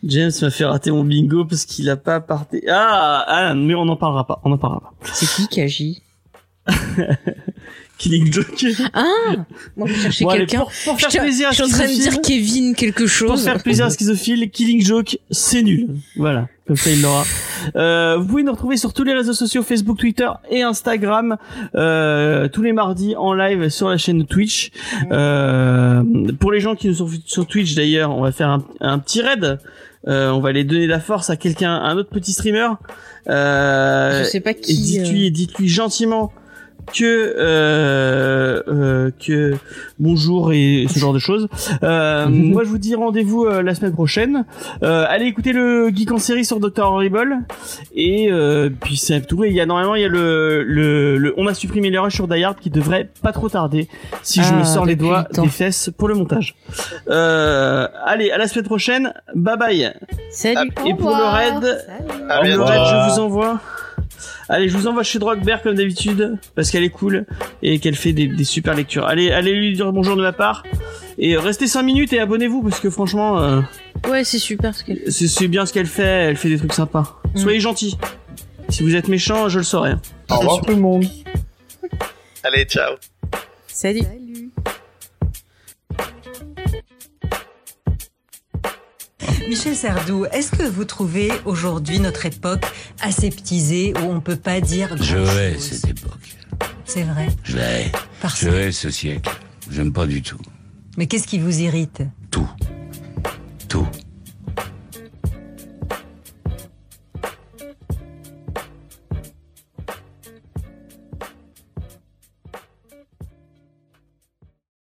S2: James m'a fait rater mon bingo parce qu'il a pas parté. Ah, ah, mais on en parlera pas, on en parlera pas.
S3: C'est qui qui agit? [LAUGHS]
S2: Killing Joke.
S3: Ah Moi, je cherchais
S2: Bon,
S3: quelqu'un.
S2: pour, pour faire
S3: Je
S2: plaisir à
S3: je suis en train de dire Kevin quelque
S2: Pour
S3: chose.
S2: faire plaisir à Schizophile, Killing Joke, c'est nul. Voilà, comme ça il l'aura. Euh, vous pouvez nous retrouver sur tous les réseaux sociaux, Facebook, Twitter et Instagram, euh, tous les mardis en live sur la chaîne Twitch. Euh, pour les gens qui nous sont sur Twitch d'ailleurs, on va faire un, un petit raid. Euh, on va aller donner la force à quelqu'un, à un autre petit streamer. Euh,
S3: Je sais pas
S2: et
S3: qui.
S2: dites-lui, dites-lui gentiment que euh, euh, que bonjour et ce genre de choses. Euh, moi, je vous dis rendez-vous euh, la semaine prochaine. Euh, allez écouter le geek en série sur Dr Horrible et euh, puis c'est tout. Et il y a normalement il y a le, le, le on a supprimé les rushs sur Die Hard qui devrait pas trop tarder si je
S3: Ah,
S2: me sors les doigts des fesses pour le montage. Euh, allez à la semaine prochaine. Bye bye.
S3: Salut.
S2: Et pour le raid, le raid, je vous envoie. Allez, je vous envoie chez Drogbear comme d'habitude parce qu'elle est cool et qu'elle fait des, des super lectures. Allez, allez lui dire bonjour de ma part et restez 5 minutes et abonnez-vous parce que franchement, euh,
S3: Ouais, c'est super ce qu'elle fait.
S2: c'est bien ce qu'elle fait. Elle fait des trucs sympas.
S3: Mm.
S2: Soyez gentils. Si vous êtes méchant, je le saurai.
S5: Au revoir tout le monde.
S4: Allez, ciao.
S3: Salut.
S8: Michel Sardou, est-ce que vous trouvez aujourd'hui notre époque aseptisée où on peut pas dire
S9: Je hais cette époque.
S8: C'est vrai.
S9: Je hais.
S8: Parce...
S9: Je hais ce siècle. J'aime pas du tout.
S8: Mais qu'est-ce qui vous irrite?
S9: Tout.